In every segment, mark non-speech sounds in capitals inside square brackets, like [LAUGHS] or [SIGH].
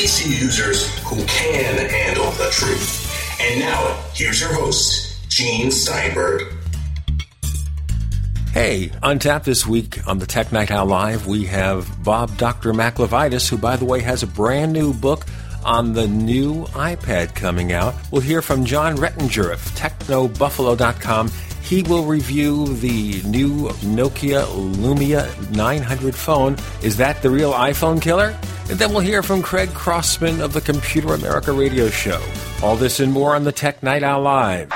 PC users who can handle the truth. And now, here's your host, Gene Steinberg. Hey, on tap this week on the Tech Night Owl Live, we have Bob Dr. Mac LeVitus, who, by the way, has a brand new book on the new iPad coming out. We'll hear from Jon Rettinger of TechnoBuffalo.com. He will review the new Nokia Lumia 900 phone. Is that the real iPhone killer? And then we'll hear from Craig Crossman of the Computer America radio show. All this and more on the Tech Night Owl Live.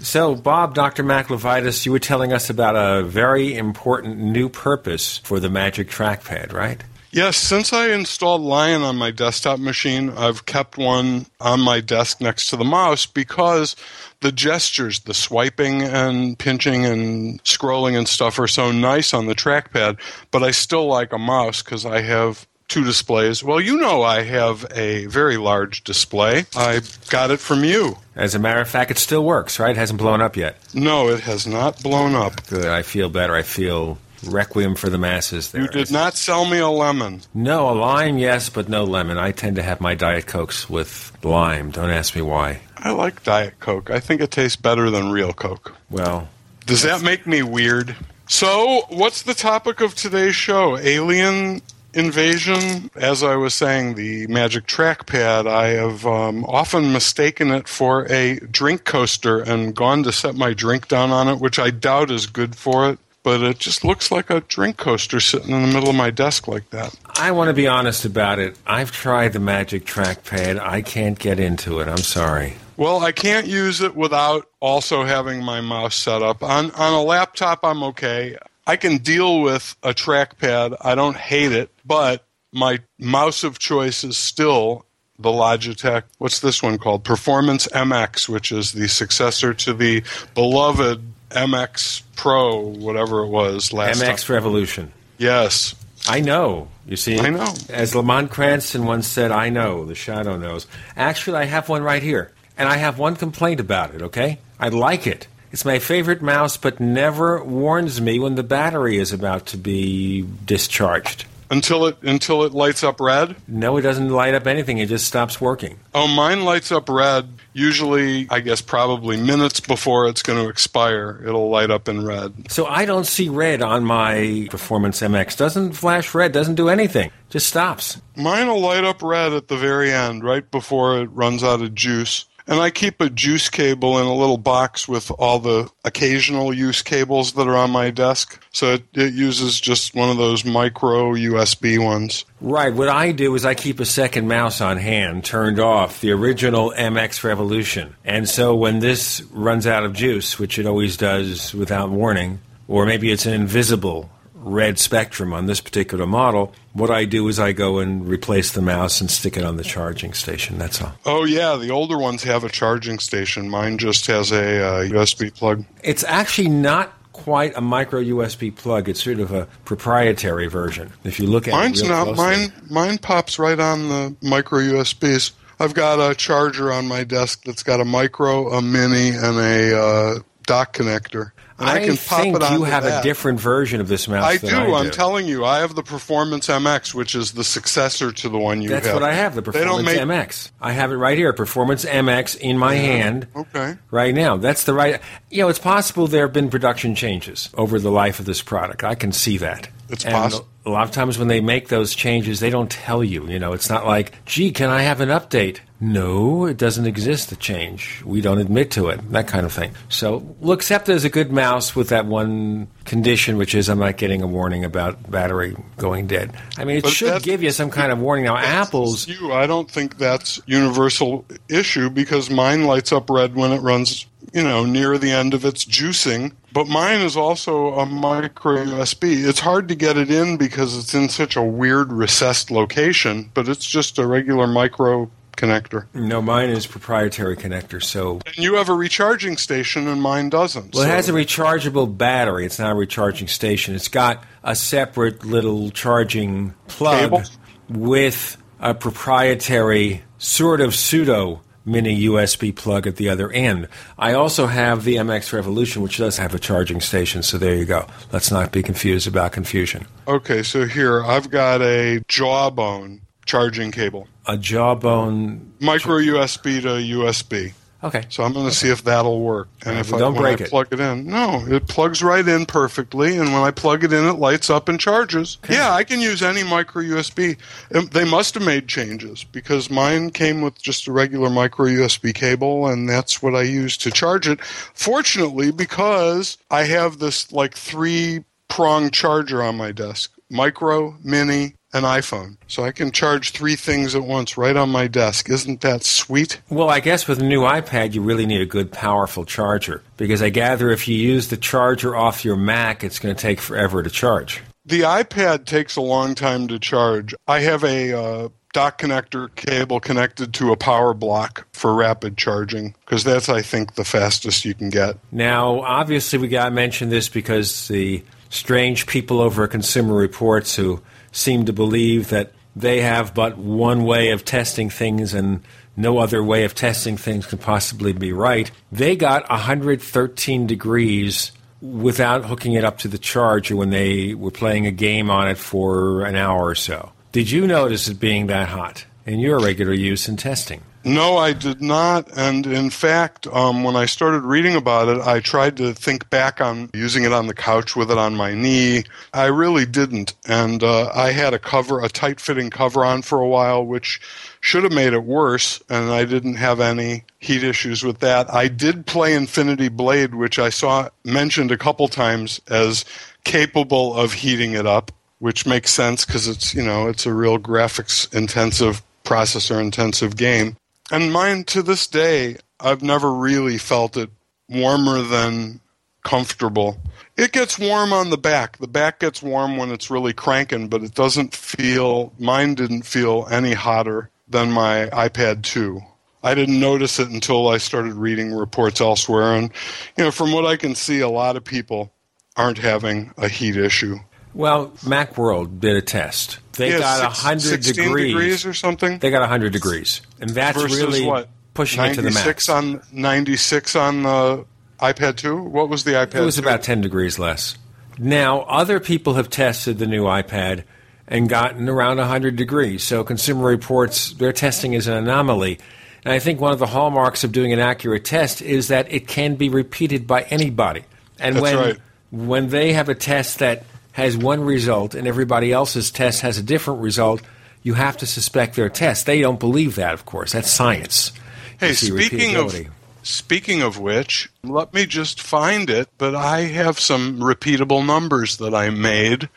So, Bob, Dr. Mac LeVitus, you were telling us about a very important new purpose for the Magic Trackpad, right? Yes, since I installed Lion on my desktop machine, I've kept one on my desk next to the mouse because the gestures, the swiping and pinching and scrolling and stuff are so nice on the trackpad, but I still like a mouse because I have two displays. Well, you know I have a very large display. I got it from you. As a matter of fact, it still works, right? It hasn't blown up yet. No, it has not blown up. Good. I feel better. I feel requiem for the masses there. You did not sell me a lemon. No, a lime, yes, but no lemon. I tend to have my Diet Cokes with lime. Don't ask me why. I like Diet Coke. I think it tastes better than real Coke. Well, Does that make me weird? So, what's the topic of today's show? Alien invasion? As I was saying, the Magic Trackpad, I have um, often mistaken it for a drink coaster and gone to set my drink down on it, which I doubt is good for it. But it just looks like a drink coaster sitting in the middle of my desk like that. I want to be honest about it. I've tried the Magic Trackpad. I can't get into it. I'm sorry. Well, I can't use it without also having my mouse set up. On on a laptop I'm okay. I can deal with a trackpad. I don't hate it, but my mouse of choice is still the Logitech. What's this one called? Performance MX, which is the successor to the beloved MX Pro, whatever it was last MX time. Revolution. Yes. I know. You see, I know. As Lamont Cranston once said, "I know." The shadow knows. Actually, I have one right here, and I have one complaint about it. Okay, I like it. It's my favorite mouse, but never warns me when the battery is about to be discharged. Until it until it lights up red. No, it doesn't light up anything. It just stops working. Oh, mine lights up red. Usually, I guess probably minutes before it's going to expire, it'll light up in red. So I don't see red on my Performance MX. Doesn't flash red. Doesn't do anything. Just stops. Mine will light up red at the very end, right before it runs out of juice. And I keep a juice cable in a little box with all the occasional use cables that are on my desk. So it, it uses just one of those micro USB ones. Right. What I do is I keep a second mouse on hand, turned off, the original MX Revolution. And so when this runs out of juice, which it always does without warning, or maybe it's an invisible red spectrum on this particular model, what I do is I go and replace the mouse and stick it on the charging station. That's all. Oh, yeah, the older ones have a charging station. Mine just has a uh, USB plug. It's actually not quite a micro USB plug. It's sort of a proprietary version. If you look at Mine's not. closely. Mine, mine pops right on the micro USBs. I've got a charger on my desk that's got a micro, a mini, and a uh, dock connector. And I, I, can pop think it you have that. a different version of this mouse I do. I I'm telling you, I have the Performance MX, which is the successor to the one you That's have. what I have, the Performance make- MX. I have it right here, Performance MX in my hand Okay. right now. That's the right. You know, it's possible there have been production changes over the life of this product. I can see that. It's and possible. A lot of times when they make those changes, they don't tell you. You know, it's not like, gee, can I have an update? No, it doesn't exist, the change. We don't admit to it, that kind of thing. So we'll accept it as a good mouse with that one condition, which is I'm not getting a warning about battery going dead. I mean, it But should give you some kind of warning. Now, Apple's. You, I don't think that's universal issue because mine lights up red when it runs, you know, near the end of its juicing. But mine is also a micro USB. It's hard to get it in because it's in such a weird recessed location, but it's just a regular micro connector. No, mine is proprietary connector, so And you have a recharging station and mine doesn't. Well, it so- has a rechargeable battery. It's not a recharging station. It's got a separate little charging plug Cable? with a proprietary sort of pseudo mini USB plug at the other end. I also have the MX Revolution, which does have a charging station, so there you go. Let's not be confused about confusion. Okay, so here I've got a jawbone charging cable. A jawbone micro USB to USB. Okay. So I'm going to see if that'll work. And if well, I, don't when break I it. plug it in, no, it plugs right in perfectly. And when I plug it in, it lights up and charges. Okay. Yeah, I can use any micro USB. Um, They must have made changes because mine came with just a regular micro USB cable, and that's what I use to charge it. Fortunately, because I have this like three prong charger on my desk micro, mini, and iPhone. So I can charge three things at once right on my desk. Isn't that sweet? Well, I guess with a new iPad, you really need a good, powerful charger. Because I gather if you use the charger off your Mac, it's going to take forever to charge. The iPad takes a long time to charge. I have a uh, dock connector cable connected to a power block for rapid charging because that's, I think, the fastest you can get. Now, obviously, we got to mention this because the strange people over at Consumer Reports who seem to believe that they have but one way of testing things and no other way of testing things can possibly be right. They got 113 degrees without hooking it up to the charger when they were playing a game on it for an hour or so. Did you notice it being that hot in your regular use and testing? No, I did not. And in fact, um, when I started reading about it, I tried to think back on using it on the couch with it on my knee. I really didn't. And uh, I had a cover, a tight fitting cover on for a while, which should have made it worse. And I didn't have any heat issues with that. I did play Infinity Blade, which I saw mentioned a couple times as capable of heating it up, which makes sense because it's, you know, it's a real graphics intensive, processor intensive game. And mine to this day, I've never really felt it warmer than comfortable. It gets warm on the back. The back gets warm when it's really cranking, but it doesn't feel, mine didn't feel any hotter than my iPad 2. I didn't notice it until I started reading reports elsewhere. And, you know, from what I can see, a lot of people aren't having a heat issue. Well, Macworld did a test. They Yeah, got six- 100 16 degrees. degrees or something. They got 100 degrees. And that's versus really what? pushing it to the max. 96 on 96 on the iPad 2. What was the iPad? it was 2? about 10 degrees less. Now, other people have tested the new iPad and gotten around 100 degrees. So, Consumer Reports, their testing is an anomaly. And I think one of the hallmarks of doing an accurate test is that it can be repeated by anybody. And That's when right. when they have a test that has one result and everybody else's test has a different result, you have to suspect their test. They don't believe that, of course. That's science. Hey, speaking of speaking of which, let me just find it. But I have some repeatable numbers that I made.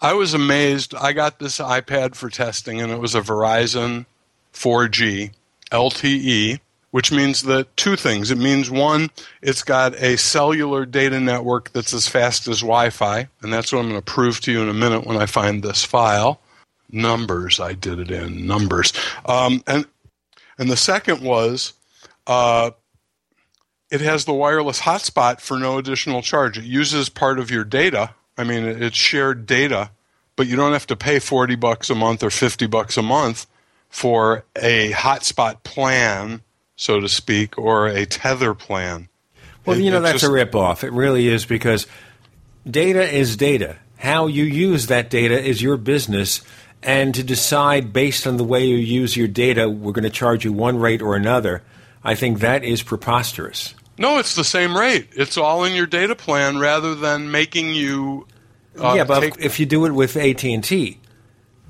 I was amazed. I got this iPad for testing, and it was a Verizon 4G LTE, which means that two things. It means one, it's got a cellular data network that's as fast as Wi-Fi, and that's what I'm going to prove to you in a minute when I find this file. Numbers, I did it in numbers, um, and and the second was uh, it has the wireless hotspot for no additional charge. It uses part of your data. I mean, it's shared data, but you don't have to pay 40 bucks a month or 50 bucks a month for a hotspot plan, so to speak, or a tether plan. Well, It- you know, that's just- a ripoff. It really is because data is data. How you use that data is your business. And to decide based on the way you use your data, we're going to charge you one rate or another, I think that is preposterous. No, it's the same rate. It's all in your data plan rather than making you. Uh, yeah, but take- if you do it with AT and T,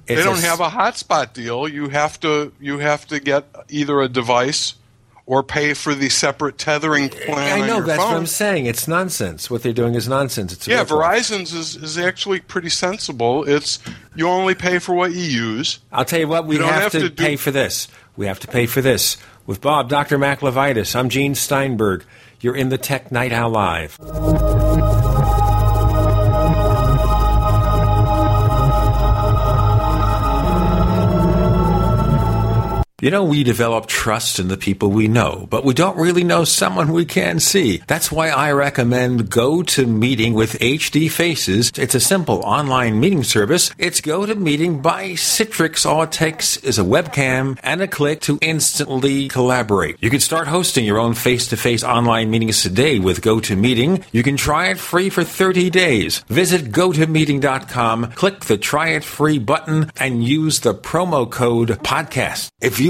they don't have a hotspot deal. You have to you have to get either a device or pay for the separate tethering plan. I know that's phone. what I'm saying. It's nonsense. What they're doing is nonsense. It's Yeah. Verizon's is, is actually pretty sensible. It's you only pay for what you use. I'll tell you what, we You have, have to, to do- pay for this. We have to pay for this. With Bob, Dr. Mac LeVitus, I'm Gene Steinberg. You're in the Tech Night Owl Live. You know, we develop trust in the people we know, but we don't really know someone we can see. That's why I recommend GoToMeeting with HD Faces. It's a simple online meeting service. It's GoToMeeting by Citrix. All it takes is a webcam and a click to instantly collaborate. You can start hosting your own face-to-face online meetings today with GoToMeeting. You can try it free for 30 days. Visit gotomeeting.com, click the try it free button and use the promo code podcast. If you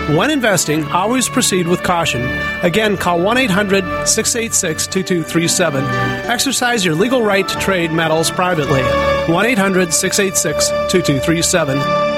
When investing, always proceed with caution. Again, call 1 800 686 2237. Exercise your legal right to trade metals privately. 1 800 686 2237.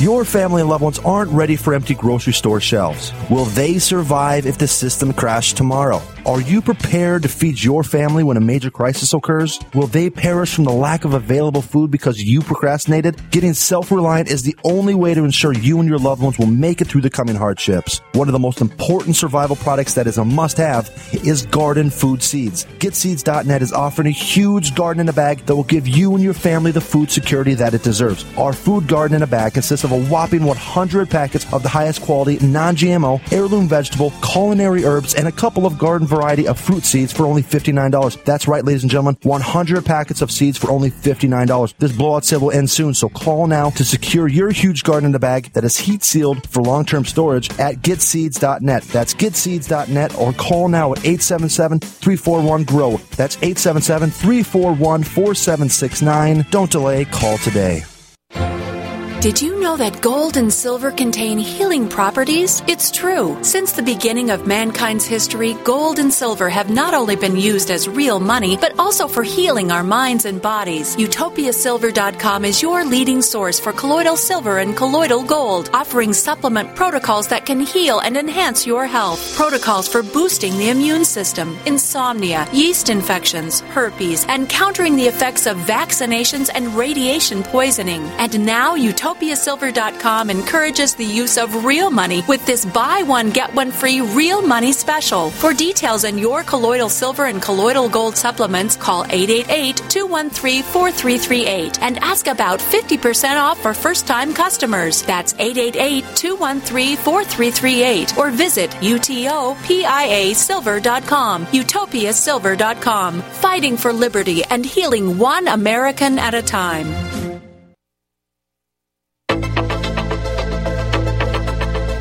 Your family and loved ones aren't ready for empty grocery store shelves. Will they survive if the system crashed tomorrow? Are you prepared to feed your family when a major crisis occurs? Will they perish from the lack of available food because you procrastinated? Getting self-reliant is the only way to ensure you and your loved ones will make it through the coming hardships. One of the most important survival products that is a must-have is garden food seeds. GetSeeds.net is offering a huge garden in a bag that will give you and your family the food security that it deserves. Our food garden in a bag consists of a whopping 100 packets of the highest quality non-GMO heirloom vegetable, culinary herbs, and a couple of garden variety of fruit seeds for only $59. That's right, ladies and gentlemen, 100 packets of seeds for only $59. This blowout sale will end soon, so call now to secure your huge garden in a bag that is heat sealed for long-term storage at getseeds.net. That's getseeds.net or call now at 877-341-GROW. That's 877-341-4769. Don't delay, call today. Did you know that gold and silver contain healing properties? It's true. Since the beginning of mankind's history, gold and silver have not only been used as real money, but also for healing our minds and bodies. UtopiaSilver.com is your leading source for colloidal silver and colloidal gold, offering supplement protocols that can heal and enhance your health. Protocols for boosting the immune system, insomnia, yeast infections, herpes, and countering the effects of vaccinations and radiation poisoning. And now Utopia UtopiaSilver.com encourages the use of real money with this buy one, get one free real money special. For details on your colloidal silver and colloidal gold supplements, call 888 213 4338 and ask about 50% off for first time customers. That's 888 213 4338 or visit UTOPIASilver.com. UtopiaSilver.com. Fighting for liberty and healing one American at a time.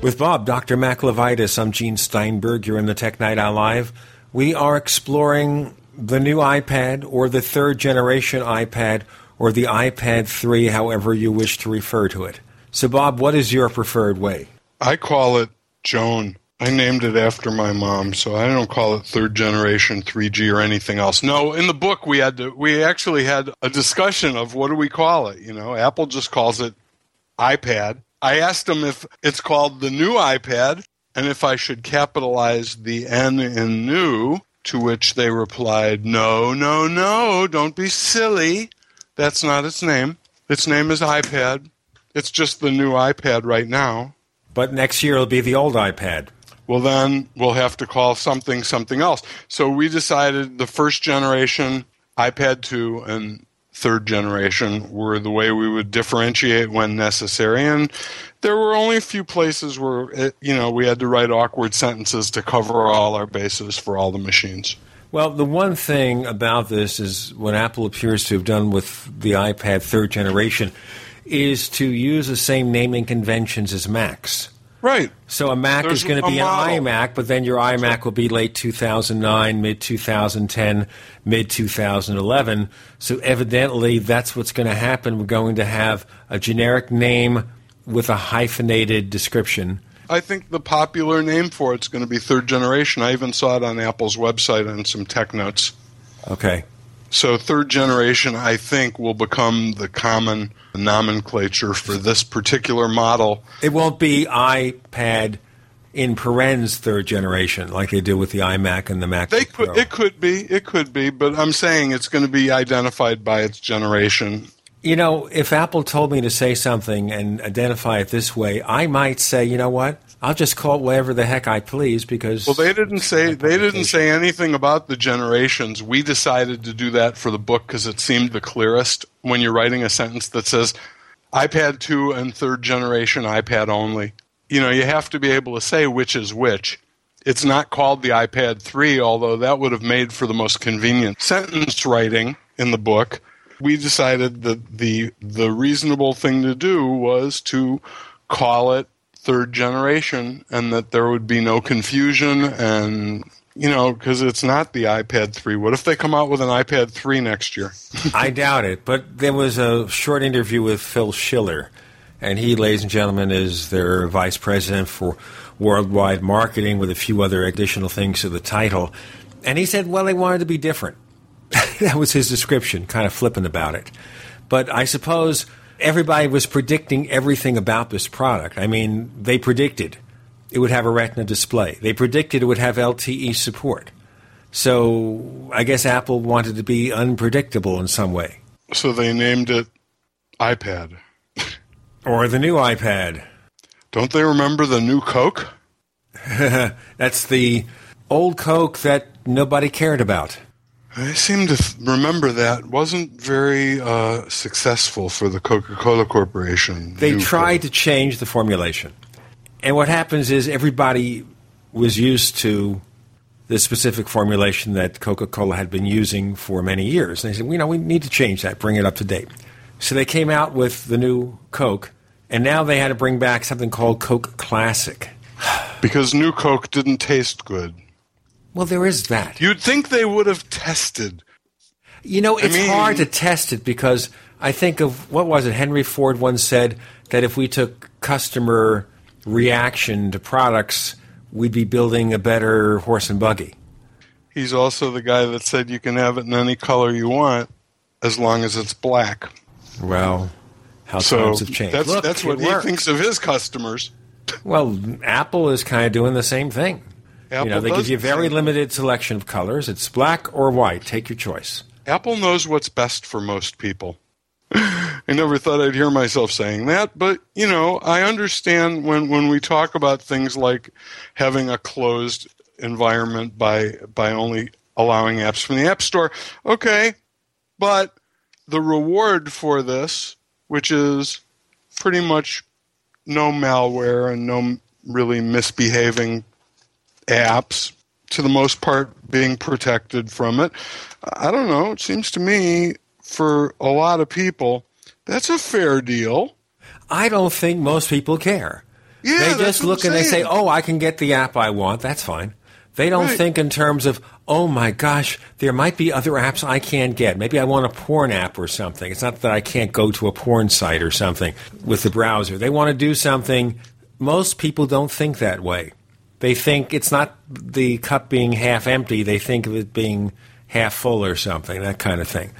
With Bob, Dr. Mac LeVitus, I'm Gene Steinberg. You're in the Tech Night Owl Live. We are exploring the new iPad or the third generation iPad or the iPad 3, however you wish to refer to it. So, Bob, what is your preferred way? I call it Joan. I named it after my mom, so I don't call it third generation 3G or anything else. No, in the book we had to we actually had a discussion of what do we call it, you know? Apple just calls it iPad I asked them if it's called the new iPad and if I should capitalize the N in new, to which they replied, No, no, no, don't be silly. That's not its name. Its name is iPad. It's just the new iPad right now. But next year it'll be the old iPad. Well, then we'll have to call something something else. So we decided the first generation iPad 2 and third generation were the way we would differentiate when necessary. And there were only a few places where, it, you know, we had to write awkward sentences to cover all our bases for all the machines. Well, the one thing about this is what Apple appears to have done with the iPad third generation is to use the same naming conventions as Macs. Right. So a Mac There's is going to be an model. iMac, but then your iMac will be late 2009, mid 2010, mid 2011. So evidently, that's what's going to happen. We're going to have a generic name with a hyphenated description. I think the popular name for it's going to be third generation. I even saw it on Apple's website on some tech notes. Okay. So third generation, I think, will become the common nomenclature for this particular model. It won't be iPad in parens third generation like they did with the iMac and the Mac. They Pro. could, it could be, it could be, but I'm saying it's going to be identified by its generation. You know, if Apple told me to say something and identify it this way, I might say, you know what? I'll just call it whatever the heck I please because. Well, they didn't say they didn't say anything about the generations. We decided to do that for the book because it seemed the clearest when you're writing a sentence that says iPad 2 and third generation iPad only. You know, you have to be able to say which is which. It's not called the iPad 3, although that would have made for the most convenient sentence writing in the book. We decided that the the reasonable thing to do was to call it third generation and that there would be no confusion and you know because it's not the iPad 3 what if they come out with an iPad 3 next year [LAUGHS] I doubt it. But there was a short interview with Phil Schiller, and he, ladies and gentlemen, is their vice president for worldwide marketing with a few other additional things to the title. And he said, well, they wanted to be different. [LAUGHS] that was his description, kind of flippant about it. But I suppose everybody was predicting everything about this product. I mean, they predicted it would have a retina display, they predicted it would have LTE support. So I guess Apple wanted to be unpredictable in some way. so they named it iPad [LAUGHS] Or the new iPad. don't they remember the new Coke [LAUGHS] That's the old Coke that nobody cared about. I seem to th- remember that wasn't very uh, successful for the Coca-Cola Corporation. They New tried to change the formulation. And what happens is everybody was used to the specific formulation that Coca Cola had been using for many years. And they said, you know, we need to change that, bring it up to date. So they came out with the new Coke, and now they had to bring back something called Coke Classic. because new Coke didn't taste good. Well, there is that. You'd think they would have tested. You know, it's mean- hard to test it because I think of what was it? Henry Ford once said that if we took customer reaction to products, we'd be building a better horse and buggy. He's also the guy that said you can have it in any color you want as long as it's black. Well, how So times have changed. that's Look, that's what he worked. thinks of his customers. Well, Apple is kind of doing the same thing. Apple you know, they give you a very limited selection of colors. It's black or white. Take your choice. Apple knows what's best for most people. [LAUGHS] I never thought I'd hear myself saying that, but you know, I understand when, when we talk about things like having a closed environment by by only allowing apps from the App Store. Okay, but the reward for this, which is pretty much no malware and no really misbehaving apps, to the most part being protected from it. I don't know. It seems to me for a lot of people, that's a fair deal. I don't think most people care. Yeah, they just look and they say, "Oh, I can get the app I want. That's fine." They don't Right. think in terms of, "Oh my gosh, there might be other apps I can't get. Maybe I want a porn app or something." It's not that I can't go to a porn site or something with the browser. They want to do something. Most people don't think that way. They think it's not the cup being half empty. They think of it being half full or something, that kind of thing.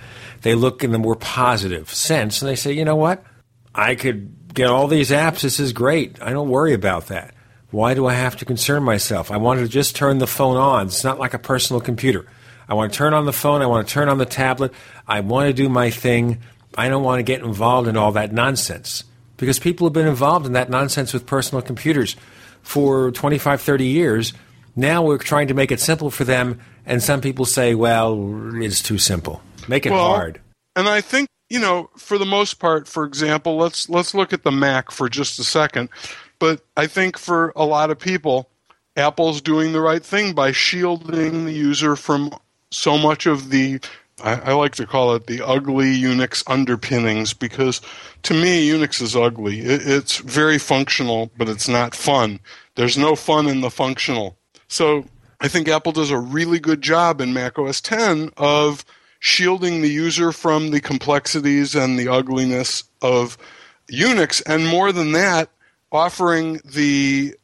They look in the more positive sense and they say, you know what? I could get all these apps. This is great. I don't worry about that. Why do I have to concern myself? I want to just turn the phone on. It's not like a personal computer. I want to turn on the phone. I want to turn on the tablet. I want to do my thing. I don't want to get involved in all that nonsense because people have been involved in that nonsense with personal computers for 25, 30 years. Now we're trying to make it simple for them, and some people say, well, it's too simple. Make it Well, hard. And I think you know, for the most part, for example, let's let's look at the Mac for just a second. But I think for a lot of people, Apple's doing the right thing by shielding the user from so much of the I, I like to call it the ugly Unix underpinnings because to me Unix is ugly. It, it's very functional, but it's not fun. There's no fun in the functional. So I think Apple does a really good job in Mac OS 10 of shielding the user from the complexities and the ugliness of Unix, and more than that, offering the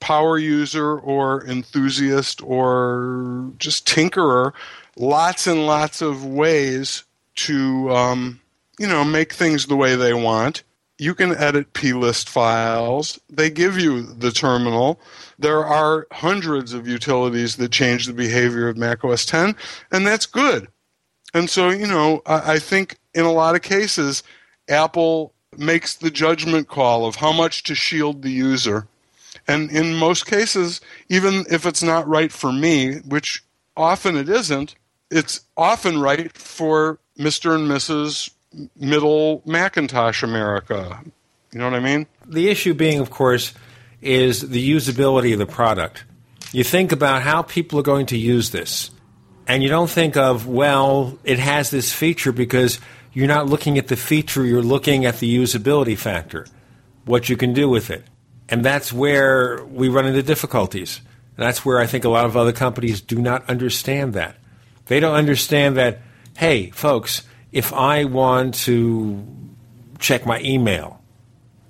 power user or enthusiast or just tinkerer lots and lots of ways to um, you know make things the way they want. You can edit plist files. They give you the terminal. There are hundreds of utilities that change the behavior of mac os 10 and that's good. And so you know I, I think in a lot of cases apple makes the judgment call of how much to shield the user. And in most cases, even if it's not right for me, which often it isn't, it's often right for Mr. and Mrs. Middle Macintosh America. You know what I mean? The issue being, of course, is the usability of the product. You think about how people are going to use this, and you don't think of, well, it has this feature because you're not looking at the feature, you're looking at the usability factor, what you can do with it. And that's where we run into difficulties. That's where I think a lot of other companies do not understand that. They don't understand that, hey, folks, if I want to check my email,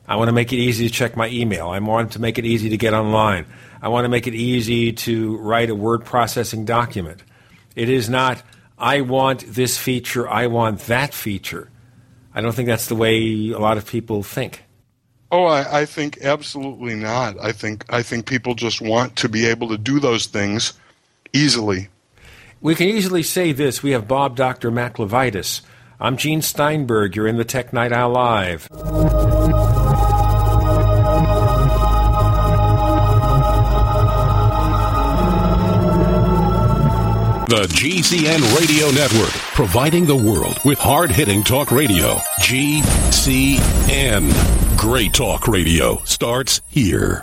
I want to make it easy to check my email. I want to make it easy to get online. I want to make it easy to write a word processing document. It is not, I want this feature, I want that feature. I don't think that's the way a lot of people think. Oh, I, I think absolutely not. I think I think people just want to be able to do those things easily. We can easily say this. We have Bob Dr. Mac LeVitus. I'm Gene Steinberg. You're in the Tech Night Owl Live. The GCN Radio Network, providing the world with hard hitting talk radio. GCN. Great talk radio starts here.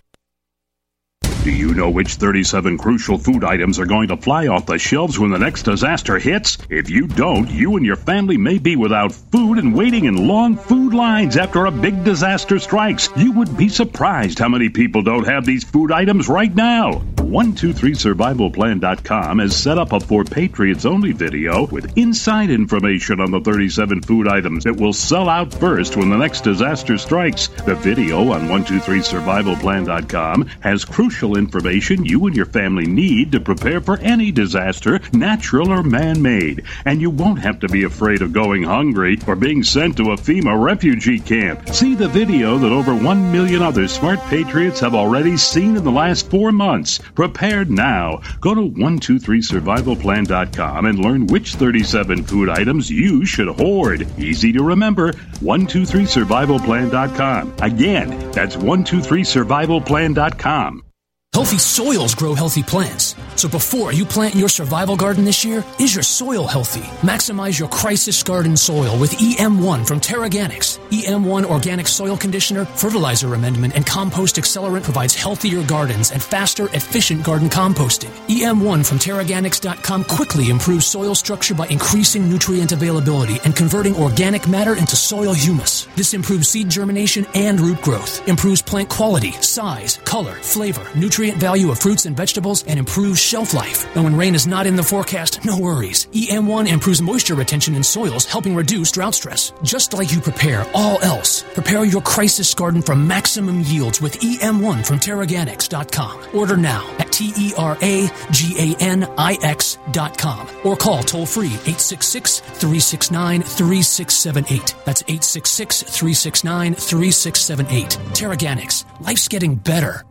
Do you know which 37 crucial food items are going to fly off the shelves when the next disaster hits? If you don't, you and your family may be without food and waiting in long food lines after a big disaster strikes. You would be surprised how many people don't have these food items right now. 123survivalplan.com has set up a For Patriots Only video with inside information on the 37 food items that will sell out first when the next disaster strikes. The video on 123survivalplan.com has crucial information you and your family need to prepare for any disaster, natural or man made. And you won't have to be afraid of going hungry or being sent to a FEMA refugee camp. See the video that over 1 million other smart patriots have already seen in the last four months. Prepared now. Go to 123survivalplan.com and learn which 37 food items you should hoard. Easy to remember. 123survivalplan.com. Again, that's 123survivalplan.com. Healthy soils grow healthy plants. So before you plant your survival garden this year, is your soil healthy? Maximize your crisis garden soil with EM1 from Teraganix. EM1 organic soil conditioner, fertilizer amendment, and compost accelerant provides healthier gardens and faster, efficient garden composting. EM1 from Teraganix.com quickly improves soil structure by increasing nutrient availability and converting organic matter into soil humus. This improves seed germination and root growth, improves plant quality, size, color, flavor, nutrient value of fruits and vegetables, and improves shelf life. And when rain is not in the forecast, no worries. EM1 improves moisture retention in soils, helping reduce drought stress. Just like you prepare all else, prepare your crisis garden for maximum yields with EM1 from Teraganix.com. Order now at T E R A G A N I X.com or call toll free 866 369 3678. That's 866 369 3678. Teraganix. Life's getting better.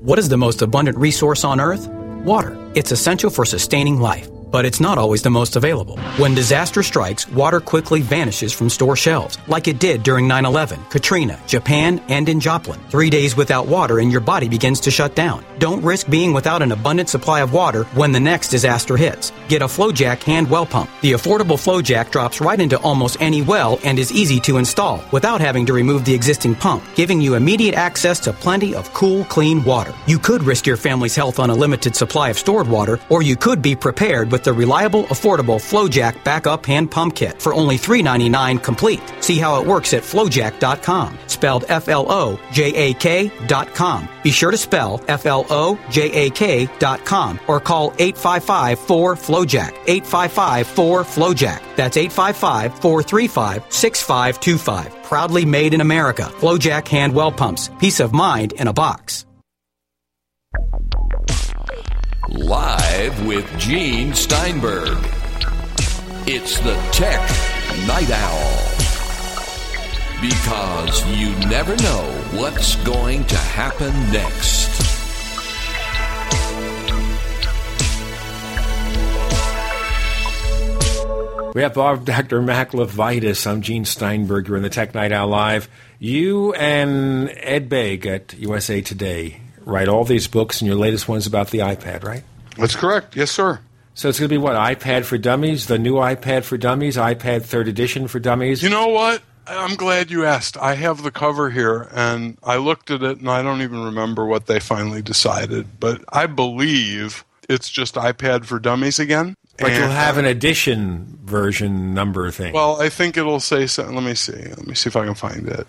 What is the most abundant resource on Earth? Water. It's essential for sustaining life but it's not always the most available. When disaster strikes, water quickly vanishes from store shelves, like it did during 9 11, Katrina, Japan, and in Joplin. Three days without water and your body begins to shut down. Don't risk being without an abundant supply of water when the next disaster hits. Get a Flojak hand well pump. The affordable Flojak drops right into almost any well and is easy to install without having to remove the existing pump, giving you immediate access to plenty of cool, clean water. You could risk your family's health on a limited supply of stored water, or you could be prepared with the reliable, affordable Flojak backup hand pump kit for only $3.99 complete. See how it works at flojak.com. Spelled F L O J A K.com. Be sure to spell F L O J A K.com or call 855 4 Flojak. 855 4 Flojak. That's 855 435 6525. Proudly made in America. Flojak hand well pumps. Peace of mind in a box. Live with Gene Steinberg. It's the Tech Night Owl. Because you never know what's going to happen next. We have Bob Dr. Mac Levitus. I'm Gene Steinberg. You're in the Tech Night Owl Live. You and Ed Baig at USA Today write all these books, and your latest one's about the iPad, right? That's correct. Yes, sir. So it's going to be what? iPad for Dummies, the new iPad for Dummies, iPad third edition for Dummies? You know what? I'm glad you asked. I have the cover here, and I looked at it, and I don't even remember what they finally decided, but I believe it's just iPad for Dummies again. But And- you'll have an edition version number thing. Well, I think it'll say something. Let me see. Let me see if I can find it.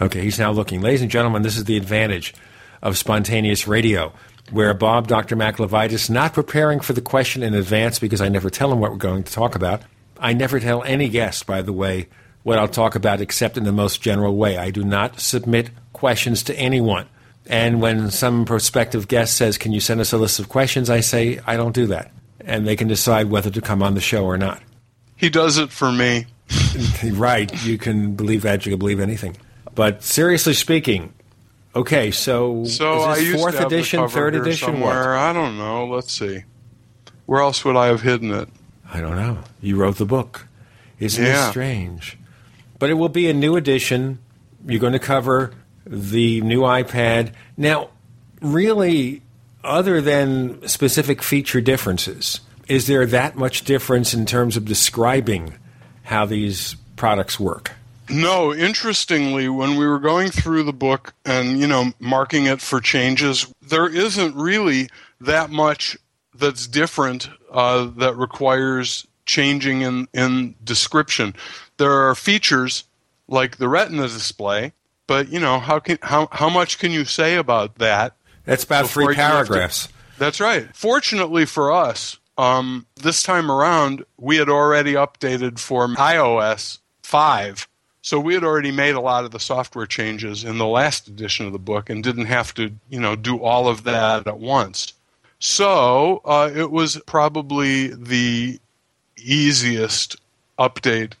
Okay, he's now looking. Ladies and gentlemen, this is the advantage of spontaneous radio, where Bob, Dr. Mac LeVitus, not preparing for the question in advance because I never tell him what we're going to talk about. I never tell any guest, by the way, what I'll talk about except in the most general way. I do not submit questions to anyone. And when some prospective guest says, Can you send us a list of questions? I say, I don't do that. And they can decide whether to come on the show or not. He does it for me. [LAUGHS] right. You can believe that. You can believe anything. But seriously speaking, okay, so, So is this fourth to have the edition, third edition, somewhere. what? I don't know. Let's see. Where else would I have hidden it? I don't know. You wrote the book. Isn't Yeah. it strange? But it will be a new edition. You're going to cover the new iPad. Now, really, other than specific feature differences, is there that much difference in terms of describing how these products work? No, interestingly, when we were going through the book and, you know, marking it for changes, there isn't really that much that's different uh, that requires changing in, in description. There are features like the retina display, but, you know, how, can, how, how much can you say about that? That's about three have to- paragraphs. That's right. Fortunately for us, um, this time around, we had already updated for iOS 5. So we had already made a lot of the software changes in the last edition of the book and didn't have to, you know, do all of that at once. So uh, it was probably the easiest update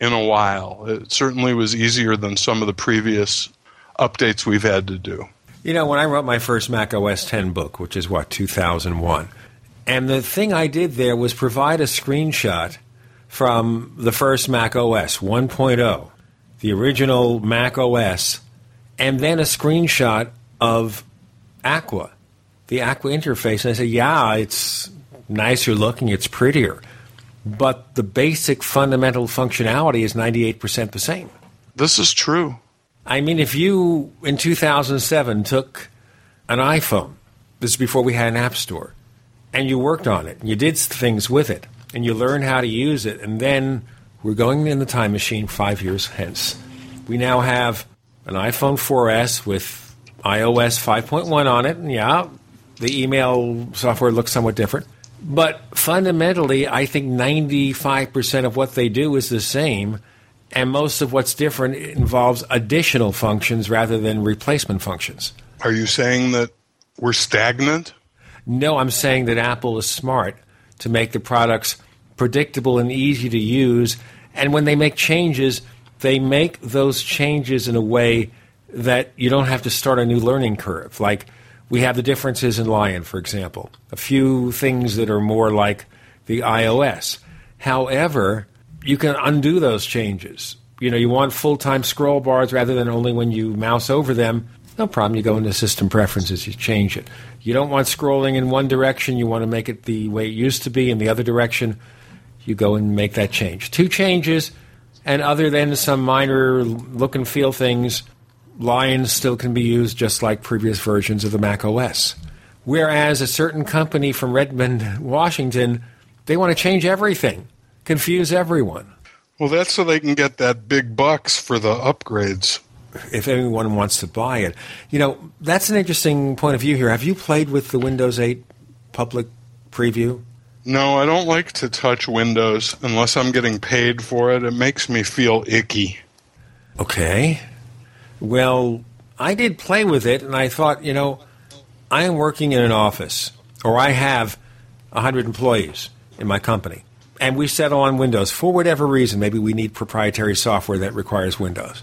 in a while. It certainly was easier than some of the previous updates we've had to do. You know, when I wrote my first Mac OS 10 book, which is what, 2001, and the thing I did there was provide a screenshot from the first Mac OS 1.0, the original Mac OS, and then a screenshot of Aqua, the Aqua interface. And I said, yeah, it's nicer looking, it's prettier. But the basic fundamental functionality is 98% the same. This is true. I mean, if you in 2007 took an iPhone, this is before we had an app store, and you worked on it, and you did things with it, and you learned how to use it, and then we're going in the time machine five years hence. We now have an iPhone 4S with iOS 5.1 on it, and yeah, the email software looks somewhat different. But fundamentally, I think 95% of what they do is the same and most of what's different involves additional functions rather than replacement functions. Are you saying that we're stagnant? No, I'm saying that Apple is smart to make the products predictable and easy to use. And when they make changes, they make those changes in a way that you don't have to start a new learning curve. Like we have the differences in Lion, for example, a few things that are more like the iOS. However, you can undo those changes. You know, you want full time scroll bars rather than only when you mouse over them. No problem. You go into system preferences, you change it. You don't want scrolling in one direction, you want to make it the way it used to be in the other direction. You go and make that change. Two changes, and other than some minor look and feel things, Lion still can be used just like previous versions of the Mac OS. Whereas a certain company from Redmond, Washington, they want to change everything confuse everyone. Well, that's so they can get that big bucks for the upgrades. If anyone wants to buy it. You know, that's an interesting point of view here. Have you played with the Windows 8 public preview? No, I don't like to touch Windows unless I'm getting paid for it. It makes me feel icky. Okay. Well, I did play with it, and I thought, you know, I am working in an office, or I have 100 employees in my company and we settle on Windows for whatever reason. Maybe we need proprietary software that requires Windows.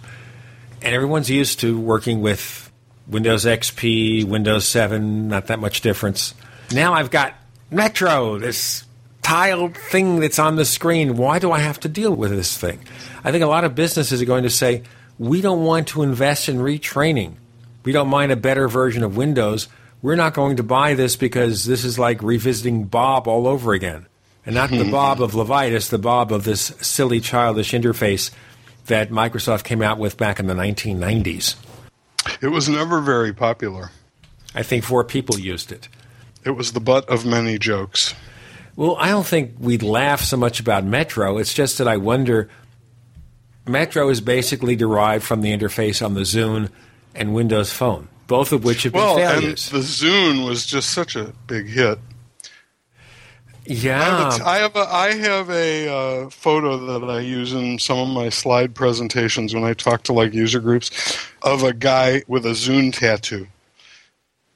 And everyone's used to working with Windows XP, Windows 7, not that much difference. Now I've got Metro, this tiled thing that's on the screen. Why do I have to deal with this thing? I think a lot of businesses are going to say, we don't want to invest in retraining. We don't mind a better version of Windows. We're not going to buy this because this is like revisiting Bob all over again and not the [LAUGHS] Bob of LeVitus, the Bob of this silly, childish interface that Microsoft came out with back in the 1990s. It was never very popular. I think four people used it. It was the butt of many jokes. Well, I don't think we'd laugh so much about Metro. It's just that I wonder. Metro is basically derived from the interface on the Zune and Windows Phone, both of which have been well, failures. and the Zune was just such a big hit. Yeah, I have a, I have a uh, photo that I use in some of my slide presentations when I talk to like user groups of a guy with a Zune tattoo.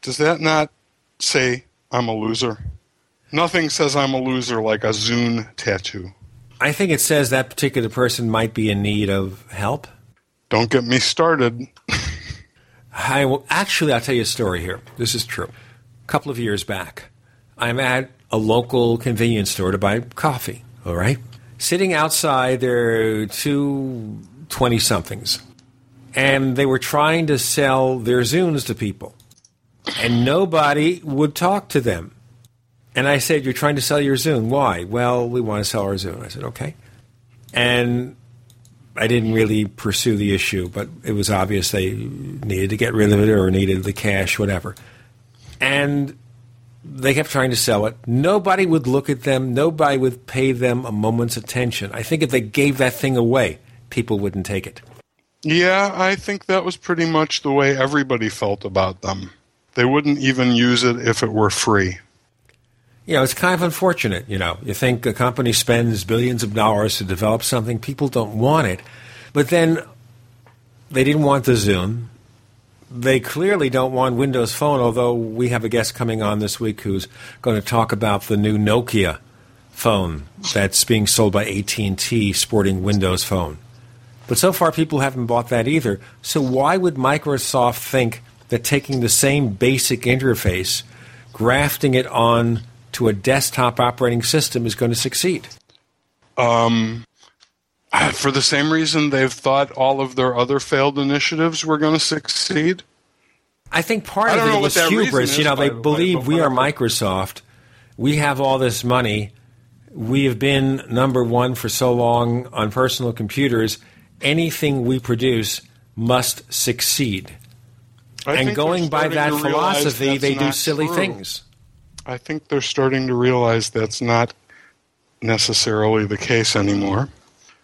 Does that not say I'm a loser? Nothing says I'm a loser like a Zune tattoo. I think it says that particular person might be in need of help. Don't get me started. I will, actually, I'll tell you a story here. This is true. A couple of years back, I'm at a local convenience store to buy coffee, all right? Sitting outside, there are two 20 somethings, and they were trying to sell their Zunes to people, and nobody would talk to them. And I said, You're trying to sell your Zune. Why? Well, we want to sell our Zune. I said, Okay. And I didn't really pursue the issue, but it was obvious they needed to get rid of it or needed the cash, whatever. And they kept trying to sell it. Nobody would look at them. Nobody would pay them a moment's attention. I think if they gave that thing away, people wouldn't take it. Yeah, I think that was pretty much the way everybody felt about them. They wouldn't even use it if it were free. You know, it's kind of unfortunate. You know, you think a company spends billions of dollars to develop something, people don't want it. But then they didn't want the Zune. They clearly don't want Windows Phone, although we have a guest coming on this week who's going to talk about the new Nokia phone that's being sold by AT&T sporting Windows Phone. But so far people haven't bought that either. So why would Microsoft think that taking the same basic interface, grafting it on to a desktop operating system is going to succeed? Um, [SIGHS] for the same reason they've thought all of their other failed initiatives were going to succeed. I think part I of it was hubris. Is, you know, they believe we are Microsoft. We have all this money. We have been number one for so long on personal computers. Anything we produce must succeed. I and going by that philosophy, they do silly true. things. I think they're starting to realize that's not necessarily the case anymore.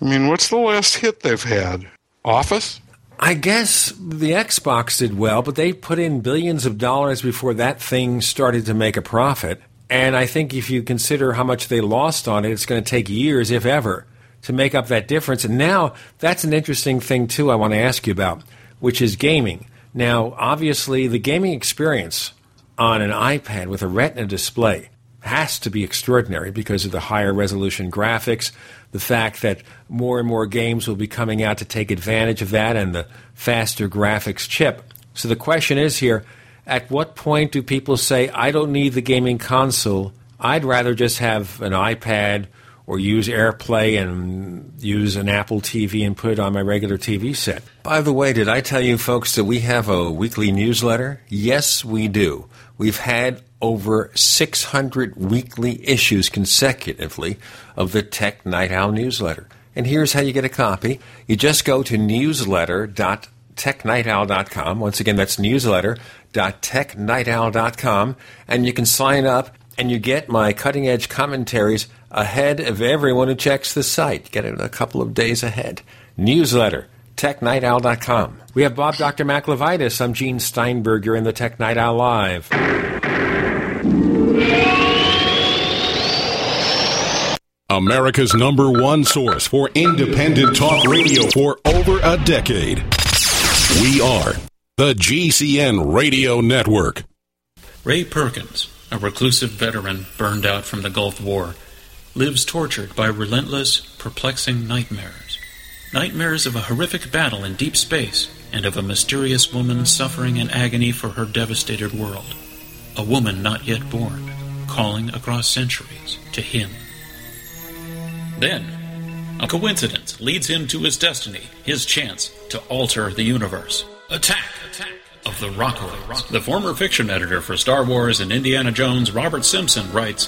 I mean, what's the last hit they've had? Office? I guess the Xbox did well, but they put in billions of dollars before that thing started to make a profit. And I think if you consider how much they lost on it, it's going to take years, if ever, to make up that difference. And now that's an interesting thing, too, I want to ask you about, which is gaming. Now, obviously, the gaming experience on an iPad with a Retina display has to be extraordinary because of the higher resolution graphics, the fact that more and more games will be coming out to take advantage of that, and the faster graphics chip. So the question is here at what point do people say, I don't need the gaming console? I'd rather just have an iPad or use AirPlay and use an Apple TV and put it on my regular TV set. By the way, did I tell you folks that we have a weekly newsletter? Yes, we do. We've had over 600 weekly issues consecutively of the Tech Night Owl newsletter. And here's how you get a copy. You just go to newsletter.technightowl.com. Once again, that's newsletter.technightowl.com. And you can sign up and you get my cutting edge commentaries ahead of everyone who checks the site. Get it a couple of days ahead. Newsletter technightowl.com. We have Bob Dr. Mac LeVitus. I'm Gene Steinberg. You're in the Tech Night Owl Live. America's number one source for independent talk radio for over a decade. We are the GCN Radio Network. Ray Perkins, a reclusive veteran burned out from the Gulf War, lives tortured by relentless, perplexing nightmares. Nightmares of a horrific battle in deep space and of a mysterious woman suffering in agony for her devastated world. A woman not yet born, calling across centuries to him. Then, a coincidence leads him to his destiny, his chance to alter the universe. Attack! Attack! Of the Rockoids. The former fiction editor for Star Wars and Indiana Jones, Robert Simpson, writes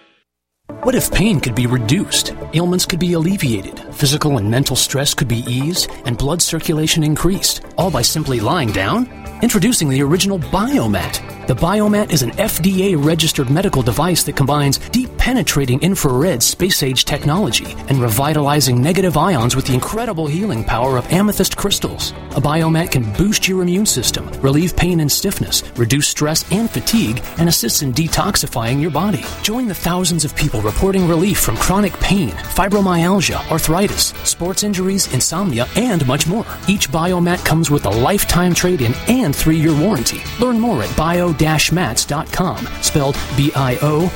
What if pain could be reduced, ailments could be alleviated, physical and mental stress could be eased, and blood circulation increased, all by simply lying down? Introducing the original Biomat. The Biomat is an FDA registered medical device that combines deep penetrating infrared space age technology and revitalizing negative ions with the incredible healing power of amethyst crystals. A Biomat can boost your immune system, relieve pain and stiffness, reduce stress and fatigue, and assists in detoxifying your body. Join the thousands of people reporting relief from chronic pain, fibromyalgia, arthritis, sports injuries, insomnia, and much more. Each Biomat comes with a lifetime trade in and and three year warranty. Learn more at bio mats.com, spelled B I O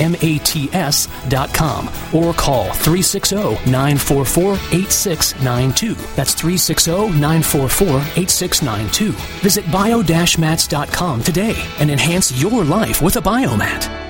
M A T S.com, or call 360 944 8692. That's 360 944 8692. Visit bio mats.com today and enhance your life with a Biomat.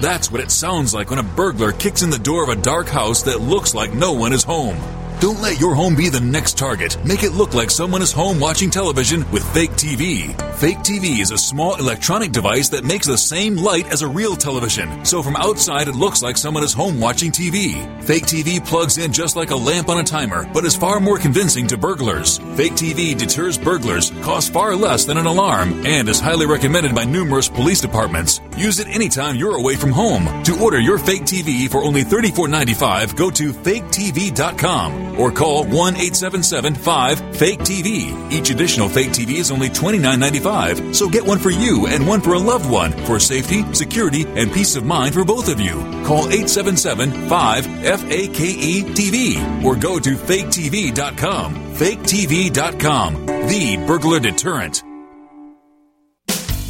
That's what it sounds like when a burglar kicks in the door of a dark house that looks like no one is home. Don't let your home be the next target. Make it look like someone is home watching television with Fake TV. Fake TV is a small electronic device that makes the same light as a real television, so from outside it looks like someone is home watching TV. Fake TV plugs in just like a lamp on a timer, but is far more convincing to burglars. Fake TV deters burglars, costs far less than an alarm, and is highly recommended by numerous police departments. Use it anytime you're away from home. To order your fake TV for only $34.95, go to faketv.com. or call 1 877 5 Fake TV. Each additional Fake TV is only $29.95, so get one for you and one for a loved one for safety, security, and peace of mind for both of you. Call 877 5 FAKE TV or go to faketv.com. Faketv.com, the burglar deterrent.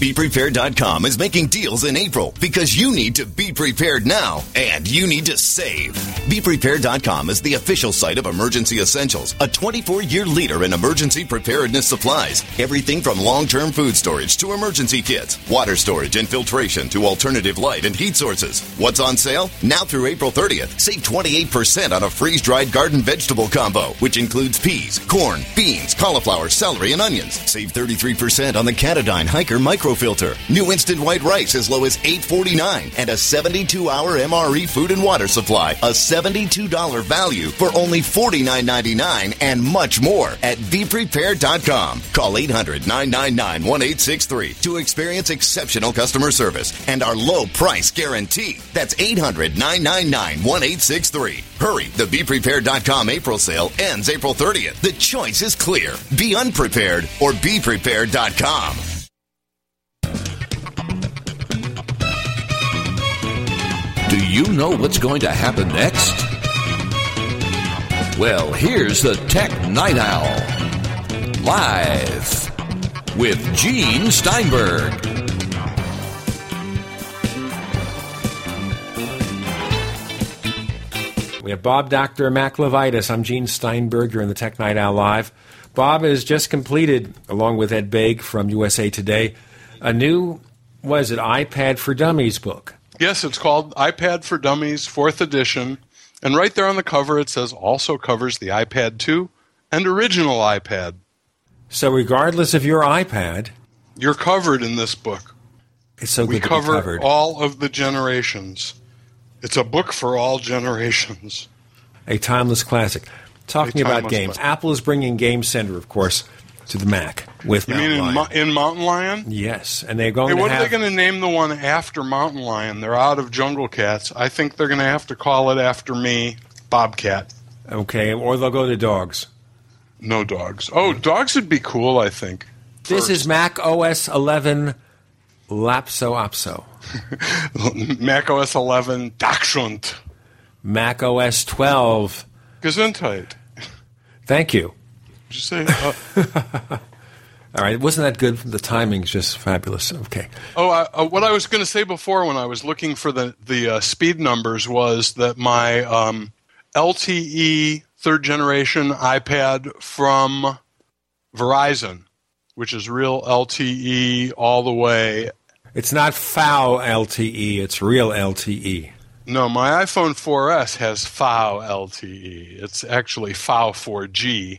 BePrepared.com is making deals in April because you need to be prepared now and you need to save. BePrepared.com is the official site of Emergency Essentials, a 24 year leader in emergency preparedness supplies. Everything from long term food storage to emergency kits, water storage and filtration to alternative light and heat sources. What's on sale? Now through April 30th, save 28% on a freeze dried garden vegetable combo, which includes peas, corn, beans, cauliflower, celery, and onions. Save 33% on the Katadyn Hiker Micro filter. New instant white rice as low as $8.49 and a 72 hour MRE food and water supply, a $72 value for only $49.99 and much more at BePrepared.com. Call 800 999 1863 to experience exceptional customer service and our low price guarantee. That's 800 999 1863. Hurry, the BePrepared.com April sale ends April 30th. The choice is clear. Be unprepared or BePrepared.com. Do you know what's going to happen next? Well, here's the Tech Night Owl. Live with Gene Steinberg. We have Bob Dr. Mac LeVitus. I'm Gene Steinberg. You're in the Tech Night Owl Live. Bob has just completed, along with Ed Baig from USA Today, a new, what is it, iPad for Dummies book. Yes, it's called iPad for Dummies, fourth edition. And right there on the cover, it says also covers the iPad 2 and original iPad. So, regardless of your iPad, you're covered in this book. It's so we good cover be covered. all of the generations. It's a book for all generations. A timeless classic. Talking A about games, classic. Apple is bringing Game Center, of course, to the Mac with You Mountain mean in, Lion. Mo- in Mountain Lion? yes, and they're going Hey, to what are have. they going to name the one after Mountain Lion? They're out of Jungle Cats. I think they're going to have to call it after me, Bobcat. okay, or they'll go to dogs. No dogs. Oh, dogs would be cool, I think. This is Mac OS 11 Lhasa Apso. [LAUGHS] Mac OS 11 Dachshund. Mac OS 12. Gesundheit. Thank you. You say? Uh, [LAUGHS] All right, wasn't that good? The timing's just fabulous. Okay. oh, I, uh, what I was going to say before when I was looking for the the uh, speed numbers was that my um, LTE third generation iPad from Verizon, which is real LTE all the way. It's not FOW LTE, it's real. LTE. No, my iPhone 4S has FOW LTE. It's actually FOW 4G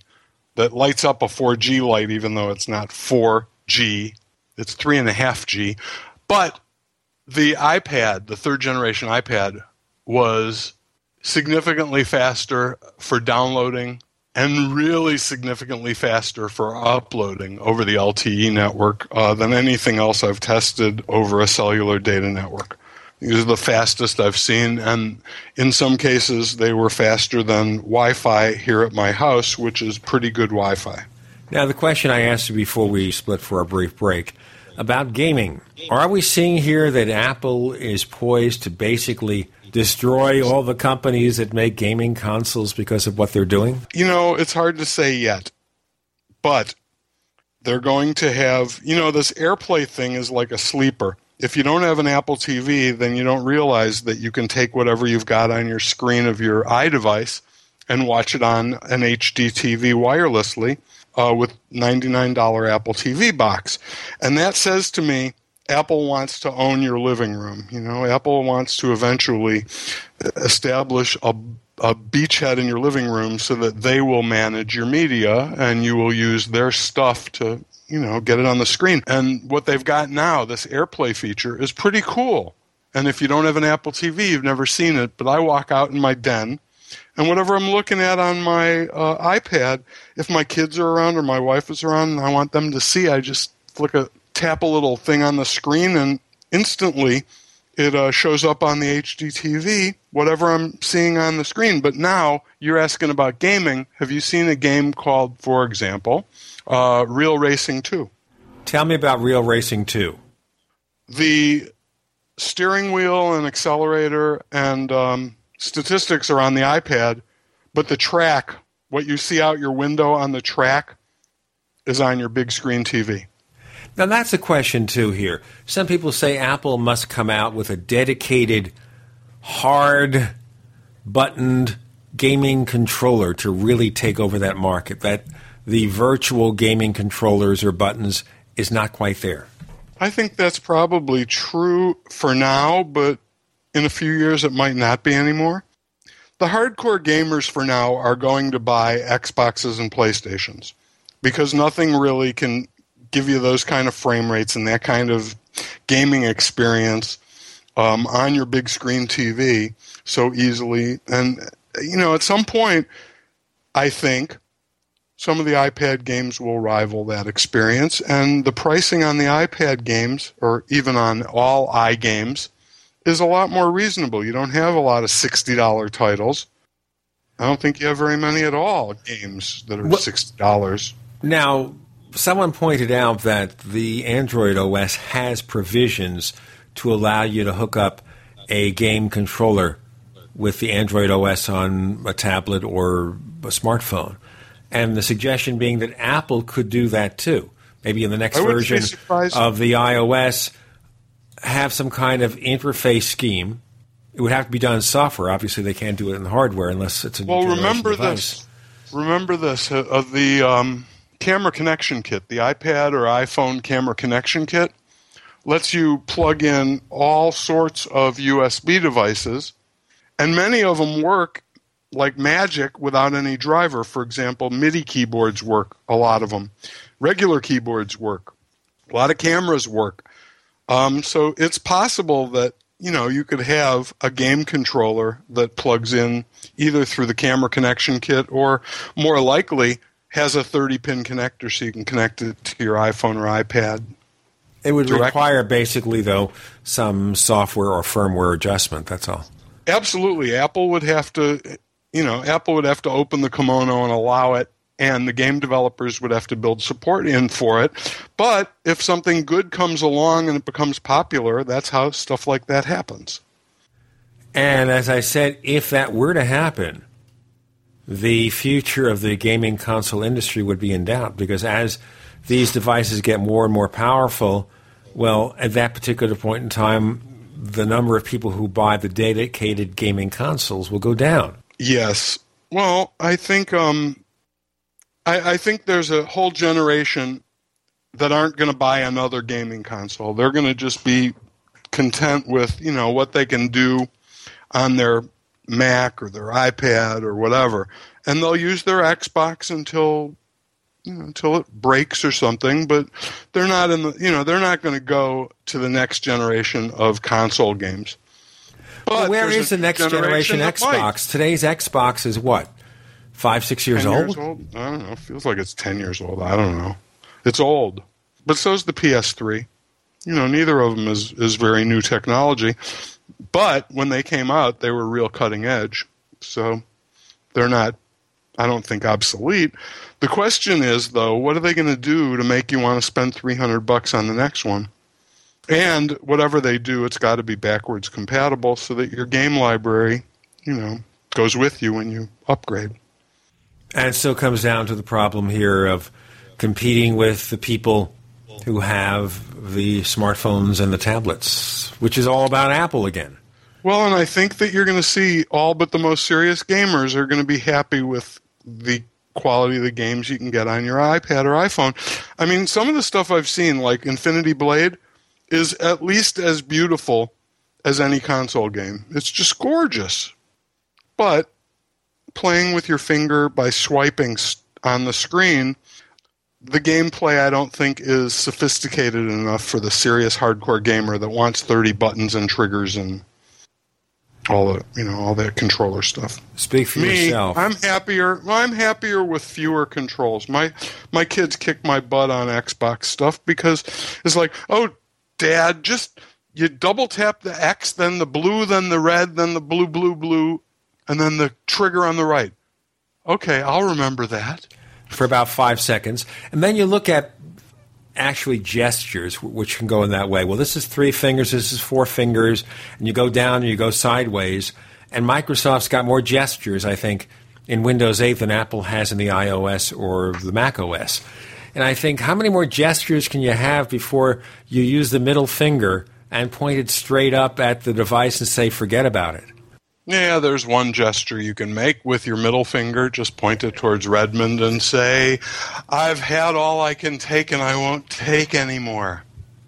that lights up a 4G light, even though it's not 4G. It's 3.5G. But the iPad, the third generation iPad, was significantly faster for downloading and really significantly faster for uploading over the LTE network uh, than anything else I've tested over a cellular data network. These are the fastest I've seen, and in some cases, they were faster than Wi Fi here at my house, which is pretty good Wi Fi. Now, the question I asked you before we split for a brief break about gaming. Are we seeing here that Apple is poised to basically destroy all the companies that make gaming consoles because of what they're doing? You know, it's hard to say yet, but they're going to have, you know, this AirPlay thing is like a sleeper. If you don't have an Apple TV, then you don't realize that you can take whatever you've got on your screen of your iDevice and watch it on an HD TV wirelessly uh, with $99 Apple TV box. And that says to me, Apple wants to own your living room. You know, Apple wants to eventually establish a, a beachhead in your living room so that they will manage your media and you will use their stuff to, you know, get it on the screen. And what they've got now, this AirPlay feature, is pretty cool. And if you don't have an Apple TV, you've never seen it. But I walk out in my den, and whatever I'm looking at on my uh, iPad, if my kids are around or my wife is around and I want them to see, I just flick a tap a little thing on the screen, and instantly it uh, shows up on the HD TV whatever I'm seeing on the screen. But now you're asking about gaming. Have you seen a game called, for example, uh, Real Racing 2? Tell me about Real Racing 2. The steering wheel and accelerator and um, statistics are on the iPad, but the track, what you see out your window on the track, is on your big screen TV. Now, that's a question, too, here. Some people say Apple must come out with a dedicated, hard buttoned gaming controller to really take over that market. That the virtual gaming controllers or buttons is not quite there. I think that's probably true for now, but in a few years it might not be anymore. The hardcore gamers for now are going to buy Xboxes and PlayStations because nothing really can give you those kind of frame rates and that kind of gaming experience um, on your big screen TV so easily. And, you know, at some point, I think some of the iPad games will rival that experience. And the pricing on the iPad games, or even on all iGames, is a lot more reasonable. You don't have a lot of $60 titles. I don't think you have very many at all games that are $60. Now, someone pointed out that the Android OS has provisions to allow you to hook up a game controller with the Android OS on a tablet or a smartphone. And the suggestion being that Apple could do that too. Maybe in the next version of the iOS, have some kind of interface scheme. It would have to be done in software. Obviously, they can't do it in the hardware unless it's a well. Remember device. this. Remember this uh, of the um, camera connection kit, the iPad or iPhone camera connection kit lets you plug in all sorts of USB devices, and many of them work like magic without any driver. For example, MIDI keyboards work, a lot of them. Regular keyboards work. A lot of cameras work. Um, so it's possible that you know you could have a game controller that plugs in either through the camera connection kit or more likely has a 30 pin connector so you can connect it to your iPhone or iPad. It would direct. require basically though some software or firmware adjustment, that's all. Absolutely. Apple would have to you know, Apple would have to open the kimono and allow it, and the game developers would have to build support in for it. But if something good comes along and it becomes popular, that's how stuff like that happens. And as I said, if that were to happen, the future of the gaming console industry would be in doubt because as these devices get more and more powerful, well, at that particular point in time, the number of people who buy the dedicated gaming consoles will go down. Yes. Well, I think um, I, I think there's a whole generation that aren't going to buy another gaming console. They're going to just be content with you know what they can do on their Mac or their iPad or whatever, and they'll use their Xbox until you know, until it breaks or something. But they're not in the you know they're not going to go to the next generation of console games. But where is the next generation, generation Xbox? Today's Xbox is what? Five, six years old? years old? I don't know. It feels like it's 10 years old. I don't know. It's old. But so's the PS3. You know, neither of them is, is very new technology. But when they came out, they were real cutting edge. So they're not, I don't think, obsolete. The question is, though, what are they going to do to make you want to spend 300 bucks on the next one? And whatever they do, it's got to be backwards compatible so that your game library, you know, goes with you when you upgrade. And it still comes down to the problem here of competing with the people who have the smartphones and the tablets, which is all about Apple again. Well, and I think that you're going to see all but the most serious gamers are going to be happy with the quality of the games you can get on your iPad or iPhone. I mean, some of the stuff I've seen, like Infinity Blade, is at least as beautiful as any console game. It's just gorgeous. But playing with your finger by swiping on the screen, the gameplay I don't think is sophisticated enough for the serious hardcore gamer that wants 30 buttons and triggers and all the you know all that controller stuff. Speak for Me, yourself. I'm happier. I'm happier with fewer controls. My my kids kick my butt on Xbox stuff because it's like, oh, Dad, just you double tap the X, then the blue, then the red, then the blue, blue, blue, and then the trigger on the right. Okay, I'll remember that. For about five seconds. And then you look at actually gestures, which can go in that way. Well, this is three fingers, this is four fingers, and you go down and you go sideways. And Microsoft's got more gestures, I think, in Windows 8 than Apple has in the iOS or the Mac OS. And I think, how many more gestures can you have before you use the middle finger and point it straight up at the device and say, forget about it? Yeah, there's one gesture you can make with your middle finger. Just point it towards Redmond and say, I've had all I can take and I won't take anymore.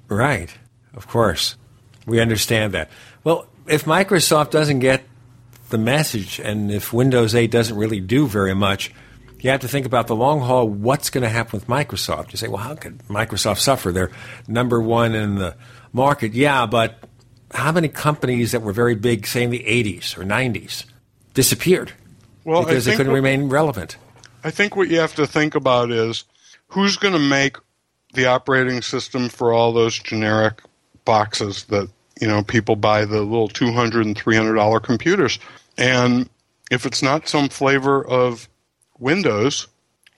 Right, of course. We understand that. Well, if Microsoft doesn't get the message and if Windows 8 doesn't really do very much, you have to think about the long haul what's going to happen with Microsoft. You say, well, how could Microsoft suffer? They're number one in the market. Yeah, but how many companies that were very big, say in the 80s or 90s, disappeared well, because they couldn't what, remain relevant? I think what you have to think about is who's going to make the operating system for all those generic boxes that you know people buy the little 200 and 300 dollar computers and if it's not some flavor of windows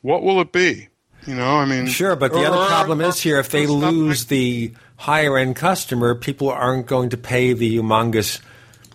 what will it be you know i mean sure but the or, other problem is here if they lose the higher end customer, people aren't going to pay the humongous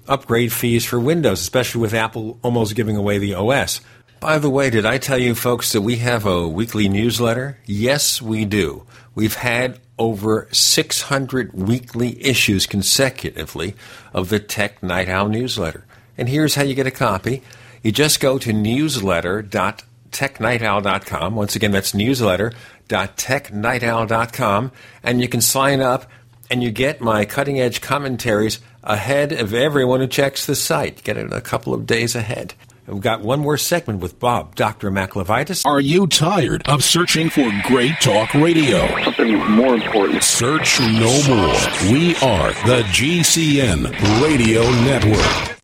upgrade fees for Windows, especially with Apple almost giving away the OS. By the way, did I tell you folks that we have a weekly newsletter? Yes, we do. We've had over 600 weekly issues consecutively of the Tech Night Owl newsletter. And here's how you get a copy. You just go to newsletter.technightowl.com. Once again, that's newsletter www.technightowl.com, and you can sign up and you get my cutting edge commentaries ahead of everyone who checks the site. Get it a couple of days ahead. We've got one more segment with Bob, Dr. Mac LeVitus. Are you tired of searching for great talk radio? Something more important. Search no more. We are the GCN Radio Network.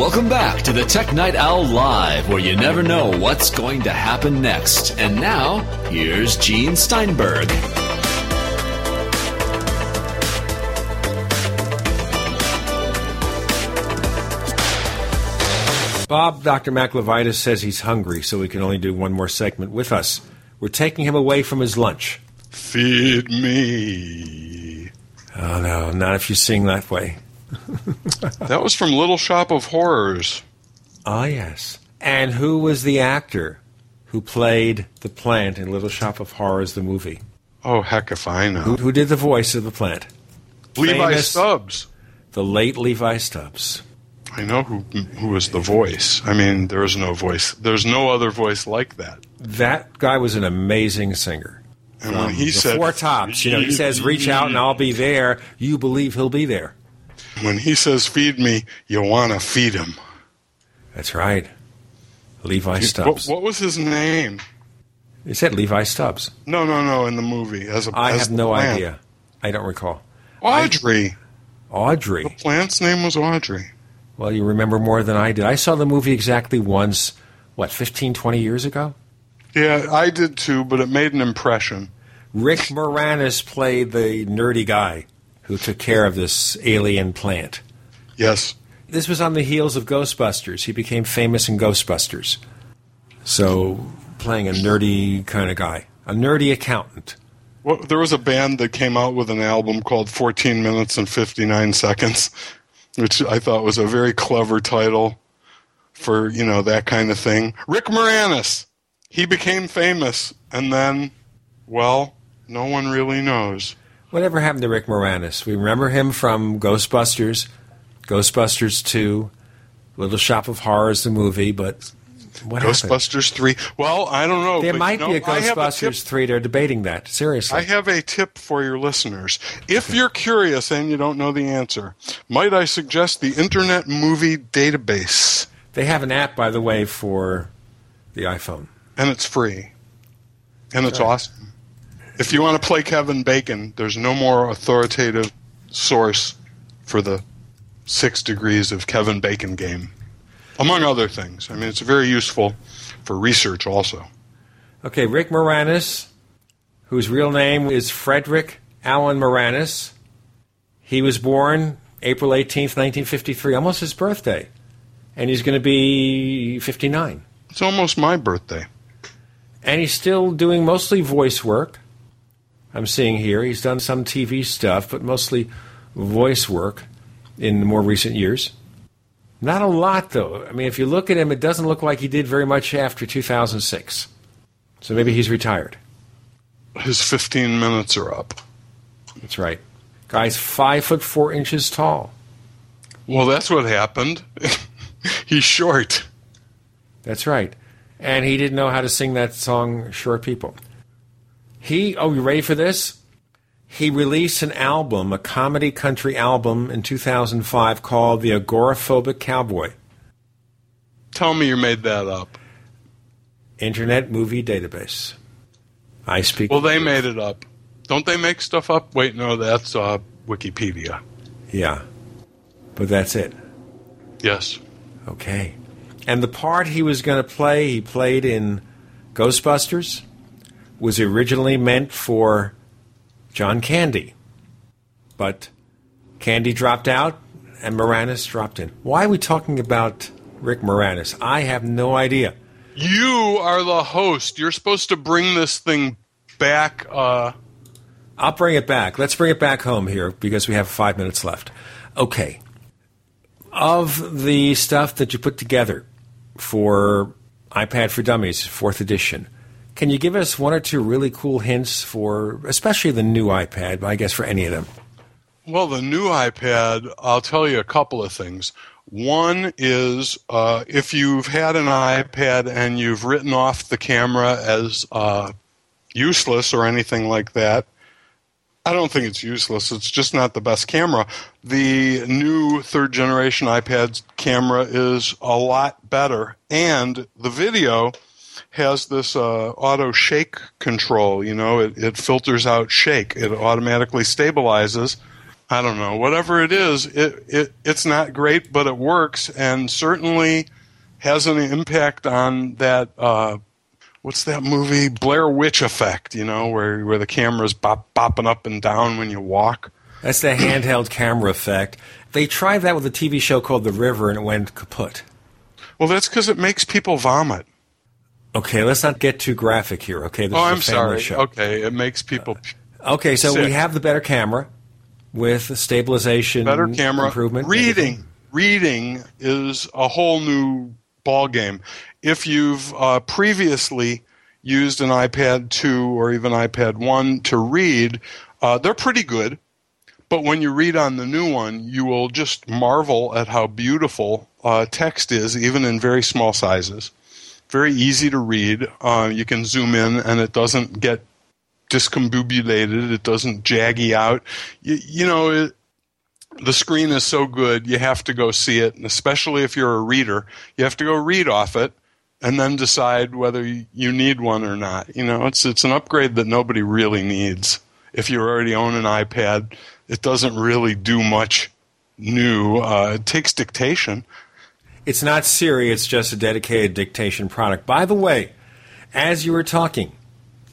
Welcome back to the Tech Night Owl Live, where you never know what's going to happen next. And now, here's Gene Steinberg. Bob, Dr. Mac LeVitus says he's hungry, so we can only do one more segment with us. We're taking him away from his lunch. Feed me. Oh, no, not if you sing that way. That was from Little Shop of Horrors. Ah, yes. And who was the actor who played the plant in Little Shop of Horrors, the movie? Oh, heck if I know. Who, who did the voice of the plant? Levi Famous, Stubbs. The late Levi Stubbs. I know who who was the voice. I mean, there is no voice. There's no other voice like that. That guy was an amazing singer. And when he said four tops, you know, he says, "Reach out and I'll be there." You believe he'll be there. When he says feed me, you want to feed him. That's right. Levi Stubbs. What, what, was his name? He said Levi Stubbs. No, no, no, in the movie. As a, I as have no plant. idea. I don't recall. Audrey. I, Audrey. The plant's name was Audrey. Well, you remember more than I did. I saw the movie exactly once, what, 15, 20 years ago? Yeah, I did too, but it made an impression. Rick Moranis played the nerdy guy who took care of this alien plant. Yes. This was on the heels of Ghostbusters. He became famous in Ghostbusters. So, playing a nerdy kind of guy, a nerdy accountant. Well, there was a band that came out with an album called 14 Minutes and 59 Seconds, which I thought was a very clever title for, you know, that kind of thing. Rick Moranis. He became famous and then, well, no one really knows. Whatever happened to Rick Moranis? We remember him from Ghostbusters, Ghostbusters 2, Little Shop of Horrors, the movie, but what Ghostbusters happened? 3. Well, I don't know. There might you be know, a I have Ghostbusters tip- 3. They're debating that. Seriously. I have a tip for your listeners. If you're curious and you don't know the answer, might I suggest the Internet Movie Database? They have an app, by the way, for the iPhone. And it's free. And it's Right. awesome. If you want to play Kevin Bacon, there's no more authoritative source for the six degrees of Kevin Bacon game, among other things. I mean, it's very useful for research also. Okay, Rick Moranis, whose real name is Frederick Allen Moranis. He was born April 18th, 1953, almost his birthday. And he's going to be 59. It's almost my birthday. And he's still doing mostly voice work. I'm seeing here. He's done some TV stuff, but mostly voice work in the more recent years. Not a lot, though. I mean, if you look at him, it doesn't look like he did very much after 2006. So maybe he's retired. His 15 minutes are up. That's right. Guy's five foot four inches tall. Well, that's what happened. [LAUGHS] He's short. That's right. And he didn't know how to sing that song, Short People. He, oh, you ready for this? He released an album, a comedy country album in 2005 called The Agoraphobic Cowboy. Tell me you made that up. Internet Movie Database. I speak. Well, they made it up. Don't they make stuff up? Wait, no, that's uh, Wikipedia. Yeah. But that's it. Yes. Okay. And the part he was going to play, he played in Ghostbusters, was originally meant for John Candy. But Candy dropped out and Moranis dropped in. Why are we talking about Rick Moranis? I have no idea. You are the host. You're supposed to bring this thing back. Uh, I'll bring it back. Let's bring it back home here because we have five minutes left. Okay. Of the stuff that you put together for iPad for Dummies, fourth edition, can you give us one or two really cool hints for, especially the new iPad, but I guess for any of them? well, the new iPad, I'll tell you a couple of things. One is uh, if you've had an iPad and you've written off the camera as uh, useless or anything like that, I don't think it's useless. It's just not the best camera. The new third generation iPad's camera is a lot better, and the video has this uh, auto shake control. You know, it, it filters out shake. It automatically stabilizes. I don't know, whatever it is, it, it it's not great, but it works, and certainly has an impact on that. Uh, what's that movie Blair Witch Effect? You know, where where the camera's bop, bopping up and down when you walk. That's the handheld camera effect. They tried that with a TV show called The River and it went kaput. Well, that's because it makes people vomit. Okay, let's not get too graphic here, okay? This oh, is a I'm sorry. show. Okay, it makes people. Okay, so Sick. we have the better camera with stabilization better camera improvement. reading reading is a whole new ball game if you've uh, previously used an ipad 2 or even ipad 1 to read uh, they're pretty good but when you read on the new one you will just marvel at how beautiful uh, text is even in very small sizes very easy to read uh, you can zoom in and it doesn't get discombobulated. It doesn't jaggy out. You, you know, it, the screen is so good, you have to go see it. And especially if you're a reader, you have to go read off it and then decide whether you need one or not. You know, it's it's an upgrade that nobody really needs. If you already own an iPad, it doesn't really do much new. Uh, it takes dictation. It's not Siri, it's just a dedicated dictation product. By the way, as you were talking,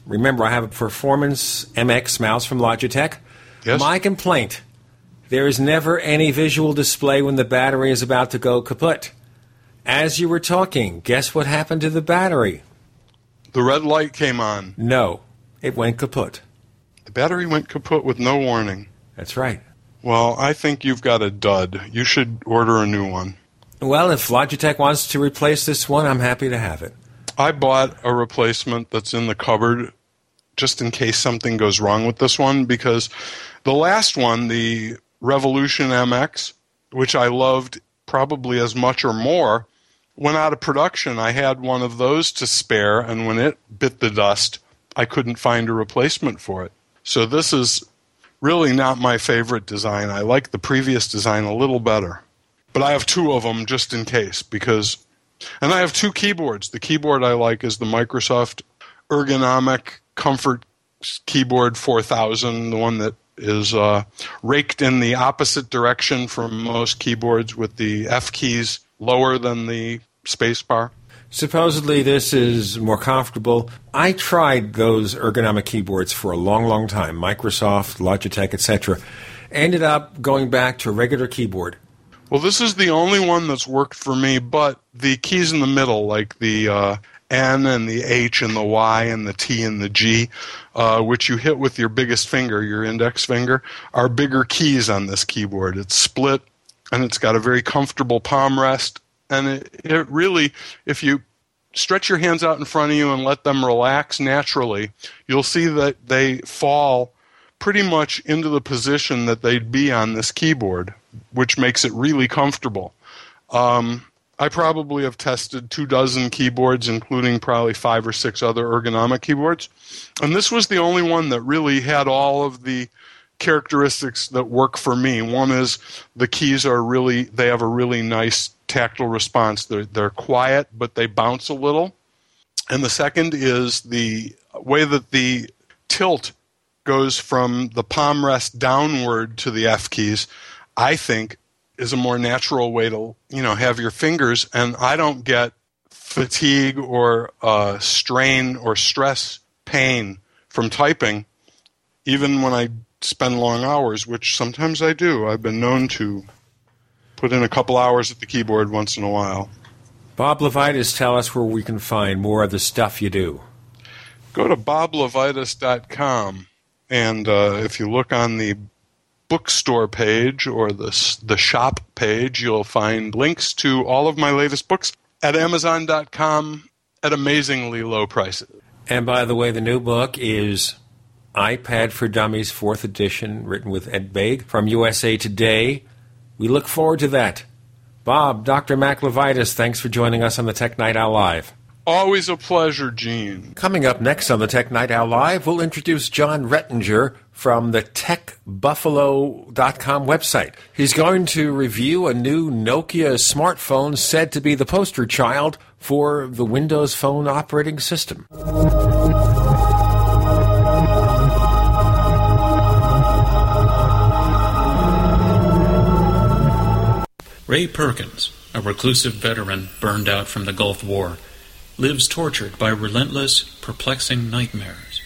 remember I have a Performance MX mouse from Logitech. Yes. My complaint there is never any visual display when the battery is about to go kaput. As you were talking, guess what happened to the battery? The red light came on. No, it went kaput. The battery went kaput with no warning. That's right. Well, I think you've got a dud. You should order a new one. Well, if Logitech wants to replace this one, I'm happy to have it. I bought a replacement that's in the cupboard just in case something goes wrong with this one because the last one, the Revolution MX, which I loved probably as much or more, went out of production. I had one of those to spare, and when it bit the dust, I couldn't find a replacement for it. So this is really not my favorite design. I like the previous design a little better. But I have two of them just in case because and I have two keyboards. The keyboard I like is the Microsoft ergonomic comfort keyboard 4000, the one that is uh, raked in the opposite direction from most keyboards with the F keys lower than the spacebar. Supposedly, this is more comfortable. I tried those ergonomic keyboards for a long, long time Microsoft, Logitech, etc. Ended up going back to a regular keyboard. Well, this is the only one that's worked for me, but the keys in the middle, like the uh, N and the H and the Y and the T and the G, uh, which you hit with your biggest finger, your index finger, are bigger keys on this keyboard. It's split and it's got a very comfortable palm rest. And it, it really, if you stretch your hands out in front of you and let them relax naturally, you'll see that they fall pretty much into the position that they'd be on this keyboard, which makes it really comfortable. Um, I probably have tested two dozen keyboards, including probably five or six other ergonomic keyboards. And this was the only one that really had all of the characteristics that work for me. One is the keys are really, they have a really nice tactile response. They're, they're quiet, but they bounce a little. And the second is the way that the tilt goes from the palm rest downward to the F keys. I think is a more natural way to you know have your fingers and i don't get fatigue or uh, strain or stress pain from typing even when i spend long hours which sometimes i do. I've been known to put in a couple hours at the keyboard once in a while. Bob LeVitus tell us where we can find more of the stuff you do. Go to boblevitus.com and uh, if you look on the bookstore page or the, the shop page, you'll find links to all of my latest books at Amazon.com at amazingly low prices. And by the way, the new book is iPad for Dummies, fourth edition, written with Ed Baig from USA Today. We look forward to that. Bob, Dr. Mac LeVitus, thanks for joining us on the Tech Night Owl Live. Always a pleasure, Gene. Coming up next on the Tech Night Owl Live, we'll introduce Jon Rettinger from the techbuffalo.com website. He's going to review a new Nokia smartphone said to be the poster child for the Windows Phone operating system. Ray Perkins, a reclusive veteran burned out from the Gulf War, lives tortured by relentless, perplexing nightmares.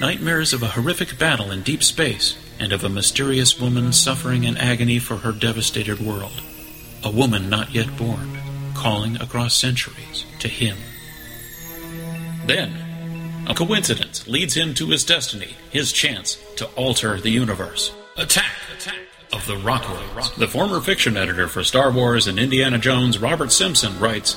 Nightmares of a horrific battle in deep space and of a mysterious woman suffering in agony for her devastated world. A woman not yet born, calling across centuries to him. Then, a coincidence leads him to his destiny, his chance to alter the universe. Attack! Attack! Of the Rockoids. The former fiction editor for Star Wars and Indiana Jones, Robert Simpson, writes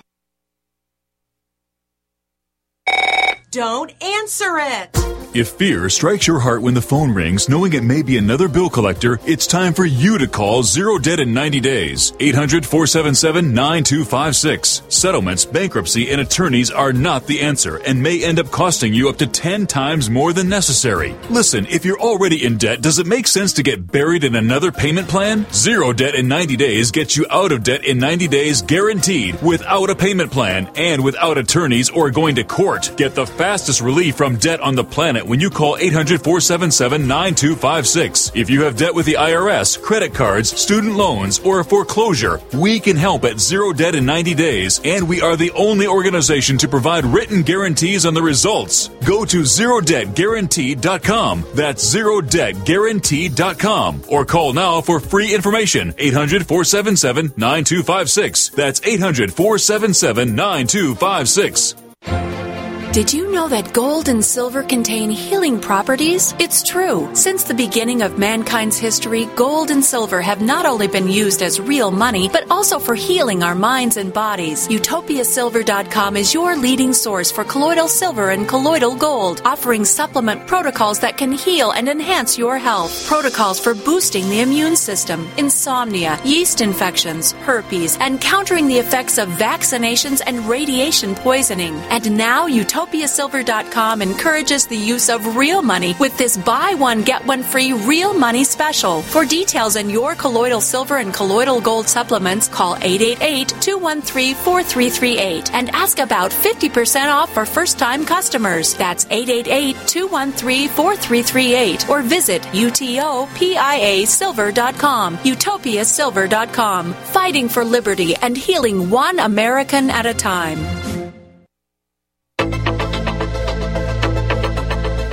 Don't answer it. If fear strikes your heart when the phone rings, knowing it may be another bill collector, it's time for you to call Zero Debt in 90 Days. 800 477 9256. Settlements, bankruptcy, and attorneys are not the answer and may end up costing you up to 10 times more than necessary. Listen, if you're already in debt, does it make sense to get buried in another payment plan? Zero Debt in 90 Days gets you out of debt in 90 days guaranteed without a payment plan and without attorneys or going to court. Get the fastest relief from debt on the planet when you call 800 477 9256. If you have debt with the IRS, credit cards, student loans, or a foreclosure, we can help at Zero Debt in 90 Days, and we are the only organization to provide written guarantees on the results. Go to ZeroDebtGuaranteed.com. That's ZeroDebtGuaranteed.com. Or call now for free information. 800 477 9256. That's 800 477 9256. Did you know that gold and silver contain healing properties? It's true. Since the beginning of mankind's history, gold and silver have not only been used as real money, but also for healing our minds and bodies. UtopiaSilver.com is your leading source for colloidal silver and colloidal gold, offering supplement protocols that can heal and enhance your health. Protocols for boosting the immune system, insomnia, yeast infections, herpes, and countering the effects of vaccinations and radiation poisoning. And now, Utopia UtopiaSilver.com encourages the use of real money with this buy one, get one free real money special. For details on your colloidal silver and colloidal gold supplements, call 888 213 4338 and ask about 50% off for first time customers. That's 888 213 4338 or visit UTOPIASilver.com. UtopiaSilver.com. Fighting for liberty and healing one American at a time.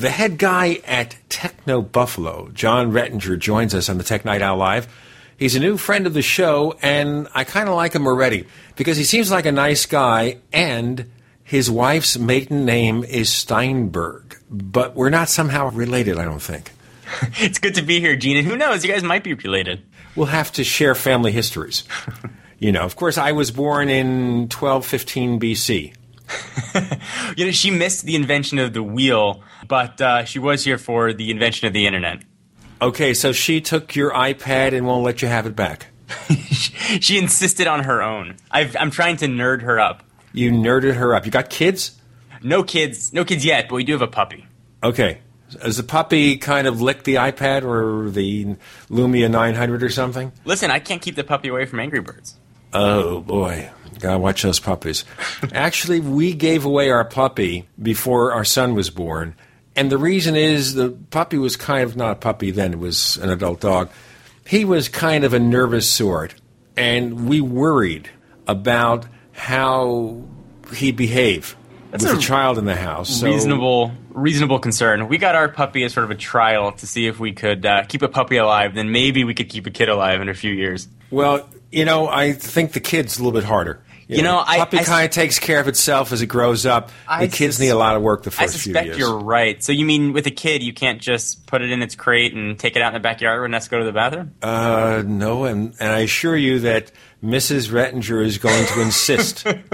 The head guy at Techno Buffalo, Jon Rettinger, joins us on the Tech Night Owl Live. He's a new friend of the show, and I kind of like him already because he seems like a nice guy, and his wife's maiden name is Steinberg. But we're not somehow related, I don't think. [LAUGHS] it's good to be here, Gene. And who knows? You guys might be related. We'll have to share family histories. [LAUGHS] you know, of course, I was born in 1215 BC. [LAUGHS] you know, she missed the invention of the wheel, but uh, she was here for the invention of the internet. Okay, so she took your iPad and won't let you have it back. [LAUGHS] she insisted on her own. i am trying to nerd her up. You nerded her up. You got kids? No kids. No kids yet, but we do have a puppy. Okay. Does the puppy kind of lick the iPad or the Lumia 900 or something? Listen, I can't keep the puppy away from Angry Birds. Oh, boy. Gotta watch those puppies. [LAUGHS] Actually, we gave away our puppy before our son was born. And the reason is the puppy was kind of not a puppy then, it was an adult dog. He was kind of a nervous sort. And we worried about how he'd behave That's with a a child in the house. So- reasonable, reasonable concern. We got our puppy as sort of a trial to see if we could uh, keep a puppy alive. Then maybe we could keep a kid alive in a few years. Well, you know, I think the kid's a little bit harder. You know, I- puppy kind of takes care of itself as it grows up. I the kids sus- need a lot of work the first few years. I suspect you're right. So you mean with a kid, you can't just put it in its crate and take it out in the backyard when it has to go to the bathroom? Uh, no, and, and I assure you that Mrs. Rettinger is going to insist [LAUGHS]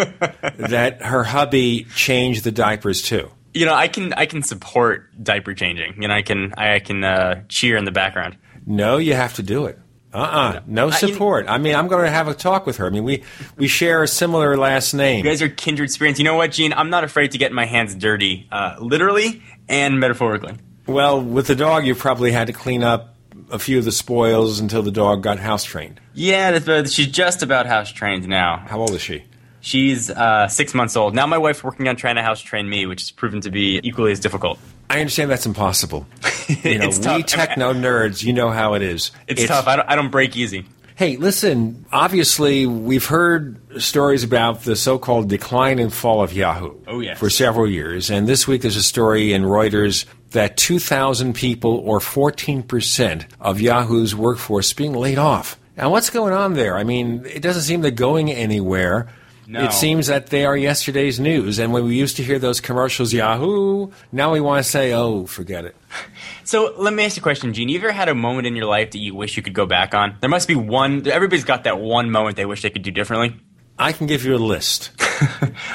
that her hubby change the diapers too. You know, I can I can support diaper changing. You know, I can I can uh, cheer in the background. No, you have to do it. Uh-uh. No support. I mean, I'm going to have a talk with her. I mean, we, we share a similar last name. You guys are kindred spirits. You know what, Gene? I'm not afraid to get my hands dirty, uh, literally and metaphorically. Well, with the dog, you probably had to clean up a few of the spoils until the dog got house trained. Yeah, she's just about house trained now. How old is she? She's uh, six months old. Now my wife's working on trying to house train me, which has proven to be equally as difficult. I understand that's impossible. [LAUGHS] You know, It's we tough. techno nerds, you know how it is. It's, tough. I don't, I don't break easy. Hey, listen, obviously, we've heard stories about the so called decline and fall of Yahoo Oh, yes. for several years. And this week there's a story in Reuters that 2,000 people, or 14% of Yahoo's workforce, being laid off. Now, what's going on there? I mean, it doesn't seem they're going anywhere. No. It seems that they are yesterday's news. And when we used to hear those commercials, Yahoo, now we want to say, oh, forget it. [LAUGHS] So let me ask you a question, Gene. You ever had a moment in your life that you wish you could go back on? There must be one. Everybody's got that one moment they wish they could do differently. I can give you a list. [LAUGHS]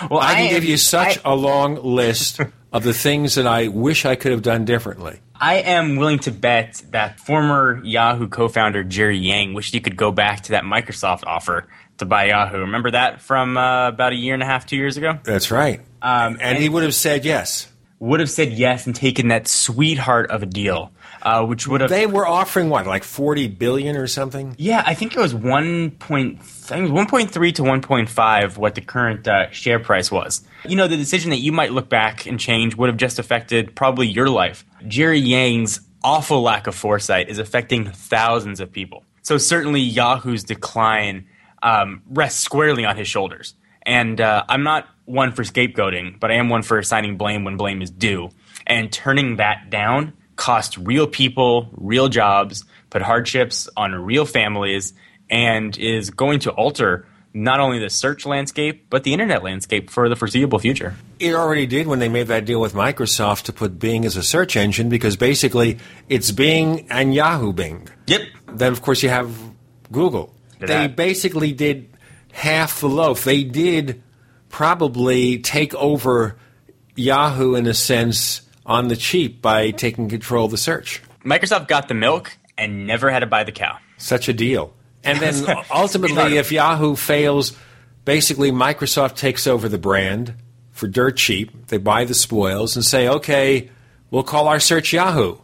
Well, I can give you such I- a long list of the things that I wish I could have done differently. I am willing to bet that former Yahoo co-founder Jerry Yang wished he could go back to that Microsoft offer to buy Yahoo. Remember that from uh, about a year and a half, two years ago? That's right. Um, And he would have said yes. would have said yes and taken that sweetheart of a deal, uh, which would have. They were offering what, like forty billion or something? Yeah, I think it was one point. I think one point three to one point five. What the current uh, share price was. You know, the decision that you might look back and change would have just affected probably your life. Jerry Yang's awful lack of foresight is affecting thousands of people. So certainly Yahoo's decline um, rests squarely on his shoulders. And uh, I'm not one for scapegoating, but I am one for assigning blame when blame is due. And turning that down cost real people, real jobs, put hardships on real families, and is going to alter not only the search landscape, but the internet landscape for the foreseeable future. It already did when they made that deal with Microsoft to put Bing as a search engine because basically it's Bing and Yahoo Bing. Yep. Then, of course, you have Google. They basically did half the loaf. They did probably take over Yahoo in a sense on the cheap by taking control of the search. Microsoft got the milk and never had to buy the cow. Such a deal. And then [LAUGHS] ultimately, if Yahoo fails, basically Microsoft takes over the brand for dirt cheap. They buy the spoils and say, okay, we'll call our search Yahoo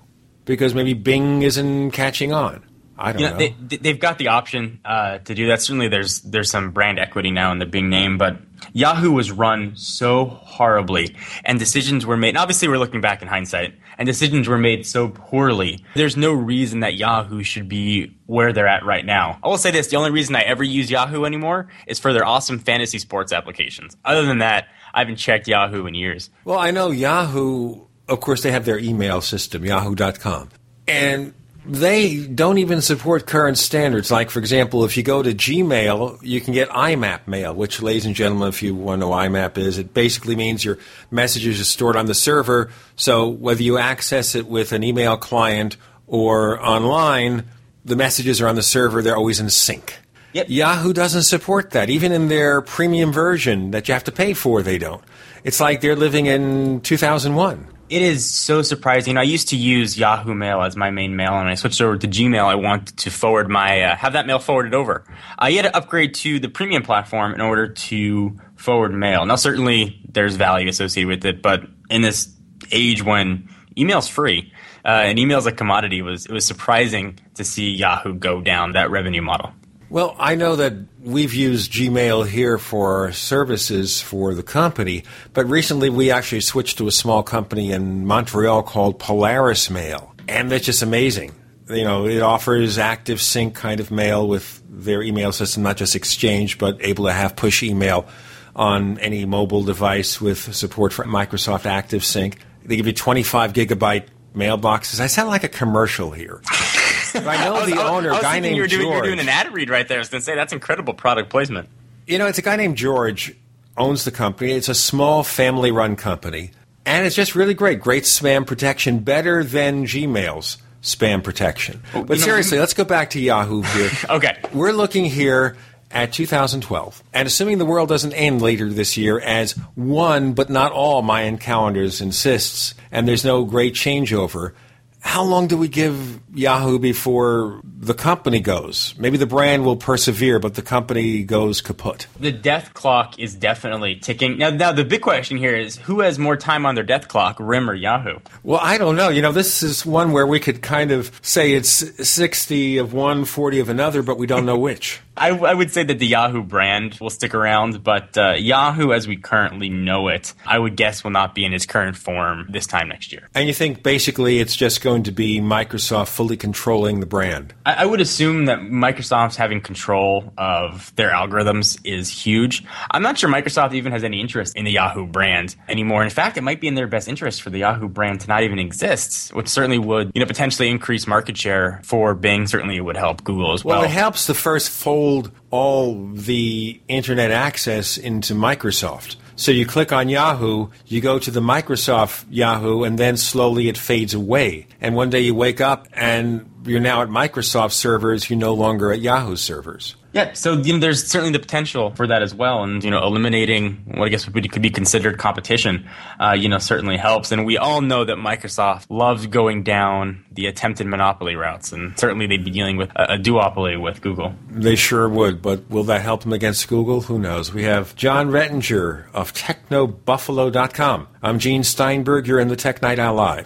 because maybe Bing isn't catching on. I don't You know. know, they, they've got the option uh, to do that. Certainly, there's there's some brand equity now in the Bing name, but Yahoo was run so horribly, and decisions were made. And obviously, we're looking back in hindsight, and decisions were made so poorly. There's no reason that Yahoo should be where they're at right now. I will say this: the only reason I ever use Yahoo anymore is for their awesome fantasy sports applications. Other than that, I haven't checked Yahoo in years. Well, I know Yahoo, of course, they have their email system, yahoo.com. And they don't even support current standards. Like, for example, if you go to Gmail, you can get IMAP mail, which, ladies and gentlemen, if you want to know what IMAP is, it basically means your messages are stored on the server. So whether you access it with an email client or online, the messages are on the server, they're always in sync. Yahoo doesn't support that. Even in their premium version that you have to pay for, they don't. It's like they're living in 2001. It is so surprising. I used to use Yahoo Mail as my main mail, and I switched over to Gmail. I wanted to forward my uh, have that mail forwarded over. I had to upgrade to the premium platform in order to forward mail. Now, certainly there's value associated with it, but in this age when email's free uh, and email's a commodity, it was it was surprising to see Yahoo go down that revenue model. Well, I know that we've used Gmail here for services for the company, but recently we actually switched to a small company in Montreal called Polaris Mail, and that's just amazing. You know, it offers active sync kind of mail with their email system, not just Exchange, but able to have push email on any mobile device with support for Microsoft Active Sync. They give you 25 gigabyte mailboxes. I sound like a commercial here. I know was- the I was- owner, I was guy named you were, doing, you were doing an ad read right there. I was going to say that's incredible product placement. You know, it's a guy named George owns the company. It's a small family run company. And it's just really great. Great spam protection, better than Gmail's spam protection. Oh, but you know- seriously, let's go back to Yahoo here. [LAUGHS] okay. We're looking here at 2012. And assuming the world doesn't end later this year, as one but not all Mayan calendars insists, and there's no great changeover, how long do we give Yahoo before the company goes? Maybe the brand will persevere, but the company goes kaput. The death clock is definitely ticking. Now, now the big question here is who has more time on their death clock, RIM or Yahoo? Well, I don't know. You know, this is one where we could kind of say it's 60 of one, 40 of another, but we don't know which. I, I, would say that the Yahoo brand will stick around, but uh, Yahoo, as we currently know it, I would guess will not be in its current form this time next year. And you think basically it's just going to be Microsoft fully controlling the brand? I, I would assume that Microsoft's having control of their algorithms is huge. I'm not sure Microsoft even has any interest in the Yahoo brand anymore. In fact, it might be in their best interest for the Yahoo brand to not even exist, which certainly would, you know, potentially increase market share for Bing. Certainly, it would help Google as well. Well, it helps the first fold all the internet access into Microsoft. So you click on Yahoo, you go to the Microsoft Yahoo, and then slowly it fades away. And one day you wake up and you're now at Microsoft servers, you're no longer at Yahoo servers. Yeah, so you know, there's certainly the potential for that as well, and you know, eliminating what I guess could be considered competition, uh, you know, certainly helps. And we all know that Microsoft loves going down the attempted monopoly routes, and certainly they'd be dealing with a, a duopoly with Google. They sure would, but will that help them against Google? Who knows? We have Jon Rettinger of TechnoBuffalo.com. I'm Gene Steinberg. You're in the Tech Night Owl Live.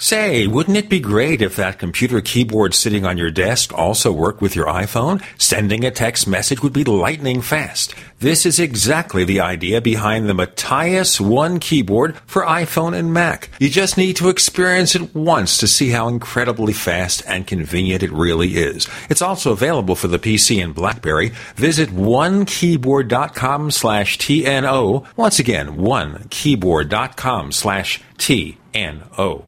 Say, wouldn't it be great if that computer keyboard sitting on your desk also worked with your iPhone? Sending a text message would be lightning fast. This is exactly the idea behind the Matias One keyboard for iPhone and Mac. You just need to experience it once to see how incredibly fast and convenient it really is. It's also available for the PC and BlackBerry. Visit onekeyboard.com slash TNO. Once again, onekeyboard.com slash TNO.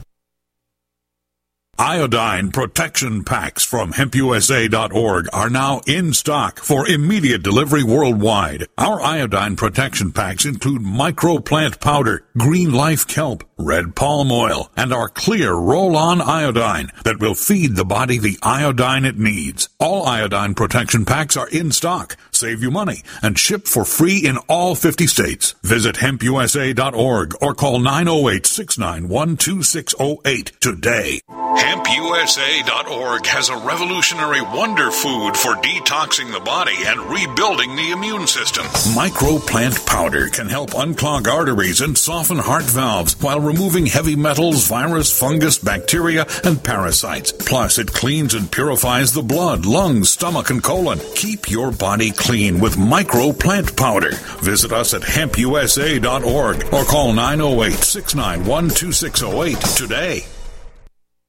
Iodine protection packs from hempusa.org are now in stock for immediate delivery worldwide. Our iodine protection packs include microplant powder, green life kelp, red palm oil, and our clear roll-on iodine that will feed the body the iodine it needs. All iodine protection packs are in stock, save you money, and ship for free in all 50 states. Visit hempusa.org or call 908-691-2608 today. HempUSA.org has a revolutionary wonder food for detoxing the body and rebuilding the immune system. Microplant powder can help unclog arteries and soften heart valves while removing heavy metals, virus, fungus, bacteria, and parasites. Plus, it cleans and purifies the blood, lungs, stomach, and colon. Keep your body clean with micro plant powder. Visit us at hempusa.org or call 908 691 2608 today.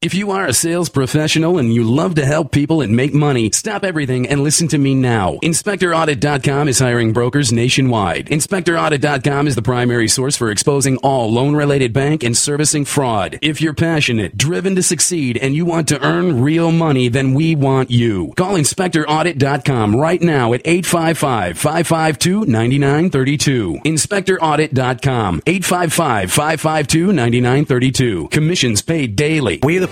If you are a sales professional and you love to help people and make money, stop everything and listen to me now. InspectorAudit.com is hiring brokers nationwide. InspectorAudit.com is the primary source for exposing all loan related bank and servicing fraud. If you're passionate, driven to succeed, and you want to earn real money, then we want you. Call InspectorAudit.com right now at 855 552 9932. InspectorAudit.com 855 552 9932. Commissions paid daily. We the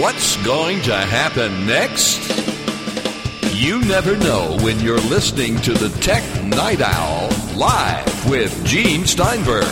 What's going to happen next? You never know when you're listening to the Tech Night Owl live with Gene Steinberg.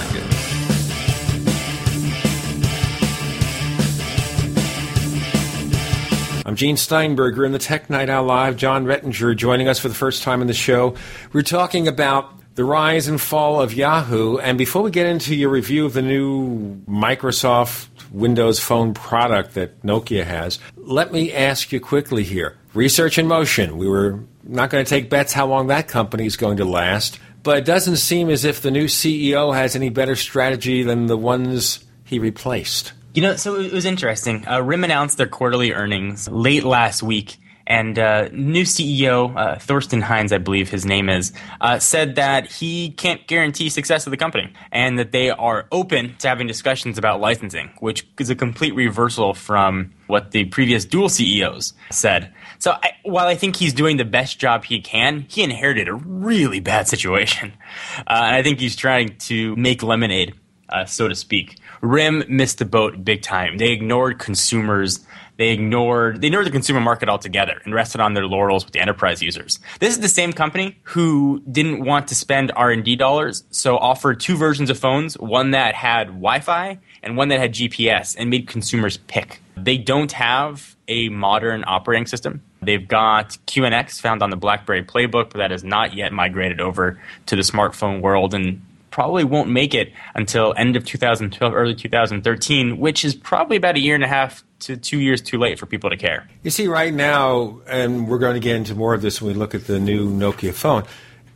I'm Gene Steinberger in the Tech Night Owl Live. Jon Rettinger joining us for the first time in the show. We're talking about the rise and fall of Yahoo. And before we get into your review of the new Microsoft Windows Phone product that Nokia has, let me ask you quickly here. Research in motion. We were not going to take bets how long that company is going to last, but it doesn't seem as if the new CEO has any better strategy than the ones he replaced. You know, so it was interesting. Uh, RIM announced their quarterly earnings late last week, and uh, new CEO uh, Thorsten Heins, I believe his name is, uh, said that he can't guarantee success of the company, and that they are open to having discussions about licensing, which is a complete reversal from what the previous dual CEOs said. So I, while I think he's doing the best job he can, he inherited a really bad situation, uh, and I think he's trying to make lemonade, uh, so to speak. RIM missed the boat big time. They ignored consumers. They ignored they ignored the consumer market altogether and rested on their laurels with the enterprise users. This is the same company who didn't want to spend R and D dollars, so offered two versions of phones, one that had Wi-Fi and one that had GPS, and made consumers pick. They don't have a modern operating system. They've got QNX found on the BlackBerry Playbook, but that has not yet migrated over to the smartphone world. And probably won't make it until end of 2012, early 2013, which is probably about a year and a half to two years too late for people to care. You see, right now, and we're going to get into more of this when we look at the new Nokia phone,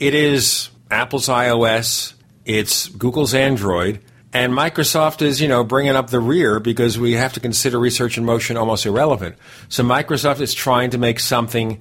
it is Apple's iOS, it's Google's Android, and Microsoft is, you know, bringing up the rear because we have to consider research in motion almost irrelevant. So Microsoft is trying to make something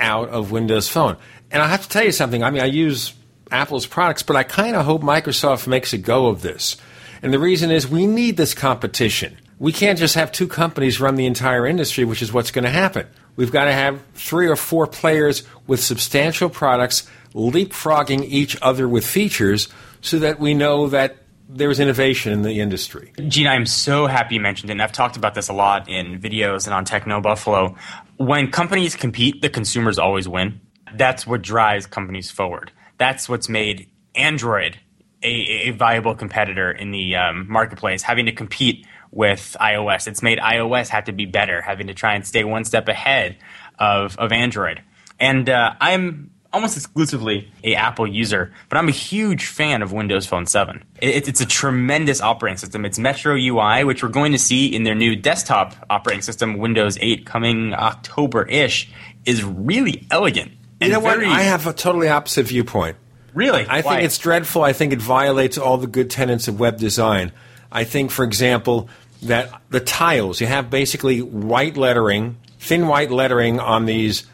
out of Windows Phone. And I have to tell you something. I mean, I use Apple's products, but I kind of hope Microsoft makes a go of this. And the reason is we need this competition. We can't just have two companies run the entire industry, which is what's going to happen. We've got to have three or four players with substantial products leapfrogging each other with features so that we know that there's innovation in the industry. Gene, I'm so happy you mentioned it, and I've talked about this a lot in videos and on Techno Buffalo. When companies compete, the consumers always win. That's what drives companies forward that's what's made Android a, a viable competitor in the um, marketplace, having to compete with iOS. It's made iOS have to be better, having to try and stay one step ahead of, of Android. And uh, I'm almost exclusively a Apple user, but I'm a huge fan of Windows Phone 7. It, it's a tremendous operating system. It's Metro UI, which we're going to see in their new desktop operating system, Windows 8, coming October ish, is really elegant you know what? I have a totally opposite viewpoint. Really? I Why? think it's dreadful. I think it violates all the good tenets of web design. I think, for example, that the tiles, you have basically white lettering, thin white lettering on these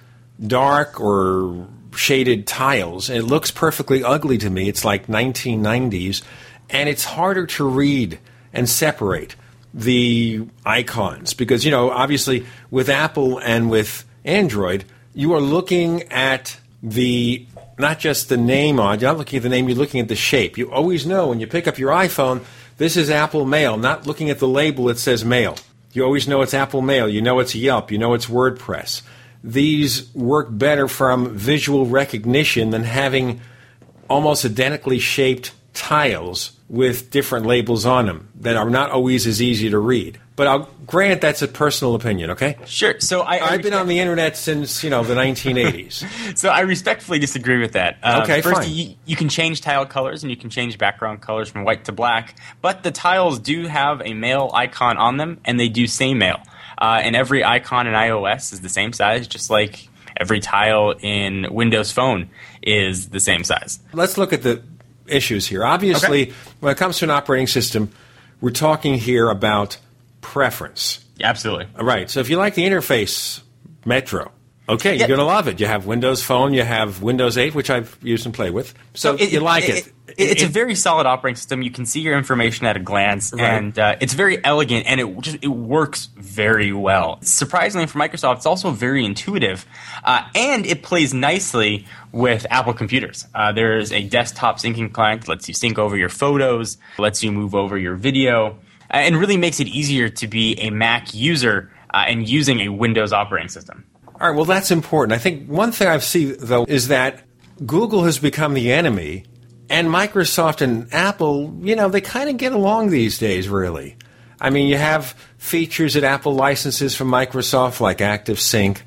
dark or shaded tiles. It looks perfectly ugly to me. It's like 1990s. And it's harder to read and separate the icons because, you know, obviously with Apple and with Android, you are looking at the not just the name on, you're not looking at the name, you're looking at the shape. You always know when you pick up your iPhone, this is Apple Mail, not looking at the label that says Mail. You always know it's Apple Mail, you know it's Yelp, you know it's WordPress. These work better from visual recognition than having almost identically shaped tiles with different labels on them that are not always as easy to read. But I'll grant that's a personal opinion, okay? Sure. So I, have been on the internet since you know the 1980s. [LAUGHS] so I respectfully disagree with that. Uh, okay, first, fine. You, you can change tile colors and you can change background colors from white to black, but the tiles do have a mail icon on them, and they do say mail. Uh, and every icon in iOS is the same size, just like every tile in Windows Phone is the same size. Let's look at the issues here. Obviously, Okay. when it comes to an operating system, we're talking here about preference. Absolutely. All right. So if you like the interface, Metro, okay, you're going to love it. You have Windows Phone, you have Windows 8, which I've used and played with. So, you like it. it's a very solid operating system. You can see your information at a glance, Right. and uh, it's very elegant, and it just it works very well. Surprisingly for Microsoft, it's also very intuitive, uh, and it plays nicely with Apple computers. Uh, there is a desktop syncing client that lets you sync over your photos, lets you move over your video, uh, and really makes it easier to be a Mac user uh, and using a Windows operating system. All right, well, that's important. I think one thing I've seen, though, is that Google has become the enemy, and Microsoft and Apple, you know, they kind of get along these days, really. I mean, you have features that Apple licenses from Microsoft, like ActiveSync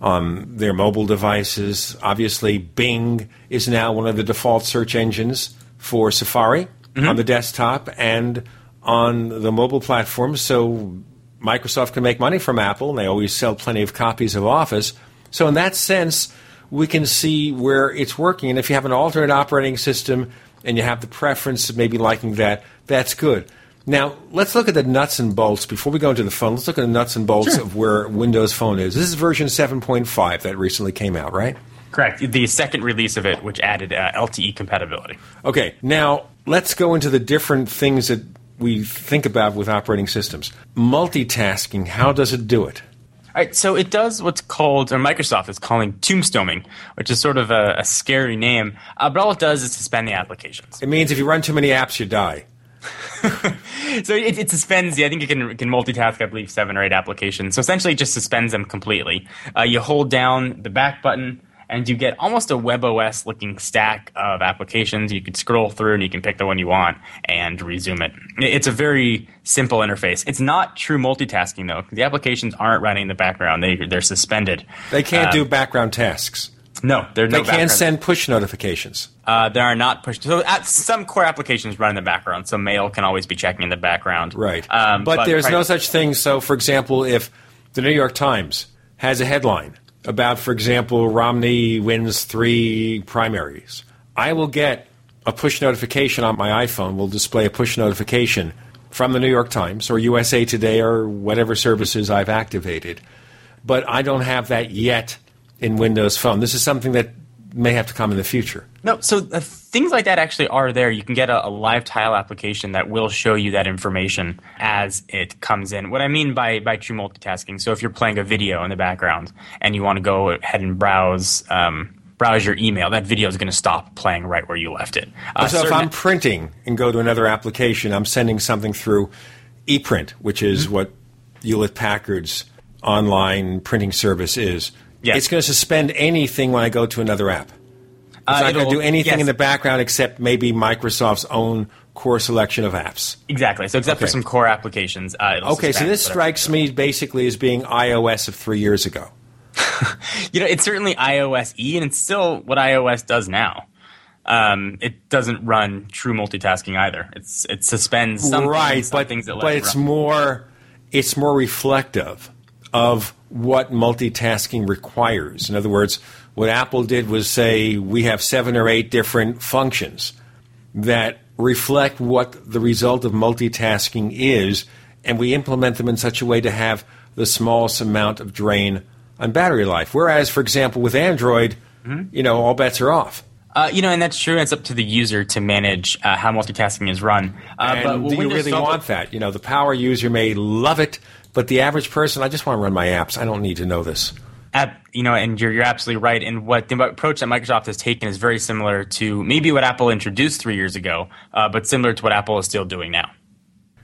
on their mobile devices. Obviously, Bing is now one of the default search engines for Safari mm-hmm. on the desktop and on the mobile platform. So Microsoft can make money from Apple, and they always sell plenty of copies of Office. So, in that sense, we can see where it's working. And if you have an alternate operating system and you have the preference of maybe liking that, that's good. Now, let's look at the nuts and bolts before we go into the phone. Let's look at the nuts and bolts of where Windows Phone is. This is version 7.5 that recently came out, right? Correct. The second release of it, which added uh, LTE compatibility. Okay, now let's go into the different things that we think about with operating systems. Multitasking, how does it do it? All right, so it does what's called, or Microsoft is calling tombstoning, which is sort of a, a scary name. Uh, but all it does is suspend the applications. It means if you run too many apps, you die. [LAUGHS] So it, it suspends. I think it can it can multitask. I believe seven or eight applications. So essentially, it just suspends them completely. Uh, you hold down the back button, and you get almost a WebOS looking stack of applications. You can scroll through, and you can pick the one you want and resume it. It- It's a very simple interface. It's not true multitasking though. The applications aren't running in the background. They they're suspended. They can't Uh, do background tasks. No, they're They no can't send push notifications. Uh, there are not push. So at some core applications run in the background. So mail can always be checking in the background. Right. Um, but, there's pri- no such thing. So, for example, if the New York Times has a headline about, for example, Romney wins three primaries, I will get a push notification on my iPhone, will display a push notification from the New York Times or USA Today or whatever services I've activated. But I don't have that yet in Windows Phone. This is something that may have to come in the future. No, so uh, things like that actually are there. You can get a, a live tile application that will show you that information as it comes in. What I mean by, by true multitasking, so if you're playing a video in the background and you want to go ahead and browse um, browse your email, that video is going to stop playing right where you left it. Uh, so if I'm printing and go to another application, I'm sending something through ePrint, which is Mm-hmm. what Hewlett Packard's online printing service is. Yes. It's going to suspend anything when I go to another app. It's Uh, not going to do anything yes. in the background except maybe Microsoft's own core selection of apps. Exactly. So except for some core applications, uh, it'll Okay, so this strikes me basically as being iOS of three years ago. [LAUGHS] You know, it's certainly iOS E, and it's still what iOS does now. Um, it doesn't run true multitasking either. It's it suspends some right, things, some but, things that but it's run. more it's more reflective of what multitasking requires. In other words, what Apple did was say we have seven or eight different functions that reflect what the result of multitasking is, and we implement them in such a way to have the smallest amount of drain on battery life. Whereas, for example, with Android, Mm-hmm. you know, all bets are off. Uh, you know, and that's true. It's up to the user to manage uh, how multitasking is run. Uh, but do you really want that? You know, the power user may love it, but the average person, I just want to run my apps. I don't need to know this. App, you know, and you're, you're absolutely right. And what the approach that Microsoft has taken is very similar to maybe what Apple introduced three years ago, uh, but similar to what Apple is still doing now.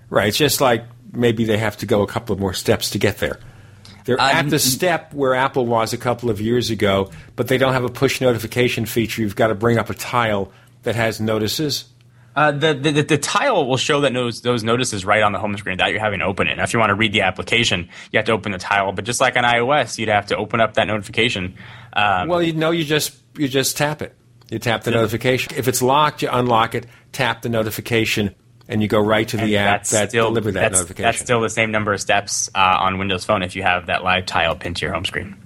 Right. It's just like maybe they have to go a couple of more steps to get there. They're Uh, at the step where Apple was a couple of years ago, but they don't have a push notification feature. You've got to bring up a tile that has notices. Uh, the, the the tile will show that those those notices right on the home screen that you're having open it. Now, if you want to read the application, you have to open the tile. But just like on iOS, you'd have to open up that notification. Um, well, you know, you just you just tap it. You tap the notification. If it's locked, you unlock it, tap the notification, and you go right to the app that still, deliver that that's, notification. That's still the same number of steps uh, on Windows Phone if you have that live tile pinned to your home screen.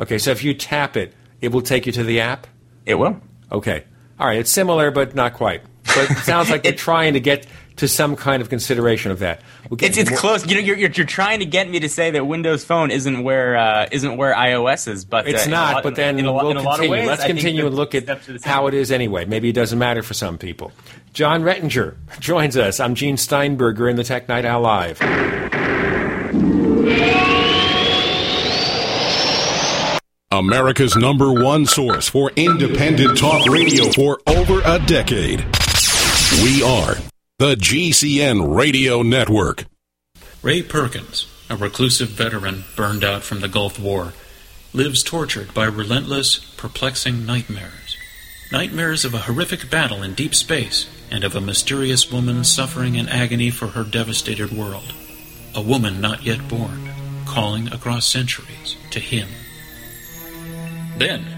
Okay, so if you tap it, it will take you to the app. It will. Okay, all right. It's similar, but not quite. But it sounds like they're trying to get to some kind of consideration of that. We'll It's, it's close. You know, you're, you're, you're trying to get me to say that Windows Phone isn't where uh, isn't where iOS is, but It's uh, in not, lot- but then in a, we'll in a lot of continue. ways, Let's I continue and look at steps are the same. how it is anyway. Maybe it doesn't matter for some people. Jon Rettinger joins us. I'm Gene Steinberger in the Tech Night Owl Live. America's number one source for independent talk radio for over a decade. We are the GCN Radio Network. Ray Perkins, a reclusive veteran burned out from the Gulf War, lives tortured by relentless, perplexing nightmares. Nightmares of a horrific battle in deep space and of a mysterious woman suffering in agony for her devastated world. A woman not yet born, calling across centuries to him. Then,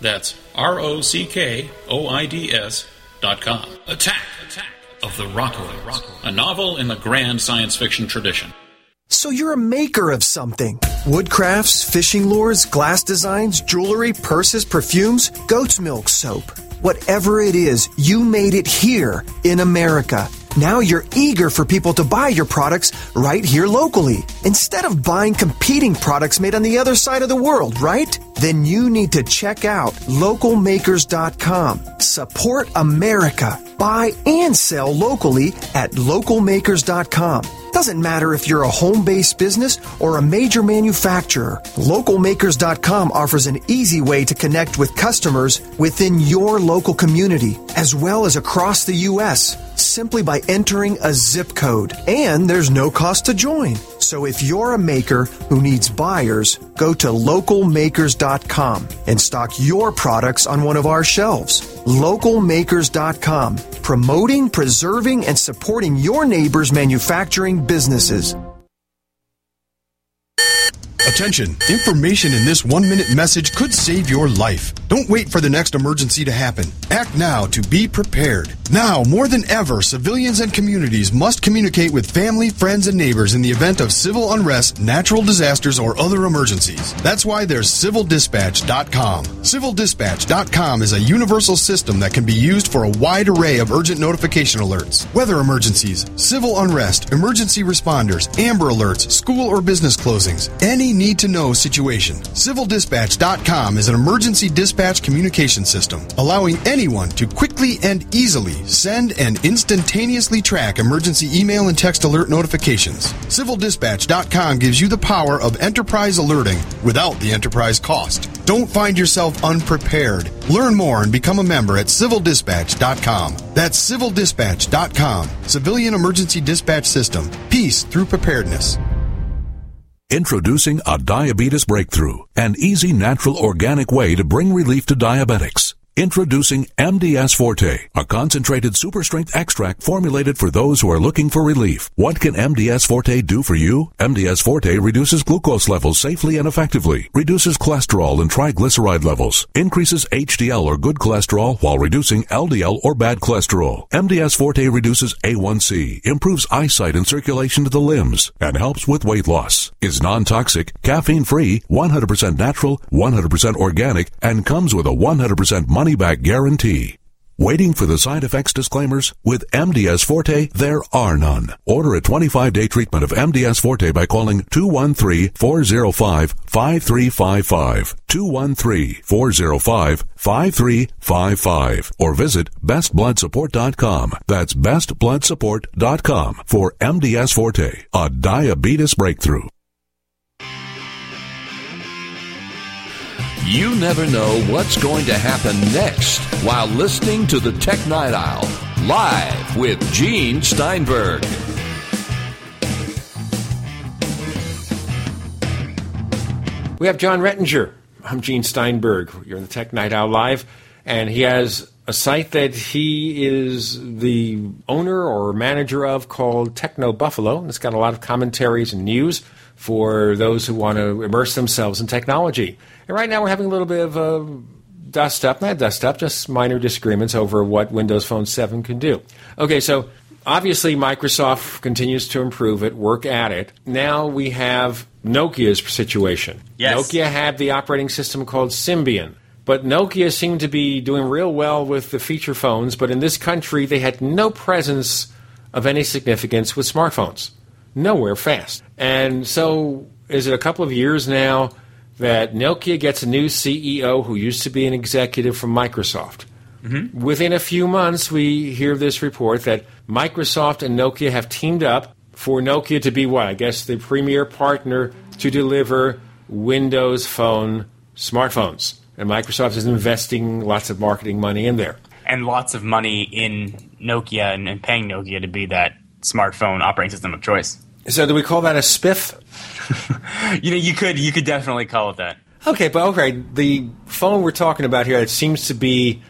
That's R O C K O I D S dot com. Attack! Attack! Of the Rockoids. A novel in the grand science fiction tradition. So you're a maker of something. Woodcrafts, fishing lures, glass designs, jewelry, purses, perfumes, goat's milk soap. Whatever it is, you made it here in America. Now you're eager for people to buy your products right here locally. Instead of buying competing products made on the other side of the world, right? Then you need to check out localmakers.com. Support America. Buy and sell locally at localmakers.com. Doesn't matter if you're a home based business or a major manufacturer. Localmakers.com offers an easy way to connect with customers within your local community, as well as across the U.S., simply by entering a zip code. And there's no cost to join. So if you're a maker who needs buyers, go to localmakers.com and stock your products on one of our shelves. Localmakers.com, promoting, preserving, and supporting your neighbor's manufacturing businesses. Attention! Information in this one minute message could save your life. Don't wait for the next emergency to happen. Act now to be prepared. Now, more than ever, civilians and communities must communicate with family, friends, and neighbors in the event of civil unrest, natural disasters, or other emergencies. That's why there's civildispatch.com. Civildispatch.com is a universal system that can be used for a wide array of urgent notification alerts, weather emergencies, civil unrest, emergency responders, amber alerts, school or business closings, any need to know situation. Civildispatch.com is an emergency dispatch communication system, allowing anyone to quickly and easily send and instantaneously track emergency email and text alert notifications. Civildispatch.com gives you the power of enterprise alerting without the enterprise cost. Don't find yourself unprepared. Learn more and become a member at civildispatch.com. That's civildispatch.com. Civilian Emergency Dispatch System. Peace through preparedness. Introducing a diabetes breakthrough, an easy, natural, organic way to bring relief to diabetics. Introducing MDS Forte, a concentrated super strength extract formulated for those who are looking for relief. What can MDS Forte do for you? MDS Forte reduces glucose levels safely and effectively, reduces cholesterol and triglyceride levels, increases HDL or good cholesterol while reducing LDL or bad cholesterol. MDS Forte reduces A1C, improves eyesight and circulation to the limbs, and helps with weight loss. Is non-toxic, caffeine-free, 100% natural, 100% organic, and comes with a 100% money-back guarantee. Waiting for the side effects disclaimers? With MDS Forte, there are none. Order a 25-day treatment of MDS Forte by calling 213-405-5355. 213-405-5355. Or visit bestbloodsupport.com. That's bestbloodsupport.com for MDS Forte, a diabetes breakthrough. You never know what's going to happen next while listening to the Tech Night Owl live with Gene Steinberg. We have Jon Rettinger. I'm Gene Steinberg. You're in the Tech Night Owl Live, and he has a site that he is the owner or manager of called Techno Buffalo. It's got a lot of commentaries and news for those who want to immerse themselves in technology. And right now we're having a little bit of a dust up, not dust up, just minor disagreements over what Windows Phone 7 can do. Okay, so obviously Microsoft continues to improve it, work at it. Now we have Nokia's situation. Yes. Nokia had the operating system called Symbian. But Nokia seemed to be doing real well with the feature phones, but in this country they had no presence of any significance with smartphones. Nowhere fast. And so is it a couple of years now that Nokia gets a new CEO who used to be an executive from Microsoft? Mm-hmm. Within a few months, we hear this report that Microsoft and Nokia have teamed up for Nokia to be what? I guess the premier partner to deliver Windows Phone smartphones. And Microsoft is investing lots of marketing money in there. And lots of money in Nokia and, and paying Nokia to be that smartphone operating system of choice. So, do we call that a spiff? [LAUGHS] you know, you could you could definitely call it that. Okay, but okay, the phone we're talking about here, it seems to be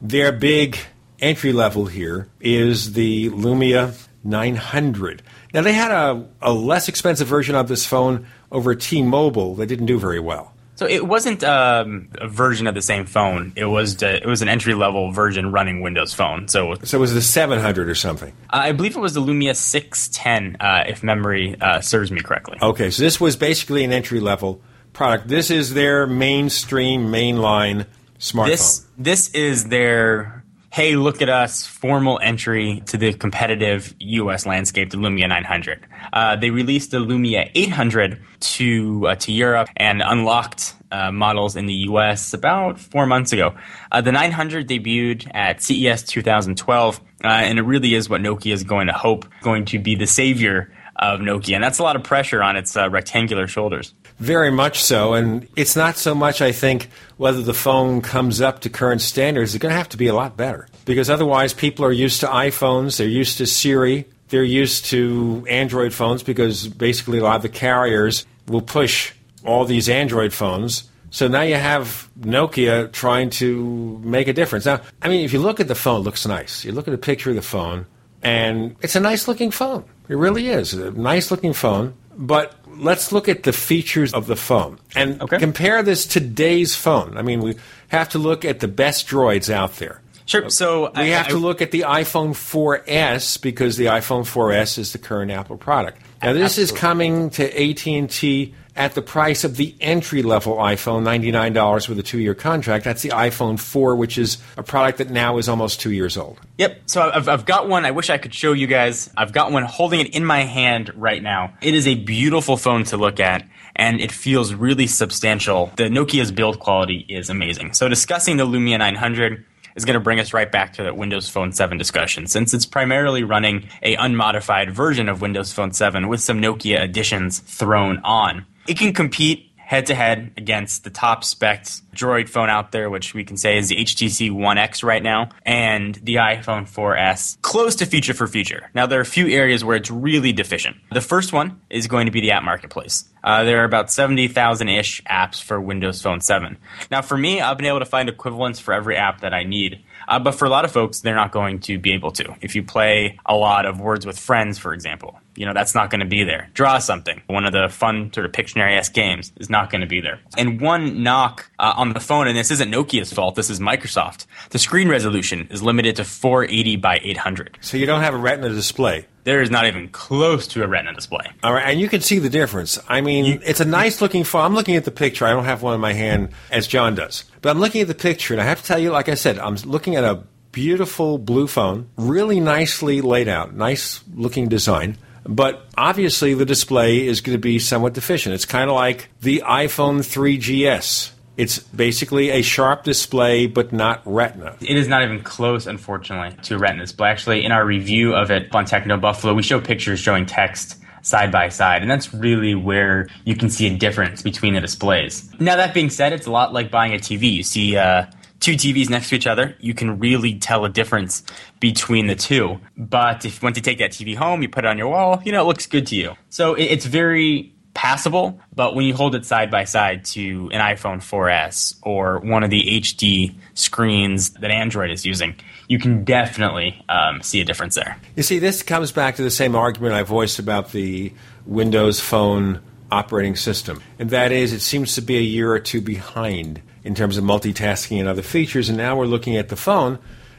their big entry level here is the Lumia 900. Now they had a, a less expensive version of this phone over T-Mobile that didn't do very well. So it wasn't um, a version of the same phone. It was the, it was an entry level version running Windows Phone. So so it was the 700 or something. I believe it was the Lumia 610, uh, if memory uh, serves me correctly. Okay, so this was basically an entry level product. This is their mainstream mainline smartphone. This this is their hey, look at us, formal entry to the competitive U.S. landscape, the Lumia 900. Uh, they released the Lumia 800 to uh, to Europe and unlocked uh, models in the U.S. about four months ago. Uh, the 900 debuted at CES 2012, uh, and it really is what Nokia is going to hope going to be the savior of Nokia, and that's a lot of pressure on its uh, rectangular shoulders. Very much so, and it's not so much, I think, whether the phone comes up to current standards. It's going to have to be a lot better because otherwise, people are used to iPhones, they're used to Siri, they're used to Android phones because basically a lot of the carriers will push all these Android phones. So now you have Nokia trying to make a difference. Now, I mean, if you look at the phone, it looks nice. You look at a picture of the phone, and it's a nice looking phone. It really is a nice looking phone. But let's look at the features of the phone and compare this to today's phone. I mean, we have to look at the best droids out there. Sure. Uh, so we I- have I- to look at the iPhone 4S because the iPhone 4S is the current Apple product. Now, this is coming to AT&T at the price of the entry level iPhone, $99 with a two year contract. That's the iPhone 4, which is a product that now is almost two years old. Yep. So I've, I've got one. I wish I could show you guys. I've got one holding it in my hand right now. It is a beautiful phone to look at, and it feels really substantial. The Nokia's build quality is amazing. So discussing the Lumia 900 is going to bring us right back to that Windows Phone 7 discussion, since it's primarily running a unmodified version of Windows Phone 7 with some Nokia additions thrown on. It can compete head to head against the top spec Droid phone out there, which we can say is the HTC One X right now, and the iPhone 4S, close to feature for feature. Now, there are a few areas where it's really deficient. The first one is going to be the app marketplace. Uh, there are about 70,000 ish apps for Windows Phone 7. Now, for me, I've been able to find equivalents for every app that I need. Uh, but for a lot of folks, they're not going to be able to. If you play a lot of Words with Friends, for example, you know, that's not going to be there. Draw something, one of the fun sort of Pictionary-esque games, is not going to be there. And one knock uh, on the phone, and this isn't Nokia's fault, this is Microsoft. The screen resolution is limited to 480 by 800. So you don't have a Retina display. There is not even close to a Retina display. All right, and you can see the difference. I mean, it's a nice looking phone. I'm looking at the picture. I don't have one in my hand as Jon does, but I'm looking at the picture, and I have to tell you, like I said, I'm looking at a beautiful blue phone, really nicely laid out, nice looking design. But obviously, the display is going to be somewhat deficient. It's kind of like the iPhone 3GS. It's basically a sharp display, but not Retina. It is not even close, unfortunately, to Retina display. Actually, in our review of it on Techno Buffalo, we show pictures showing text side by side, and that's really where you can see a difference between the displays. Now, that being said, it's a lot like buying a TV. You see uh, two TVs next to each other, you can really tell a difference between the two. But if once you take that TV home, you put it on your wall, you know, it looks good to you. So it, it's very passable, but when you hold it side by side to an iPhone 4S or one of the HD screens that Android is using, you can definitely um, see a difference there. You see, this comes back to the same argument I voiced about the Windows Phone operating system, and that is it seems to be a year or two behind in terms of multitasking and other features, and now we're looking at the phone,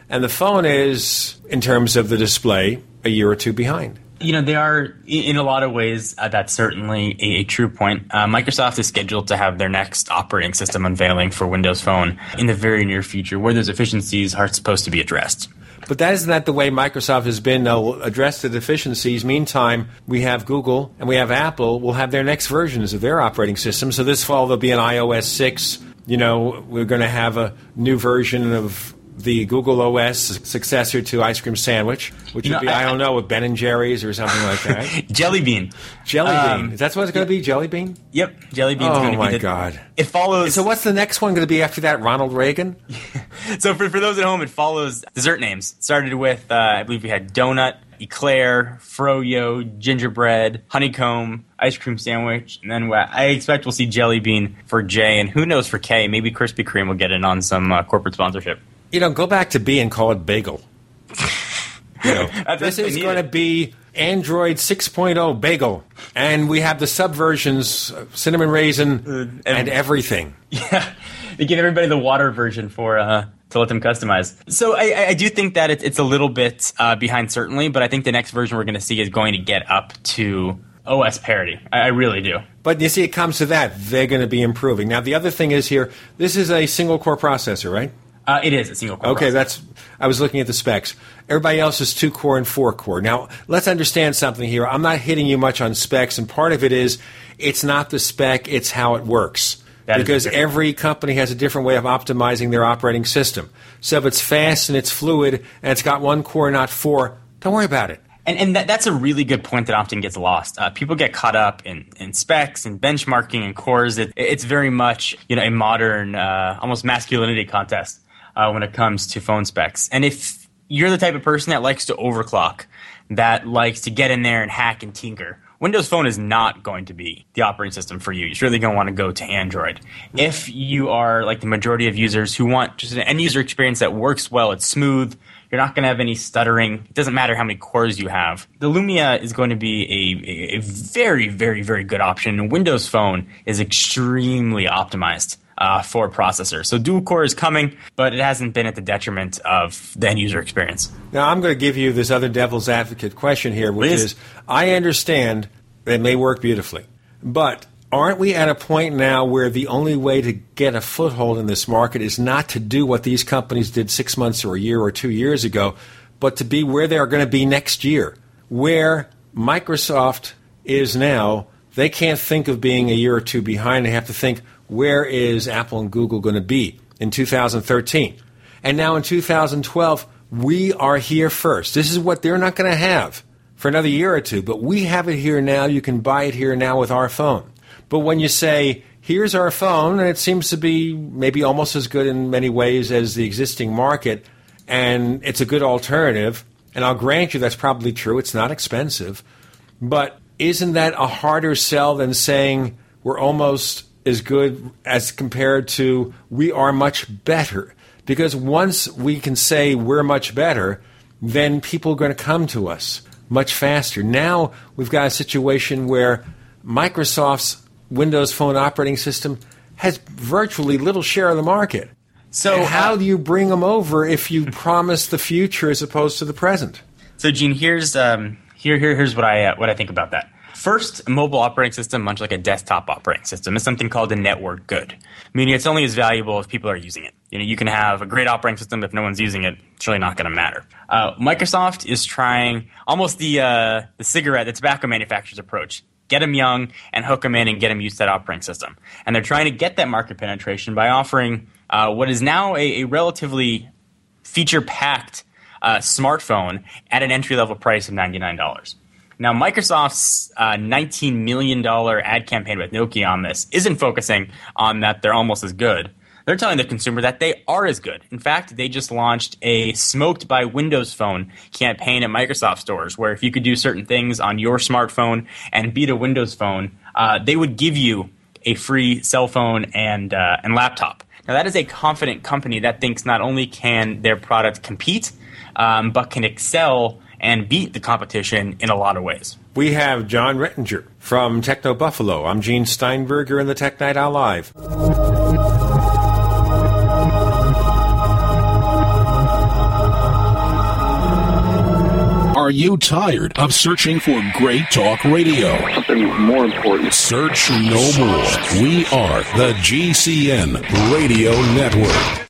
and the phone is, in terms of the display, a year or two behind. You know, they are, in a lot of ways, uh, that's certainly a, a true point. Uh, Microsoft is scheduled to have their next operating system unveiling for Windows Phone in the very near future, where those efficiencies are supposed to be addressed. But that isn't that the way Microsoft has been. They'll address the deficiencies. Meantime, we have Google and we have Apple will have their next versions of their operating system. So this fall there'll be an iOS 6. You know, we're going to have a new version of the Google OS successor to Ice Cream Sandwich, which You would know, be, I- I, don't know, with Ben and Jerry's or something like that. [LAUGHS] Jelly Bean. Jelly Um, Bean. Is that what it's going to be? Jelly Bean? Yep, Jelly Bean's Oh, my be the, God. It follows. So what's the next one going to be after that? Ronald Reagan? [LAUGHS] So for, for those at home, it follows dessert names. Started with, uh, I believe we had donut, eclair, froyo, gingerbread, honeycomb, ice cream sandwich, and then uh, I expect we'll see jelly bean for J, and who knows for K. Maybe Krispy Kreme will get in on some uh, corporate sponsorship. You know, go back to B and call it Bagel. You know, [LAUGHS] this is going to be Android 6.0 Bagel. And we have the subversions, uh, cinnamon raisin, and everything. [LAUGHS] Yeah, they give everybody the water version for uh, to let them customize. So I, I- I do think that it's, it's a little bit uh, behind, certainly, but I think the next version we're going to see is going to get up to OS parity. I, I really do. But you see, it comes to that. They're going to be improving. Now, the other thing is here this is a single core processor, right? Uh, it is a single core. Okay, processor. that's. I was looking at the specs. Everybody else is two core and four core. Now, let's understand something here. I'm not hitting you much on specs, and part of it is it's not the spec, it's how it works. That because every company has a different way of optimizing their operating system. So if it's fast and it's fluid and it's got one core, not four, don't worry about it. And, and that, that's a really good point that often gets lost. Uh, people get caught up in, in specs and benchmarking and cores. It, it's very much you know a modern, uh, almost masculinity contest uh, when it comes to phone specs. And if you're the type of person that likes to overclock, that likes to get in there and hack and tinker, Windows Phone is not going to be the operating system for you. You're really going to want to go to Android. If you are like the majority of users who want just an end user experience that works well, it's smooth, you're not going to have any stuttering. It doesn't matter how many cores you have. The Lumia is going to be a, a, very, very, very good option. Windows Phone is extremely optimized uh, for processor. So dual core is coming, but it hasn't been at the detriment of the end user experience. Now, I'm going to give you this other devil's advocate question here, which Please. is I understand it may work beautifully, but aren't we at a point now where the only way to get a foothold in this market is not to do what these companies did six months or a year or two years ago, but to be where they are going to be next year? Where Microsoft is now, they can't think of being a year or two behind. They have to think, where is Apple and Google going to be in 2013? And now in 2012, we are here first. This is what they're not going to have for another year or two, but we have it here now. You can buy it here now with our phone. But when you say, here's our phone, and it seems to be maybe almost as good in many ways as the existing market, and it's a good alternative, and I'll grant you that's probably true. It's not expensive. But isn't that a harder sell than saying we're almost as good as compared to we are much better? Because once we can say we're much better, then people are going to come to us much faster. Now we've got a situation where Microsoft's Windows Phone operating system has virtually little share of the market. So And how do you bring them over if you [LAUGHS] promise the future as opposed to the present? So, Gene, here's um, here, here here's what I uh, what I think about that. First mobile operating system, much like a desktop operating system, is something called a network good, meaning it's only as valuable if people are using it. You know, you can have a great operating system if no one's using it; it's really not going to matter. Uh, Microsoft is trying almost the uh, the cigarette, the tobacco manufacturer's approach. Get them young and hook them in and get them used to that operating system. And they're trying to get that market penetration by offering uh, what is now a, a relatively feature packed uh, smartphone at an entry level price of $99. Now, Microsoft's uh, $19 million ad campaign with Nokia on this isn't focusing on that they're almost as good. They're telling the consumer that they are as good. In fact, they just launched a smoked by Windows Phone campaign at Microsoft stores where if you could do certain things on your smartphone and beat a Windows phone, uh, they would give you a free cell phone and, uh, and laptop. Now, that is a confident company that thinks not only can their product compete, um, but can excel and beat the competition in a lot of ways. We have Jon Rettinger from Techno Buffalo. I'm Gene Steinberger in the Tech Night Owl Live. Are you tired of searching for great talk radio? Something more important. Search no more. We are the GCN Radio Network.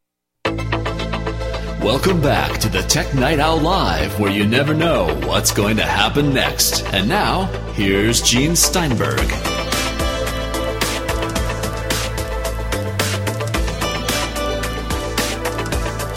Welcome back to the Tech Night Owl Live, where you never know what's going to happen next. And now, here's Gene Steinberg.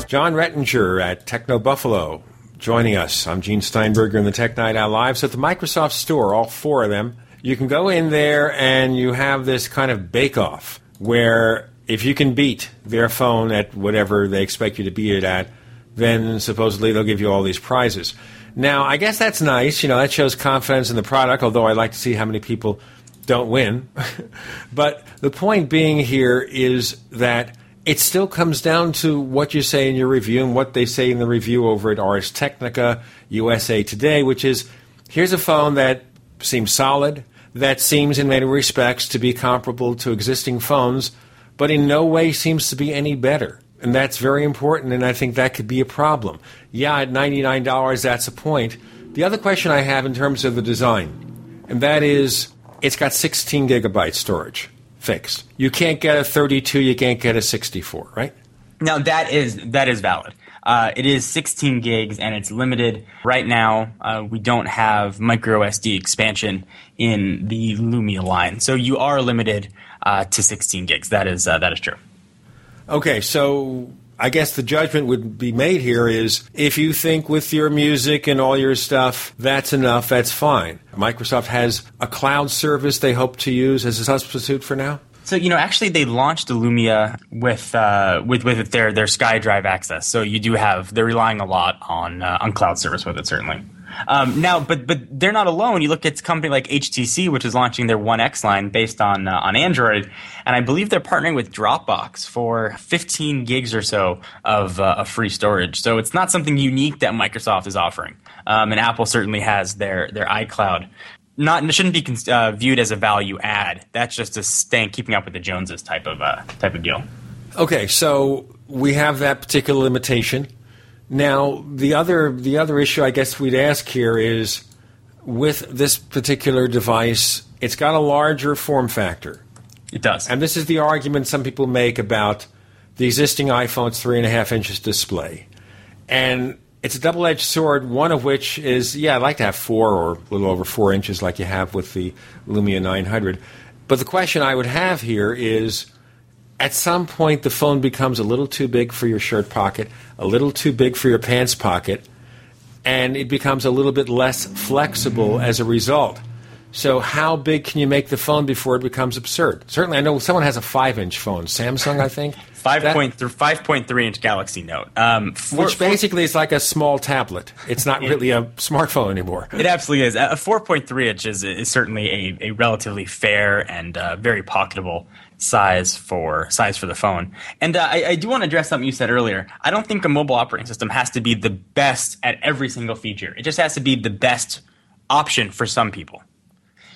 Jon Rettinger at Techno Buffalo joining us. I'm Gene Steinberger in the Tech Night Owl Live. So at the Microsoft Store, all four of them, you can go in there and you have this kind of bake-off where if you can beat their phone at whatever they expect you to beat it at, then supposedly they'll give you all these prizes. Now, I guess that's nice. You know, that shows confidence in the product, although I like to see how many people don't win. [LAUGHS] but the point being here is that it still comes down to what you say in your review and what they say in the review over at Ars Technica USA Today, which is here's a phone that seems solid, that seems in many respects to be comparable to existing phones, but in no way seems to be any better. And that's very important, and I think that could be a problem. Yeah, at $99, that's a point. The other question I have in terms of the design, and that is it's got 16 gigabyte storage fixed. You can't get a 32, you can't get a 64, right? Now that is that is valid. Uh, it is 16 gigs and it's limited. Right now, uh, we don't have micro SD expansion in the Lumia line, so you are limited uh, to 16 gigs. That is uh, that is true. Okay, so I guess the judgment would be made here is if you think with your music and all your stuff, that's enough, that's fine. Microsoft has a cloud service they hope to use as a substitute for now? So you know, actually, they launched Illumia with uh, with with their their SkyDrive access. So you do have they're relying a lot on uh, on cloud service with it, certainly. Um, now, but but they're not alone. You look at a company like HTC, which is launching their One X line based on uh, on Android, and I believe they're partnering with Dropbox for 15 gigs or so of, uh, of free storage. So it's not something unique that Microsoft is offering, um, and Apple certainly has their their iCloud. Not it shouldn't be uh, viewed as a value add. That's just a staying keeping up with the Joneses type of uh, type of deal. Okay, so we have that particular limitation. Now, the other the other issue I guess we'd ask here is with this particular device, it's got a larger form factor. It does. And this is the argument some people make about the existing iPhone's three and a half inches display. And it's a double edged sword, one of which is, yeah, I'd like to have four or a little over four inches like you have with the Lumia 900. But the question I would have here is at some point the phone becomes a little too big for your shirt pocket, a little too big for your pants pocket, and it becomes a little bit less flexible as a result. So, how big can you make the phone before it becomes absurd? Certainly, I know someone has a five-inch phone, Samsung, I think. [LAUGHS] Five point th- five point three inch Galaxy Note, um, for, which basically is like a small tablet. It's not [LAUGHS] really a smartphone anymore. It absolutely is. A four point three inch is, is certainly a, a relatively fair and uh, very pocketable size for size for the phone. And uh, I, I, do want to address something you said earlier. I don't think a mobile operating system has to be the best at every single feature. It just has to be the best option for some people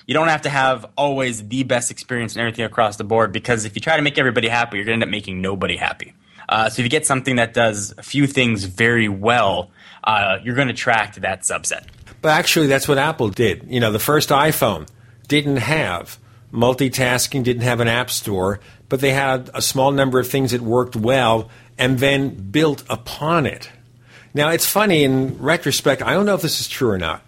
you don't have to have always the best experience and everything across the board because if you try to make everybody happy, you're going to end up making nobody happy. Uh, so if you get something that does a few things very well, uh, you're going to attract that subset. But actually, that's what Apple did. You know, the first iPhone didn't have multitasking, didn't have an app store, but they had a small number of things that worked well and then built upon it. Now, it's funny in retrospect, I don't know if this is true or not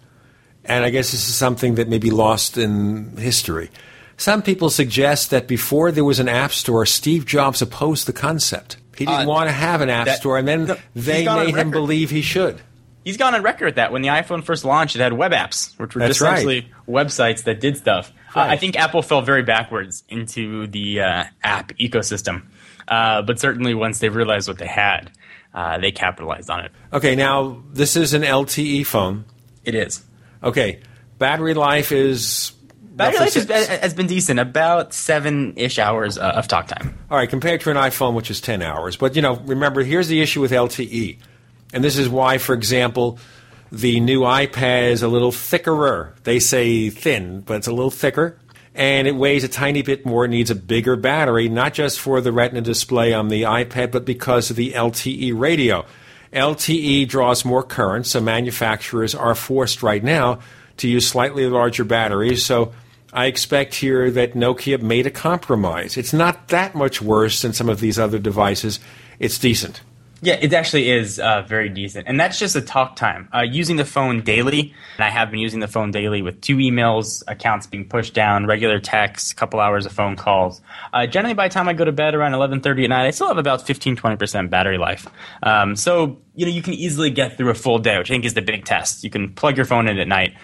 and I guess this is something that may be lost in history. Some people suggest that before there was an app store, Steve Jobs opposed the concept. He didn't uh, want to have an app that, store, and then the, they made him believe he should. He's gone on record that. When the iPhone first launched, it had web apps, which were That's just essentially right. websites that did stuff. Right. Uh, I think Apple fell very backwards into the uh, app ecosystem. Uh, but certainly once they realized what they had, uh, they capitalized on it. Okay, now this is an LTE phone. It is. Okay, battery life is. Battery life has been, has been, decent, about seven ish hours uh, of talk time. All right, compared to an iPhone, which is 10 hours. But, you know, remember, here's the issue with LTE. And this is why, for example, the new iPad is a little thickerer. They say thin, but it's a little thicker. And it weighs a tiny bit more, needs a bigger battery, not just for the Retina display on the iPad, but because of the LTE radio. LTE draws more current, so manufacturers are forced right now to use slightly larger batteries. So I expect here that Nokia made a compromise. It's not that much worse than some of these other devices. It's decent. Yeah, it actually is uh, very decent. And that's just a talk time. Uh, using the phone daily, and I have been using the phone daily with two emails, accounts being pushed down, regular texts, a couple hours of phone calls. Uh, generally, by the time I go to bed around 11.30 at night, I still have about 15-20% battery life. Um, so, you know, you can easily get through a full day, which I think is the big test. You can plug your phone in at night,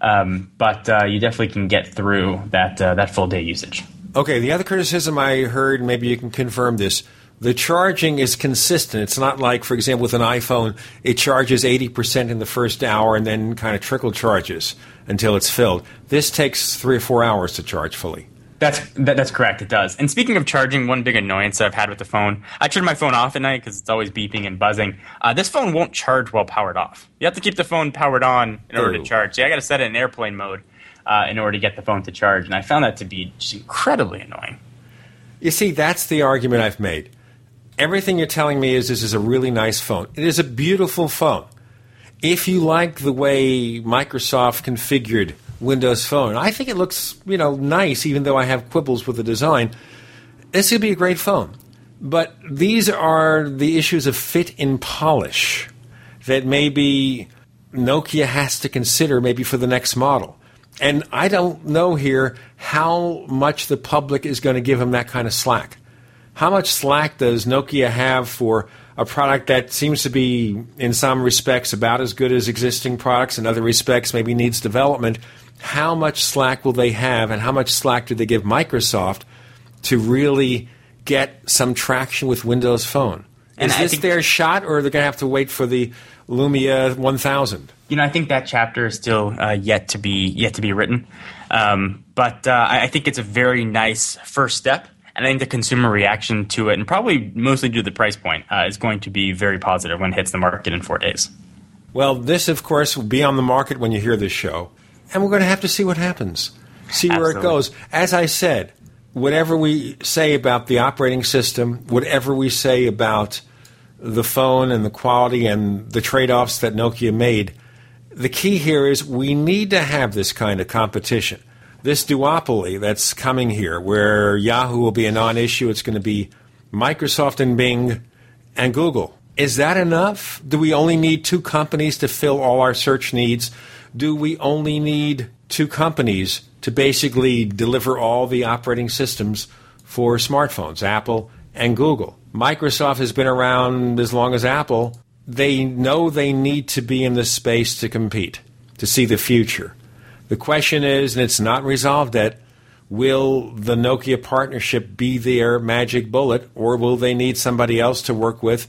um, but uh, you definitely can get through that, uh, that full day usage. Okay, the other criticism I heard, maybe you can confirm this – the charging is consistent. It's not like, for example, with an iPhone, it charges 80% in the first hour and then kind of trickle charges until it's filled. This takes three or four hours to charge fully. That's that, that's correct. It does. And speaking of charging, one big annoyance I've had with the phone, I turn my phone off at night because it's always beeping and buzzing. Uh, this phone won't charge while powered off. You have to keep the phone powered on in order Ooh. to charge. See, I got to set it in airplane mode uh, in order to get the phone to charge, and I found that to be just incredibly annoying. You see, that's the argument I've made everything you're telling me is this is a really nice phone. It is a beautiful phone. If you like the way Microsoft configured Windows Phone, I think it looks you know nice, even though I have quibbles with the design. This would be a great phone. But these are the issues of fit and polish that maybe Nokia has to consider maybe for the next model. And I don't know here how much the public is going to give them that kind of slack how much slack does Nokia have for a product that seems to be, in some respects, about as good as existing products, in other respects, maybe needs development? How much slack will they have, and how much slack do they give Microsoft to really get some traction with Windows Phone? And Is I this their shot, or are they going to have to wait for the Lumia 1000? You know, I think that chapter is still uh, yet to be yet to be written, um, but uh, I think it's a very nice first step and I think the consumer reaction to it, and probably mostly due to the price point, uh, is going to be very positive when it hits the market in four days. Well, this, of course, will be on the market when you hear this show, and we're going to have to see what happens, see Absolutely. where it goes. As I said, whatever we say about the operating system, whatever we say about the phone and the quality and the trade offs that Nokia made, the key here is we need to have this kind of competition this duopoly that's coming here, where Yahoo will be a non issue, it's going to be Microsoft and Bing and Google. Is that enough? Do we only need two companies to fill all our search needs? Do we only need two companies to basically deliver all the operating systems for smartphones, Apple and Google? Microsoft has been around as long as Apple. They know they need to be in this space to compete, to see the future. The question is, and it's not resolved yet, will the Nokia partnership be their magic bullet, or will they need somebody else to work with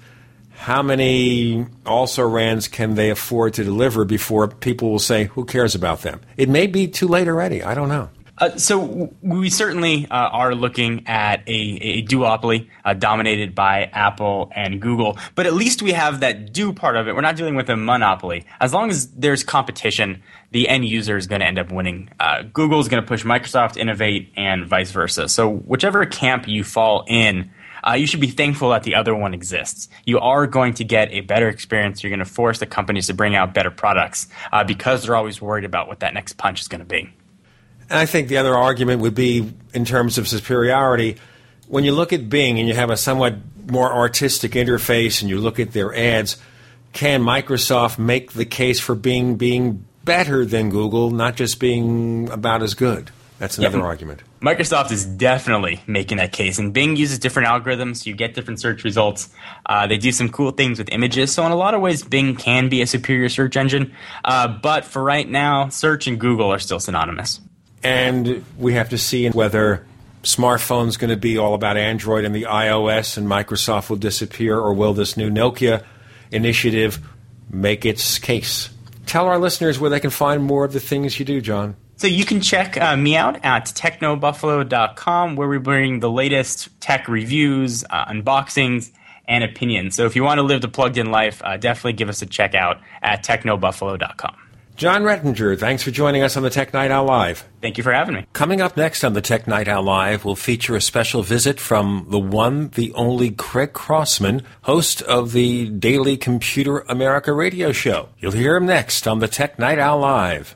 how many also rans can they afford to deliver before people will say, who cares about them? It may be too late already. I don't know. Uh, so we certainly uh, are looking at a, a duopoly uh, dominated by Apple and Google, but at least we have that do part of it. We're not dealing with a monopoly. As long as there's competition, the end user is going to end up winning. Uh, Google is going to push Microsoft to innovate, and vice versa. So whichever camp you fall in, uh, you should be thankful that the other one exists. You are going to get a better experience. You're going to force the companies to bring out better products because they're always worried about what that next punch is going to be. And I think the other argument would be in terms of superiority. When you look at Bing and you have a somewhat more artistic interface and you look at their ads, can Microsoft make the case for Bing being better than Google, not just being about as good? That's another yeah. argument. Microsoft is definitely making that case, and Bing uses different algorithms. So you get different search results. Uh, they do some cool things with images. So in a lot of ways, Bing can be a superior search engine. Uh, but for right now, search and Google are still synonymous. And we have to see whether smartphone's going to be all about Android and the iOS, and Microsoft will disappear, or will this new Nokia initiative make its case? Tell our listeners where they can find more of the things you do, Jon. So you can check uh, me out at technobuffalo.com where we bring the latest tech reviews, uh, unboxings, and opinions. So if you want to live the plugged in life, uh, definitely give us a check out at technobuffalo.com. Jon Rettinger, thanks for joining us on the Tech Night Owl Live. Thank you for having me. Coming up next on the Tech Night Owl Live, we'll feature a special visit from the one, the only Craig Crossman, host of the Daily Computer America radio show. You'll hear him next on the Tech Night Owl Live.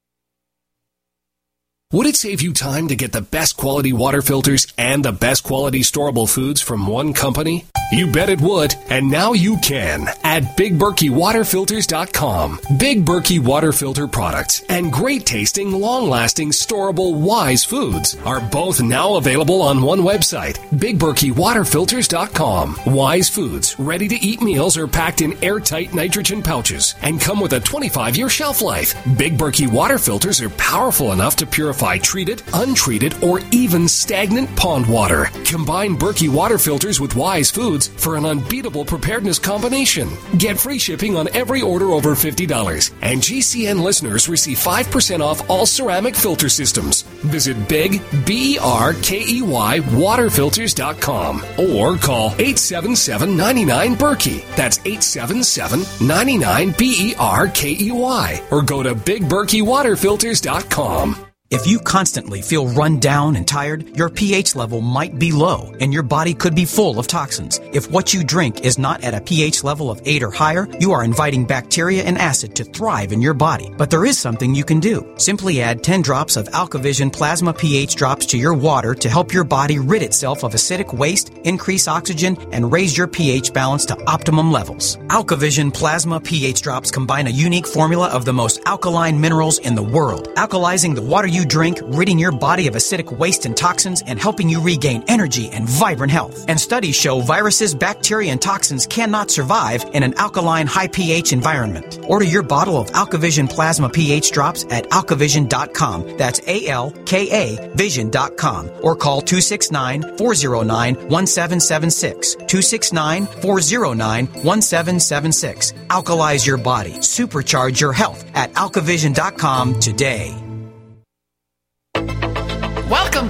Would it save you time to get the best quality water filters and the best quality storable foods from one company? You bet it would, and now you can at BigBerkeyWaterFilters.com. Big Berkey water filter products and great tasting, long lasting, storable Wise foods are both now available on one website, BigBerkeyWaterFilters.com. Wise foods, ready to eat meals are packed in airtight nitrogen pouches and come with a 25 year shelf life. Big Berkey water filters are powerful enough to purify treated, untreated, or even stagnant pond water. Combine Berkey water filters with Wise Foods for an unbeatable preparedness combination. Get free shipping on every order over $50. And GCN listeners receive 5% off all ceramic filter systems. Visit Big, B E R K E Y, waterfilters.com or call 877 99 Berkey. That's 877 99 B E R K E Y. Or go to BigBerkeyWaterFilters.com. If you constantly feel run down and tired, your pH level might be low and your body could be full of toxins. If what you drink is not at a pH level of 8 or higher, you are inviting bacteria and acid to thrive in your body. But there is something you can do. Simply add 10 drops of AlkaVision plasma pH drops to your water to help your body rid itself of acidic waste, increase oxygen, and raise your pH balance to optimum levels. AlkaVision plasma pH drops combine a unique formula of the most alkaline minerals in the world, alkalizing the water you drink, ridding your body of acidic waste and toxins, and helping you regain energy and vibrant health. And studies show viruses, bacteria, and toxins cannot survive in an alkaline, high pH environment. Order your bottle of AlkaVision Plasma pH drops at alkavision.com. That's A L K A vision.com. Or call 269 409 1776. 269 409 1776. Alkalize your body. Supercharge your health at alkavision.com today.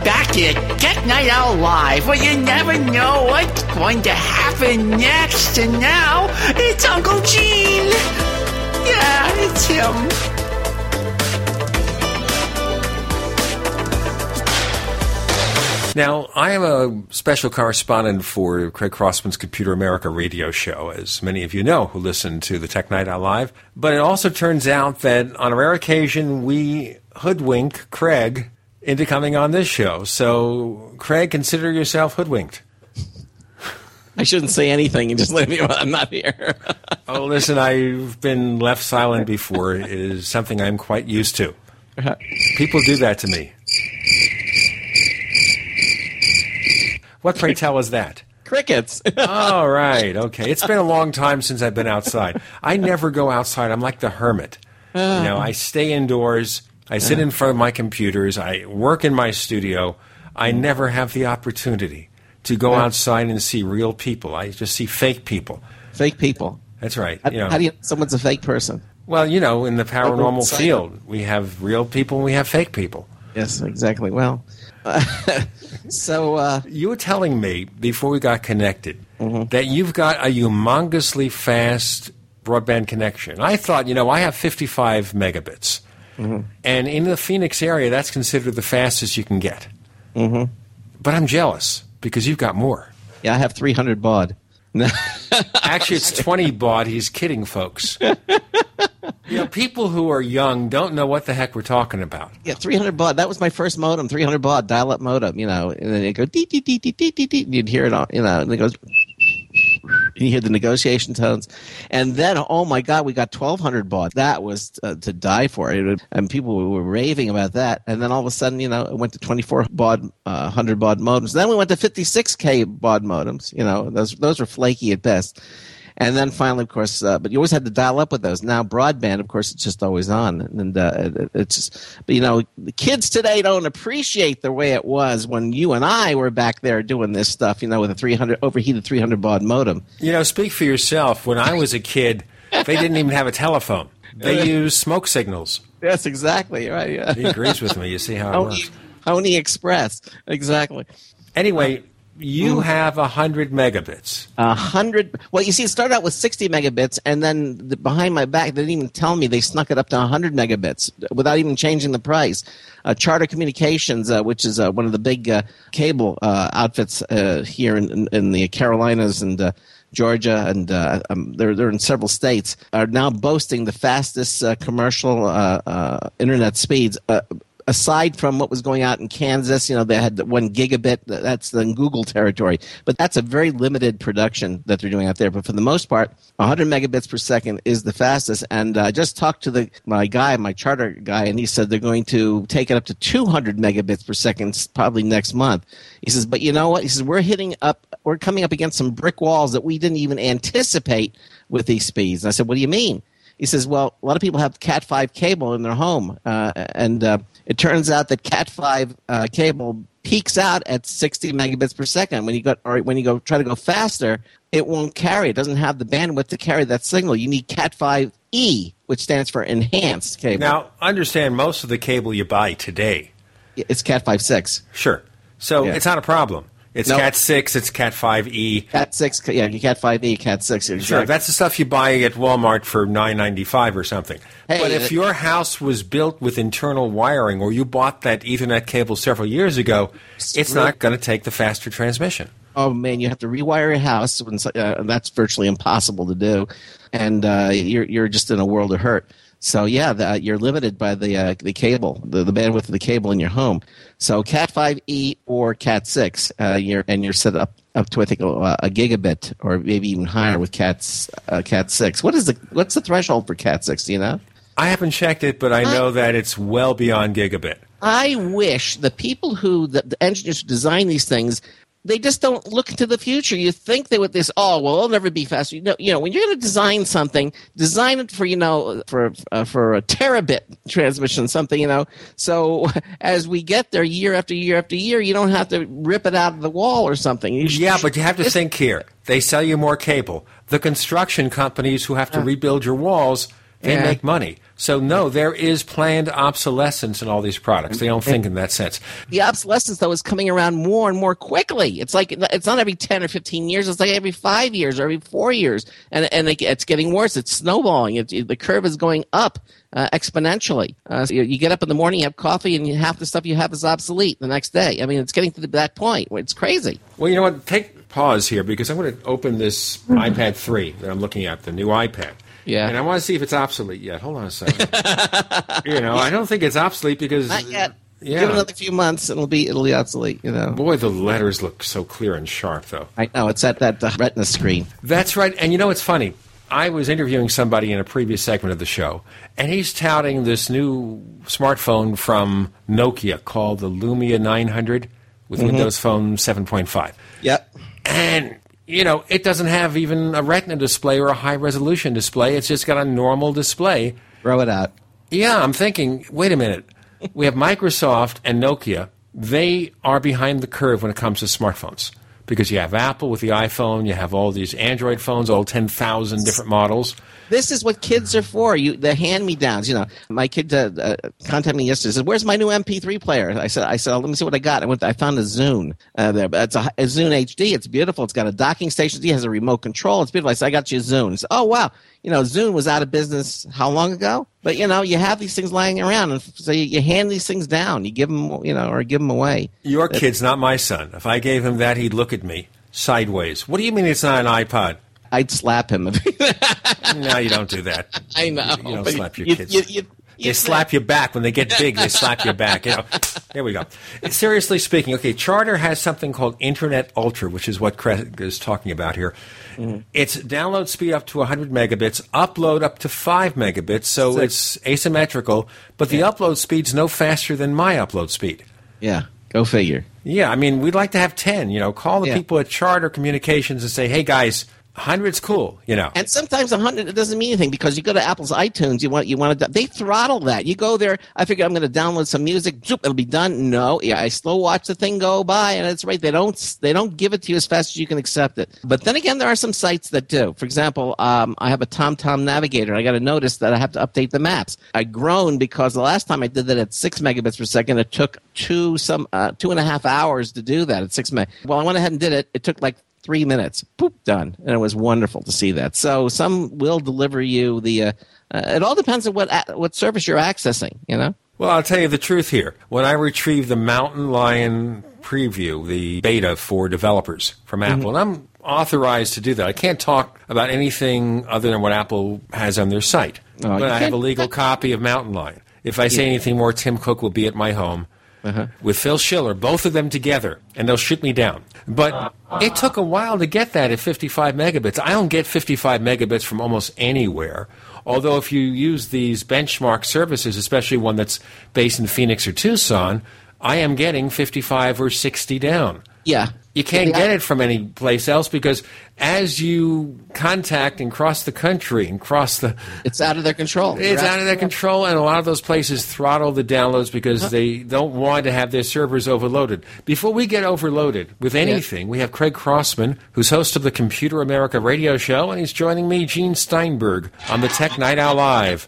Back to Tech Night Owl Live, where you never know what's going to happen next. And now, it's Uncle Gene. Yeah, it's him. Now, I am a special correspondent for Craig Crossman's Computer America radio show, as many of you know who listen to the Tech Night Owl Live. But it also turns out that on a rare occasion, we hoodwink Craig into coming on this show. So, Craig, consider yourself hoodwinked. I shouldn't say anything and just let me. I'm not here. [LAUGHS] oh, listen, I've been left silent before. It is something I'm quite used to. Uh-huh. People do that to me. What, pray tell, is that? Crickets. [LAUGHS] All right. Okay. It's been a long time since I've been outside. I never go outside. I'm like the hermit. You know, I stay indoors. I sit in front of my computers. I work in my studio. I never have the opportunity to go outside and see real people. I just see fake people. Fake people. That's right. How, You know, how do you know someone's a fake person? well, you know, in the paranormal field, we have real people and we have fake people. Yes, exactly. Well, [LAUGHS] so uh, you were telling me before we got connected Mm-hmm. that you've got a humongously fast broadband connection. I thought, you know, I have 55 megabits, Mm-hmm. and in the Phoenix area, that's considered the fastest you can get. Mm-hmm. But I'm jealous because you've got more. yeah, I have 300 baud. [LAUGHS] Actually, it's 20 baud. He's kidding, folks. you know, people who are young don't know what the heck we're talking about. Yeah, 300 baud. That was my first modem, 300 baud dial-up modem. You know, and then it go dee dee dee dee dee dee dee. You'd hear it on, you know, and it goes. And you hear the negotiation tones, and then oh my god, we got 1200 baud. That was uh, to die for. It and people were raving about that. And then all of a sudden, you know, it went to 24 baud, uh, 100 baud modems. Then we went to 56k baud modems. You know, those those were flaky at best. And then finally, of course, uh, but you always had to dial up with those. Now broadband, of course, it's just always on, and uh, it, it's just, but you know, the kids today don't appreciate the way it was when you and I were back there doing this stuff. You know, with a 300 overheated 300 baud modem. You know, speak for yourself. When I was a kid, they didn't even have a telephone. They used smoke signals. Yes, exactly. Right. Yeah. He agrees with me. You see how it works. Pony Express. Exactly. Anyway, you Mm. have a hundred megabits. A hundred. Well, you see, it started out with sixty megabits, and then the, behind my back, they didn't even tell me they snuck it up to hundred megabits without even changing the price. Uh, Charter Communications, uh, which is uh, one of the big uh, cable uh, outfits uh, here in, in, in the Carolinas and. Uh, Georgia and uh, um, they're they're in several states are now boasting the fastest uh, commercial uh, uh, internet speeds. Uh, aside from what was going out in Kansas, you know, they had the one gigabit. That's the Google territory, but that's a very limited production that they're doing out there. But for the most part, 100 megabits per second is the fastest. And uh, I just talked to the my guy, my charter guy, and he said they're going to take it up to 200 megabits per second probably next month. He says, but you know what? He says we're hitting up, we're coming up against some brick walls that we didn't even anticipate with these speeds. And I said, what do you mean? He says, well, a lot of people have Cat 5 cable in their home, uh, and uh, It turns out that Cat five uh, cable peaks out at 60 megabits per second. When you go or when you go try to go faster, it won't carry. It doesn't have the bandwidth to carry that signal. You need Cat five E, which stands for enhanced cable. Now, understand most of the cable you buy today. It's Cat five six. Sure. So Yeah. it's not a problem. It's. Cat 6, it's Cat 5e. Cat six, yeah, Cat five E, Cat six. Sure, that's the stuff you buy at Walmart for nine ninety five or something. Hey, but if uh, your house was built with internal wiring, or you bought that Ethernet cable several years ago, it's not going to take the faster transmission. oh man, you have to rewire your house, and uh, that's virtually impossible to do, and uh, you're you're just in a world of hurt. So yeah, the, you're limited by the uh, the cable, the, the bandwidth of the cable in your home. So Cat five E or Cat six, uh, you're and you're set up up to I think uh, a gigabit or maybe even higher with Cat's uh, Cat six. What is the what's the threshold for Cat six? Do you know? I haven't checked it, but I know that it's well beyond gigabit. I wish the people who the, the engineers who design these things they just don't look into the future. You think they would this oh well it'll never be faster. You know, you know when you're going to design something, design it for you know for uh, for a terabit transmission something you know. So [LAUGHS] as we get there year after year after year, you don't have to rip it out of the wall or something. You should- Yeah, but you have to think here. They sell you more cable. The construction companies who have to rebuild your walls, they Yeah. make money. So no, there is planned obsolescence in all these products. They don't think in that sense. the obsolescence though is coming around more and more quickly. It's like it's not every ten or fifteen years. It's like every five years or every four years, and and it, it's getting worse. It's snowballing. It, it- the curve is going up uh, exponentially. Uh, so you, you get up in the morning, you have coffee, and you, half the stuff you have is obsolete the next day. I mean, it's getting to that point. where It's crazy. Well, you know what? Take pause here because I'm going to open this iPad 3 that I'm looking at, the new iPad. Yeah. And I want to see if it's obsolete yet. Hold on a second. [LAUGHS] you know, I don't think it's obsolete because. Not yet. Yeah. Give it another few months, and it'll be it'll be obsolete. You know. Boy, the letters look so clear and sharp, though. I know it's at that uh, retina screen. That's right. And you know what's funny? I was interviewing somebody in a previous segment of the show, and he's touting this new smartphone from Nokia called the Lumia 900 with Mhm. Windows Phone 7.5. Yep. And, you know, it doesn't have even a retina display or a high resolution display. It's just got a normal display. Throw it out. Yeah, I'm thinking, wait a minute. We have Microsoft and Nokia. They are behind the curve when it comes to smartphones. Because you have Apple with the iPhone, you have all these Android phones, all 10,000 different models. This is what kids are for. You, the hand-me-downs. You know, my kid uh, uh, contacted me yesterday. Said, "Where's my new MP3 player?" I said, "I said, let me see what I got." I went. I found a Zune. Uh, there, but it's a, a Zune HD. It's beautiful. It's got a docking station. It has a remote control. It's beautiful. I said, "I got you a Zune." He said, "Oh wow." You know, Zune was out of business how long ago? But you know, you have these things lying around, and so you, you hand these things down. You give them, you know, or give them away. Your kid's not my son. If I gave him that, he'd look at me sideways. What do you mean it's not an iPod? I'd slap him. [LAUGHS] no, you don't do that. I know. You don't slap your you- kids. you- you- they slap you back when they get big. They slap you back. You know. There we go. Seriously speaking, okay. Charter has something called Internet Ultra, which is what Craig is talking about here. Mm-hmm. It's download speed up to 100 megabits, upload up to 5 megabits, so Six. it's asymmetrical. But the upload speed's no faster than my upload speed. Yeah, go figure. Yeah, I mean, we'd like to have 10. You know, call the Yeah. people at Charter Communications and say, hey, guys, 100's cool, you know. And sometimes a hundred it doesn't mean anything because you go to Apple's iTunes, you want you want to they throttle that. You go there, I figure I'm going to download some music, zoop, it'll be done. No, yeah, I slow watch the thing go by, and it's right. They don't they don't give it to you as fast as you can accept it. But then again, there are some sites that do. For example, um, I have a TomTom Navigator. I got to notice that I have to update the maps. I groan because the last time I did that at six megabits per second, it took two some uh, two and a half hours to do that at six meg. Well, I went ahead and did it. It took like three minutes. Boop, done. And it was wonderful to see that. So some will deliver you the. Uh, uh, it all depends on what a- what service you're accessing. You know. Well, I'll tell you the truth here. When I retrieved the Mountain Lion preview, the beta for developers from Mm-hmm. Apple, and I'm authorized to do that. I can't talk about anything other than what Apple has on their site. Oh, but I have a legal copy of Mountain Lion. If I say Yeah. anything more, Tim Cook will be at my home Uh-huh. with Phil Schiller, both of them together, and they'll shoot me down. But it took a while to get that at 55 megabits. I don't get 55 megabits from almost anywhere. Although, if you use these benchmark services, especially one that's based in Phoenix or Tucson, I am getting 55 or 60 down. Yeah. You can't Yeah. get it from any place else because as you contact and cross the country and cross the, It's out of their control. it's out of their control, and a lot of those places throttle the downloads because uh-huh. they don't want to have their servers overloaded. Before we get overloaded with anything, we have Craig Crossman, who's host of the Computer America radio show, and he's joining me, Gene Steinberg, on the Tech Night Owl Live.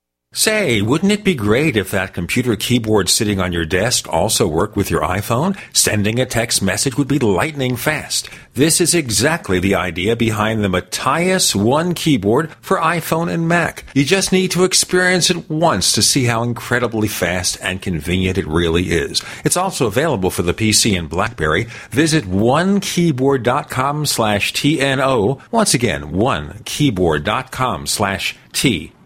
Say, wouldn't it be great if that computer keyboard sitting on your desk also worked with your iPhone? Sending a text message would be lightning fast. This is exactly the idea behind the Matias One keyboard for iPhone and Mac. You just need to experience it once to see how incredibly fast and convenient it really is. It's also available for the PC and BlackBerry. Visit onekeyboard.com slash TNO. Once again, onekeyboard.com slash T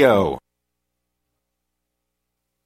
Radio.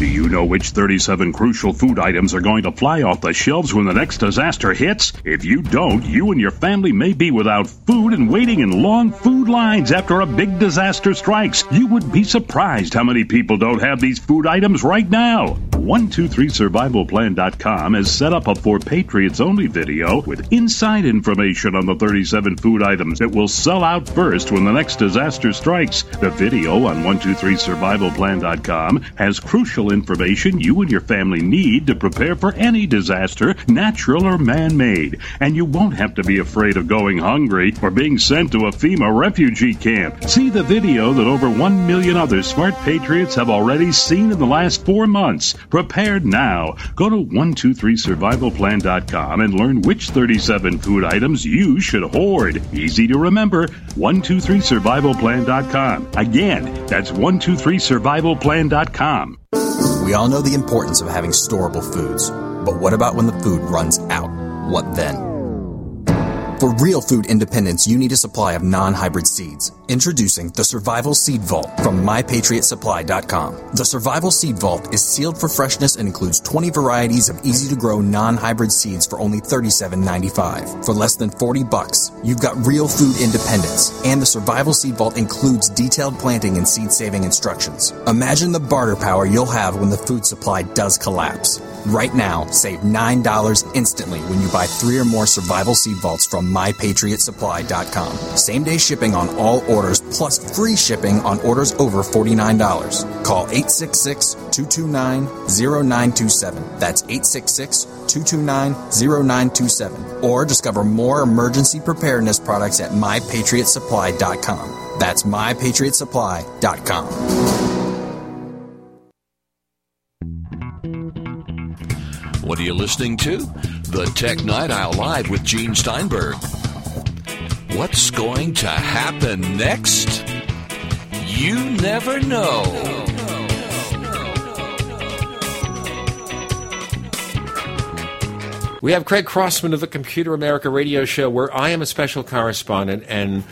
Do you know which 37 crucial food items are going to fly off the shelves when the next disaster hits? If you don't, you and your family may be without food and waiting in long food lines after a big disaster strikes. You would be surprised how many people don't have these food items right now. 123survivalplan.com has set up a For Patriots Only video with inside information on the 37 food items that will sell out first when the next disaster strikes. The video on 123survivalplan.com has crucial information you and your family need to prepare for any disaster, natural or man made. And you won't have to be afraid of going hungry or being sent to a FEMA refugee camp. See the video that over 1 million other smart patriots have already seen in the last four months. Prepared now. Go to 123survivalplan.com and learn which 37 food items you should hoard. Easy to remember. 123survivalplan.com. Again, that's 123survivalplan.com. We all know the importance of having storable foods, but what about when the food runs out? What then? For real food independence, you need a supply of non-hybrid seeds. Introducing the Survival Seed Vault from MyPatriotSupply.com. The Survival Seed Vault is sealed for freshness and includes 20 varieties of easy-to-grow non-hybrid seeds for only $37.95. For less than 40 bucks, you've got real food independence. And the Survival Seed Vault includes detailed planting and seed-saving instructions. Imagine the barter power you'll have when the food supply does collapse. Right now, save $9 instantly when you buy three or more survival seed vaults from mypatriotsupply.com. Same day shipping on all orders plus free shipping on orders over $49. Call 866 229 0927. That's 866 229 0927. Or discover more emergency preparedness products at mypatriotsupply.com. That's mypatriotsupply.com. What are you listening to? The Tech Night Owl Live with Gene Steinberg. What's going to happen next? You never know. We have Craig Crossman of the Computer America radio show, where I am a special correspondent, and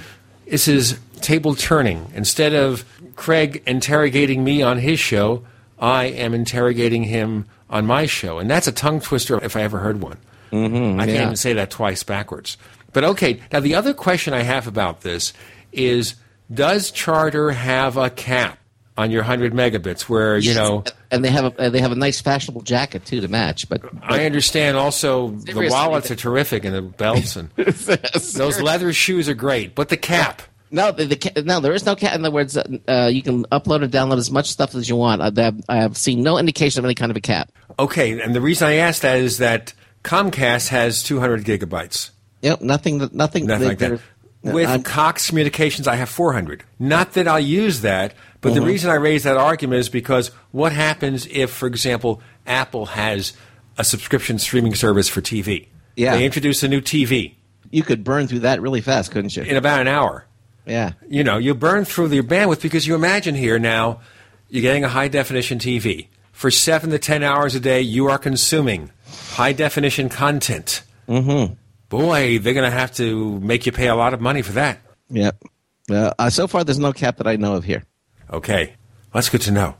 this is table turning. Instead of Craig interrogating me on his show, I am interrogating him on my show. And that's a tongue twister if I ever heard one. Mm-hmm, I can't even say that twice backwards. But okay, now the other question I have about this is does Charter have a cap on your 100 megabits where, you know, and they have a they have a nice fashionable jacket too to match. But, I understand also the wallets are terrific and the belts and [LAUGHS] those leather shoes are great, but the cap. No, the, the, no, there is no cap. In other words, uh, uh, you can upload and download as much stuff as you want. I, have, I have seen no indication of any kind of a cap. Okay, and the reason I asked that is that Comcast has 200 gigabytes. Yep, nothing, nothing, Nothing like that. With I'm- Cox Communications, I have 400. Not that I'll use that, but the Mhm. reason I raise that argument is because what happens if, for example, Apple has a subscription streaming service for TV? Yeah. They introduce a new TV you could burn through that really fast, couldn't you? in about an hour. Yeah. You know, you burn through your bandwidth because you imagine here now you're getting a high definition TV. For seven to ten hours a day, you are consuming high definition content. Mm-hmm. Boy, they're going to have to make you pay a lot of money for that. Yep. Uh, uh, so far, there's no cap that I know of here. Okay. That's good to know.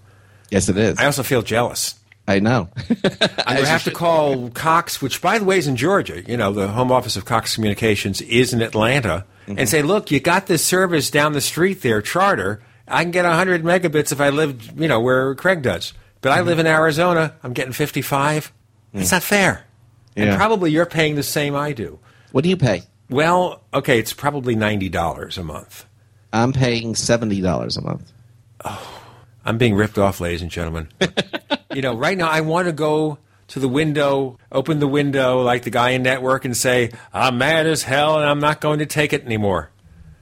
Yes, it is. I also feel jealous. I know. [LAUGHS] Going have to call Cox, which, by the way, is in Georgia. You know, the home office of Cox Communications is in Atlanta, Mm-hmm. and say, look, you got this service down the street there, Charter. I can get 100 megabits if I live, you know, where Craig does. But Mm-hmm. I live in Arizona. I'm getting 55. It's not fair. And Mm. Probably you're paying the same I do. What do you pay? Well, okay, it's probably $90 a month. I'm paying seventy dollars a month. Oh, I'm being ripped off, ladies and gentlemen. [LAUGHS] you know, right now I want to go to the window, open the window like the guy in network and say, I'm mad as hell and I'm not going to take it anymore.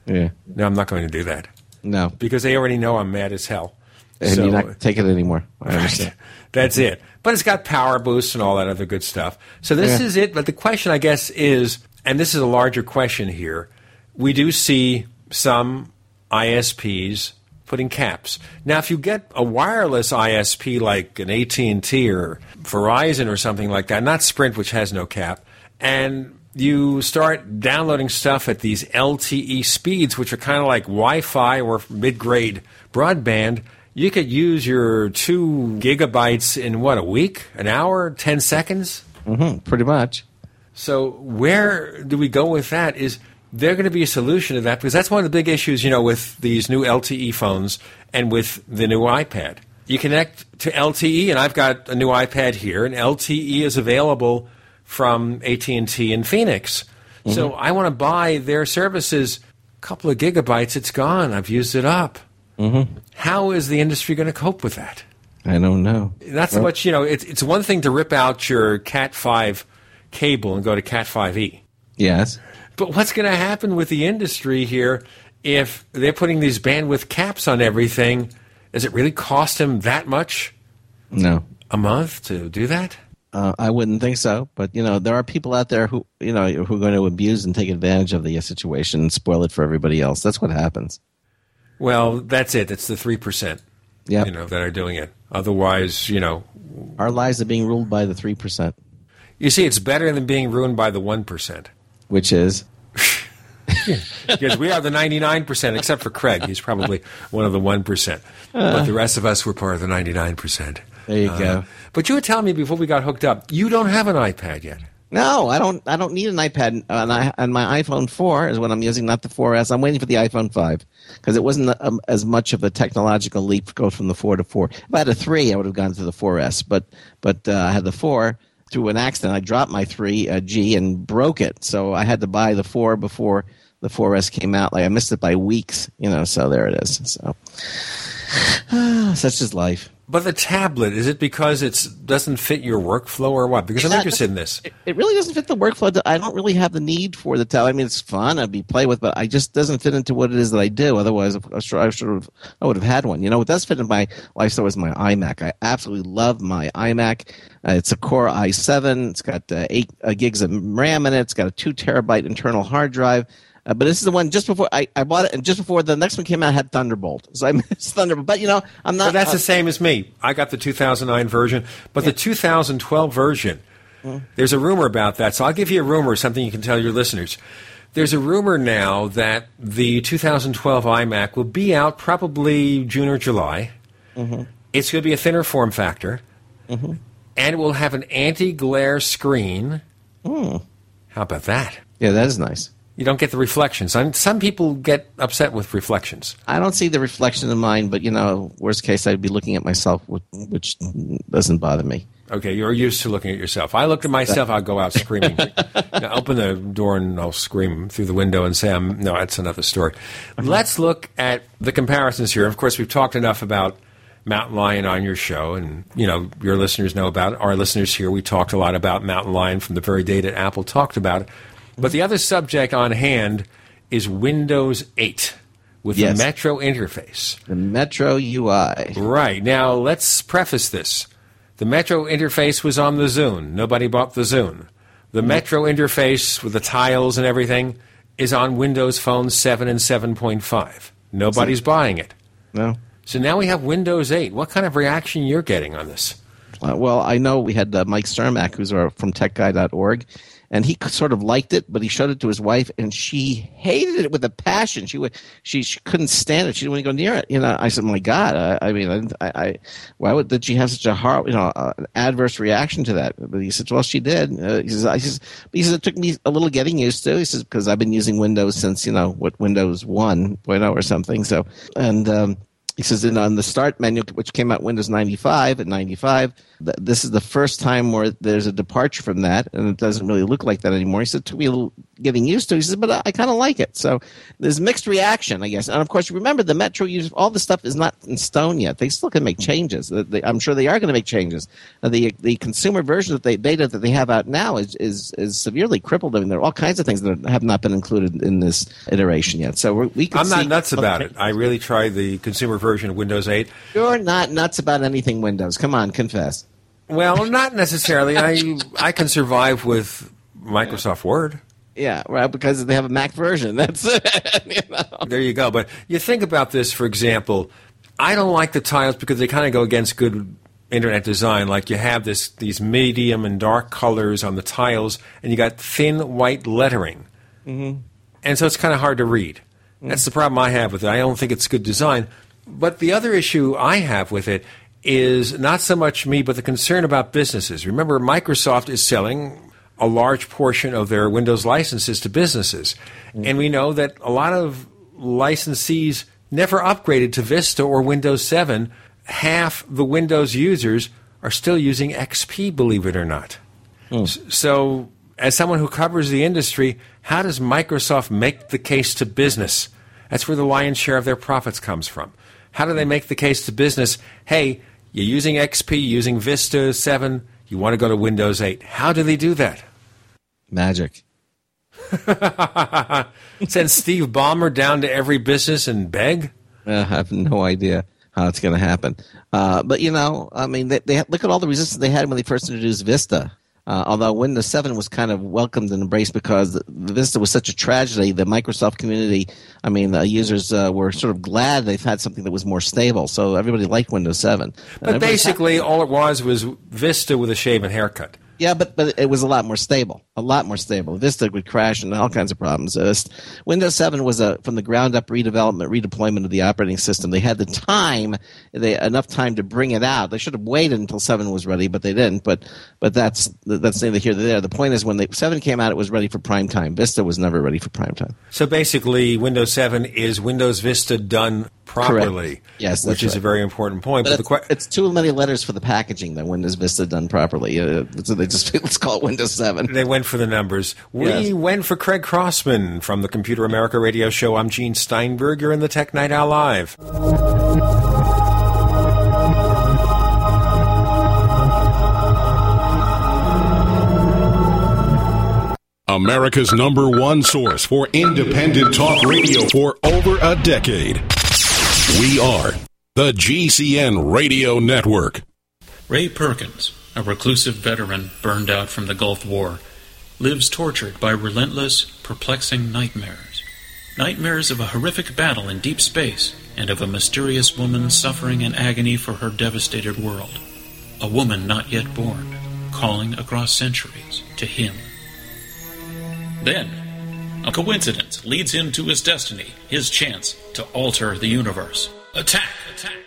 Yeah. No, I'm not going to do that. No. Because they already know I'm mad as hell. And So- you're not taking it anymore. I understand. [LAUGHS] That's it. But it's got power boosts and all that other good stuff. So this Yeah. is it. But the question, I guess, is, and this is a larger question here. We do see some ISPs putting caps. Now, if you get a wireless ISP like an AT and T or Verizon or something like that, not Sprint, which has no cap, and you start downloading stuff at these LTE speeds, which are kind of like Wi-Fi or mid-grade broadband, you could use your two gigabytes in what a week, an hour, ten seconds. Mm-hmm, pretty much. So where do we go with that? Is there going to be a solution to that? Because that's one of the big issues, you know, with these new LTE phones and with the new iPad. You connect to LTE, and I've got a new iPad here, and LTE is available from AT and T in Phoenix. So I want to buy their services. A couple of gigabytes, it's gone. I've used it up. Mm-hmm. How is the industry going to cope with that? I don't know. That's Well- what you know. It's it's one thing to rip out your Cat five cable and go to Cat five E. Yes. But what's going to happen with the industry here if they're putting these bandwidth caps on everything? Does it really cost them that much No. a month to do that? Uh, I wouldn't think so, but you know there are people out there who you know who are going to abuse and take advantage of the situation and spoil it for everybody else. That's what happens. Well, that's it. It's the three percent. Yep. You know that are doing it. Otherwise, you know, Our lives are being ruled by the three percent, you see, it's better than being ruined by the one percent. Which is [LAUGHS] because we are the 99%, except for Craig. He's probably one of the 1%. but the rest of us were part of the 99%. There you Uh, go. But you were telling me before we got hooked up, you don't have an iPad yet. no. I don't. I don't need an iPad. And, I, and my iPhone four is what I'm using, not the 4S. I'm waiting for the iPhone five because it wasn't um, as much of a technological leap to go from the four to four. If I had a three, I would have gone to the 4S. But but uh, I had the four through an accident. I dropped my three uh, G and broke it, so I had to buy the four before the 4S came out. Like I missed it by weeks, you know. So there it is. So such is life. But the tablet, is it because it doesn't fit your workflow or what? Because I'm Yeah, interested in this. It, really doesn't fit the workflow. I don't really have the need for the tablet. I mean, it's fun. I'd be play with, but I just doesn't fit into what it is that I do. Otherwise, I should, I should have, I would have had one. You know, what does fit in my lifestyle is my iMac. I absolutely love my iMac. Uh, it's a Core i7. It's got uh, eight uh, gigs of RAM in it. It's got a two terabyte internal hard drive. Uh, but this is the one just before I, I bought it, and just before the next one came out, I had Thunderbolt. So I [LAUGHS] missed Thunderbolt. But you know, I'm not. But that's uh, the same as me. I got the 2009 version, but the 2012 version There's a rumor about that, so I'll give you a rumor, something you can tell your listeners. There's a rumor now that the 2012 iMac will be out probably June or July. Mm-hmm. It's going to be a thinner form factor, Mm-hmm. and it will have an anti-glare screen. Mm. How about that? Yeah, that is nice. You don't get the reflections. And some people get upset with reflections. I don't see the reflection in mine, but you know, worst case, I'd be looking at myself, which, doesn't bother me. Okay, you're used to looking at yourself. I look at myself, I'll go out screaming. [LAUGHS] Open the door and I'll scream through the window and say, I'm, no, that's another story. Let's look at the comparisons here. Of course, we've talked enough about Mountain Lion on your show, and you know your listeners know about it. Our listeners here, we talked a lot about Mountain Lion from the very day that Apple talked about it. But the other subject on hand is Windows 8 with Yes. the Metro interface. The Metro UI. Right. Now, let's preface this. The Metro interface was on the Zune. Nobody bought the Zune. The Metro interface with the tiles and everything is on Windows Phone 7 and 7.5. Nobody's buying it. No. So now we have Windows 8. What kind of reaction you're getting on this? Uh, well, I know we had uh, Mike Cermak, who's our, from TechGuy.org, and he sort of liked it, but he showed it to his wife, and she hated it with a passion. She would, she, she couldn't stand it. She didn't want to go near it. You know, I said, "My God, I, I mean, I, I, why would did she have such a hard, you know, uh, an adverse reaction to that?" But he said, "Well, she did." Uh, he says, "I says, he says it took me a little getting used to." He says because I've been using Windows since you know what Windows 1.0 or something. So, and um, he says in on the start menu, which came out Windows 95 at 95, th- this is the first time where there's a departure from that, and it doesn't really look like that anymore. He said, took me a little getting used to. He says, but I, I kind of like it. So there's mixed reaction, I guess. And of course, remember the Metro use all the stuff is not in stone yet. They still can make changes. They- they- I'm sure they are going to make changes. The the consumer version of the beta that they have out now is is, is severely crippled. I mean, there are all kinds of things that have not been included in this iteration yet. So we're, we I'm not nuts about it. I really tried the consumer version of Windows 8. You're not nuts about anything Windows. Come on, confess. Well, not necessarily. I I can survive with Microsoft Word. Yeah, right, because they have a Mac version. That's it. [LAUGHS] you know? There you go. But you think about this, for example, I don't like the tiles because they kind of go against good internet design. Like you have this these medium and dark colors on the tiles, and you got thin white lettering, Mm-hmm. and so it's kind of hard to read. That's the problem I have with it. I don't think it's good design. But the other issue I have with it is not so much me, but the concern about businesses. Remember, Microsoft is selling a large portion of their Windows licenses to businesses. And we know that a lot of licensees never upgraded to Vista or Windows 7. Half the Windows users are still using XP, believe it or not. Hmm. S- So, as someone who covers the industry, how does Microsoft make the case to business? That's where the lion's share of their profits comes from. How do they make the case to business? Hey, you're using XP, using Vista 7, you want to go to Windows 8. How do they do that? Magic. [LAUGHS] Send Steve Ballmer down to every business and beg? Uh, I have no idea how it's going to happen. Uh, but you know, I mean, they, they look at all the resistance they had when they first introduced Vista. Uh, although Windows 7 was kind of welcomed and embraced because Vista was such a tragedy, the Microsoft community, I mean, the users uh, were sort of glad they've had something that was more stable. So everybody liked Windows 7. But basically, all it was was Vista with a shaven haircut. Yeah, but but it was a lot more stable. A lot more stable. Vista would crash and all kinds of problems. Uh, Windows 7 was a from the ground up redevelopment, redeployment of the operating system. They had the time, they enough time to bring it out. They should have waited until 7 was ready, but they didn't. But but that's that's neither here nor there. The point is, when the 7 came out, it was ready for prime time. Vista was never ready for prime time. So basically, Windows 7 is Windows Vista done properly. Correct. Yes, which is a very important point. But But, the it's, it's too many letters for the packaging that Windows Vista done properly. Uh, so they [LAUGHS] just let's call it Windows 7. They went for the numbers. We Yes. went for Craig Crossman from the Computer America radio show. I'm Gene Steinberg. You're in the Tech Night Owl Live. America's number one source for independent talk radio for over a decade. We are the GCN Radio Network. Ray Perkins, a reclusive veteran burned out from the Gulf War, lives tortured by relentless, perplexing nightmares. Nightmares of a horrific battle in deep space and of a mysterious woman suffering in agony for her devastated world. A woman not yet born, calling across centuries to him. Then, a coincidence leads him to his destiny, his chance to alter the universe. Attack! Attack!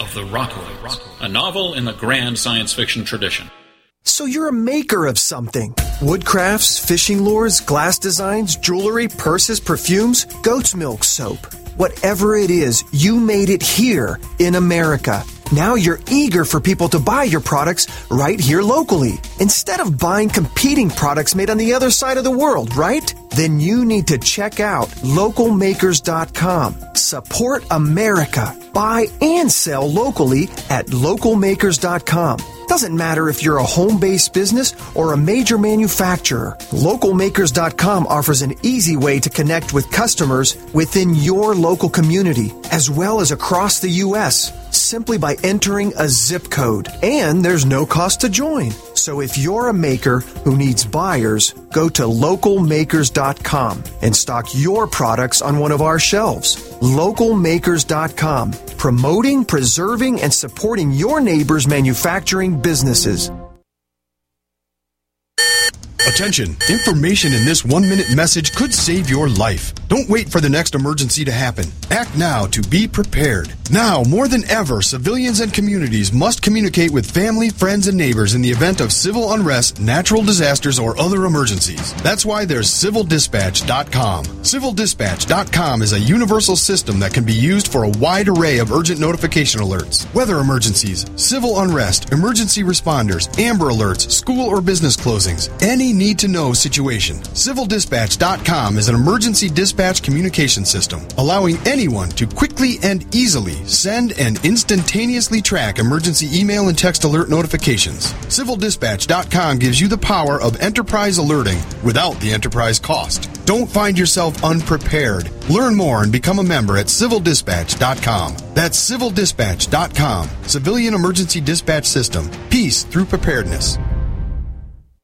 Of the Rockoids. A novel in the grand science fiction tradition. So you're a maker of something. Woodcrafts, fishing lures, glass designs, jewelry, purses, perfumes, goat's milk soap. Whatever it is, you made it here in America. Now you're eager for people to buy your products right here locally. Instead of buying competing products made on the other side of the world, right? Then you need to check out localmakers.com. Support America. Buy and sell locally at localmakers.com. Doesn't matter if you're a home based business or a major manufacturer. Localmakers.com offers an easy way to connect with customers within your local community, as well as across the U.S., simply by entering a zip code. And there's no cost to join. So if you're a maker who needs buyers, go to localmakers.com and stock your products on one of our shelves. Localmakers.com, promoting, preserving, and supporting your neighbor's manufacturing businesses. Attention! Information in this one minute message could save your life. Don't wait for the next emergency to happen. Act now to be prepared. Now, more than ever, civilians and communities must communicate with family, friends, and neighbors in the event of civil unrest, natural disasters, or other emergencies. That's why there's civildispatch.com. Civildispatch.com is a universal system that can be used for a wide array of urgent notification alerts, weather emergencies, civil unrest, emergency responders, amber alerts, school or business closings, any need to know situation. CivilDispatch.com is an emergency dispatch communication system, allowing anyone to quickly and easily send and instantaneously track emergency email and text alert notifications. CivilDispatch.com gives you the power of enterprise alerting without the enterprise cost. Don't find yourself unprepared. Learn more and become a member at civildispatch.com. That's civildispatch.com. Civilian Emergency Dispatch System. Peace through preparedness.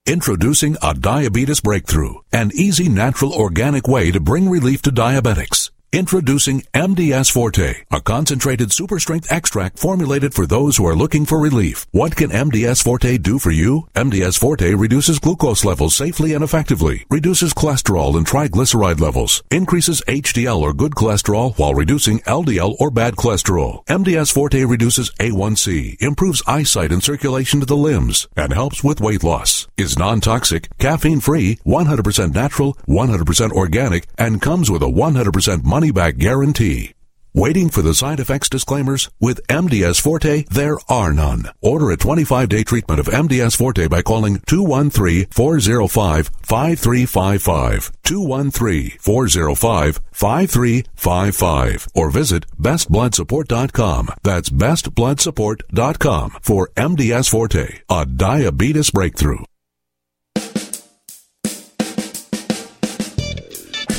Introducing a diabetes breakthrough, an easy, natural, organic way to bring relief to diabetics. Introducing MDS Forte, a concentrated super strength extract formulated for those who are looking for relief. What can MDS Forte do for you? MDS Forte reduces glucose levels safely and effectively, reduces cholesterol and triglyceride levels, increases HDL or good cholesterol while reducing LDL or bad cholesterol. MDS Forte reduces A1C, improves eyesight and circulation to the limbs, and helps with weight loss. Is non-toxic, caffeine-free, 100% natural, 100% organic, and comes with a 100% money back guarantee. Waiting for the side effects disclaimers? With MDS Forte, there are none. Order a 25 day treatment of MDS Forte by calling 213 405 5355. 213 405 5355. Or visit bestbloodsupport.com. That's bestbloodsupport.com for MDS Forte, a diabetes breakthrough.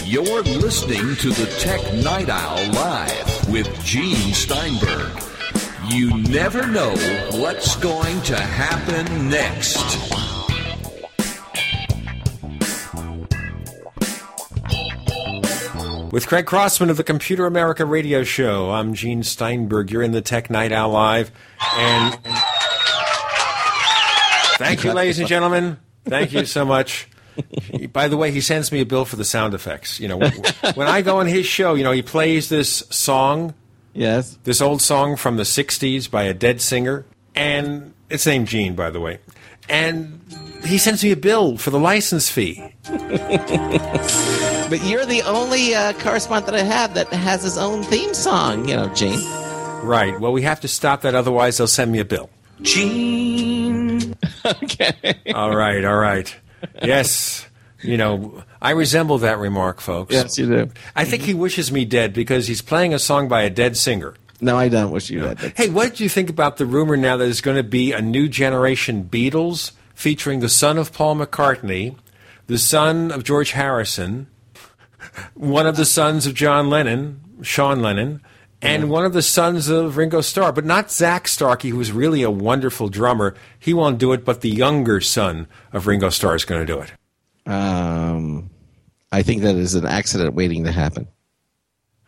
You're listening to the Tech Night Owl Live with Gene Steinberg. You never know what's going to happen next. With Craig Crossman of the Computer America Radio Show, I'm Gene Steinberg. You're in the Tech Night Owl Live, and thank you, ladies and gentlemen. Thank you so much. [LAUGHS] By the way, he sends me a bill for the sound effects. You know, when I go on his show, you know, he plays this song. Yes. This old song from the '60s by a dead singer, and it's named Gene, by the way. And he sends me a bill for the license fee. [LAUGHS] But you're the only uh, correspondent that I have that has his own theme song, you know, Gene. Right. Well, we have to stop that, otherwise they'll send me a bill. Gene. [LAUGHS] okay. All right. All right. Yes. You know, I resemble that remark, folks. Yes, you do. I think he wishes me dead because he's playing a song by a dead singer. No, I don't wish you dead. Hey, what do you think about the rumor now that there's going to be a new generation Beatles featuring the son of Paul McCartney, the son of George Harrison, one of the sons of John Lennon, Sean Lennon, and one of the sons of Ringo Starr, but not Zak Starkey, who was really a wonderful drummer. He won't do it, but the younger son of Ringo Starr is going to do it. Um, I think that is an accident waiting to happen.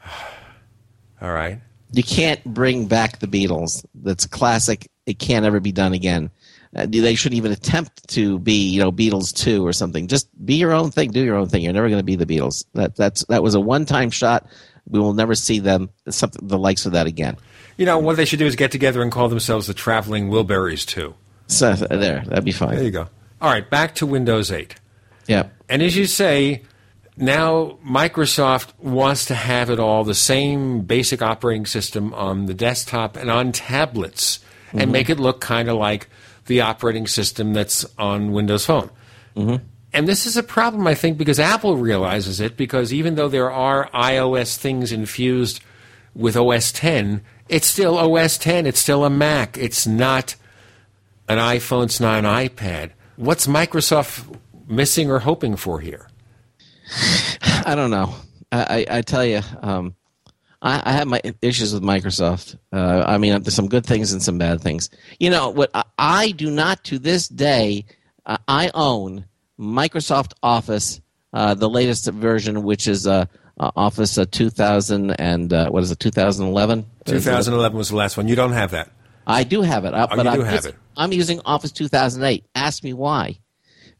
[SIGHS] All right. You can't bring back the Beatles. That's classic. It can't ever be done again. Uh, they shouldn't even attempt to be, you know, Beatles two or something. Just be your own thing. Do your own thing. You're never going to be the Beatles. That that's that was a one time shot. We will never see them something the likes of that again. You know what they should do is get together and call themselves the Traveling Wilburys too. So there, that'd be fine. There you go. All right, back to Windows 8. Yeah. And as you say, now Microsoft wants to have it all the same basic operating system on the desktop and on tablets and Mhm. make it look kind of like the operating system that's on Windows Phone. Mm-hmm. And this is a problem, I think, because Apple realizes it, because even though there are iOS things infused with OS 10, it's still OS 10. It's still a Mac. It's not an iPhone. It's not an iPad. What's Microsoft missing or hoping for here? [SIGHS] I don't know. I, I, I tell you, um, I, I have my issues with Microsoft. Uh, I mean, there's some good things and some bad things. You know what? I, do not to this day. Uh, I own Microsoft Office, uh, the latest version, which is uh, uh, Office uh, 2000 and uh, what is it? 2011. 2011 was the last one. You don't have that. I do have it, Oh, but I'm, have using, it. I'm using Office 2008. Ask me why.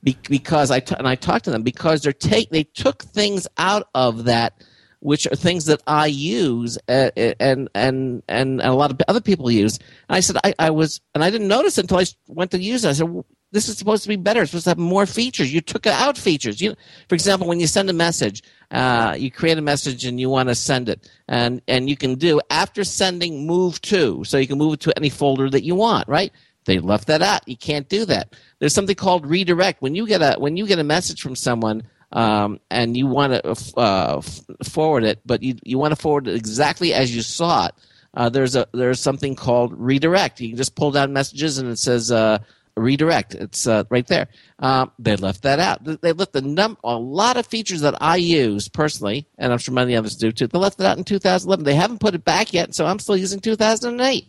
Be- because I t- and I talked to them because they're take they took things out of that, which are things that I use uh, and and and a lot of other people use. And I said I, I was and I didn't notice until I went to use it. I said. "Well, This is supposed to be better. It's supposed to have more features. You took out features. You, for example, when you send a message, uh, you create a message and you want to send it, and and you can do after sending move to, so you can move it to any folder that you want. Right? They left that out. You can't do that. There's something called redirect. When you get a when you get a message from someone um, and you want to uh, f- forward it, but you you want to forward it exactly as you saw it. Uh, there's a there's something called redirect. You can just pull down messages and it says uh, redirect. It's uh, right there. Um, they left that out. They- left the num a lot of features that I use personally, and I'm sure many others do too. They left it out in 2011. They haven't put it back yet, so I'm still using 2008.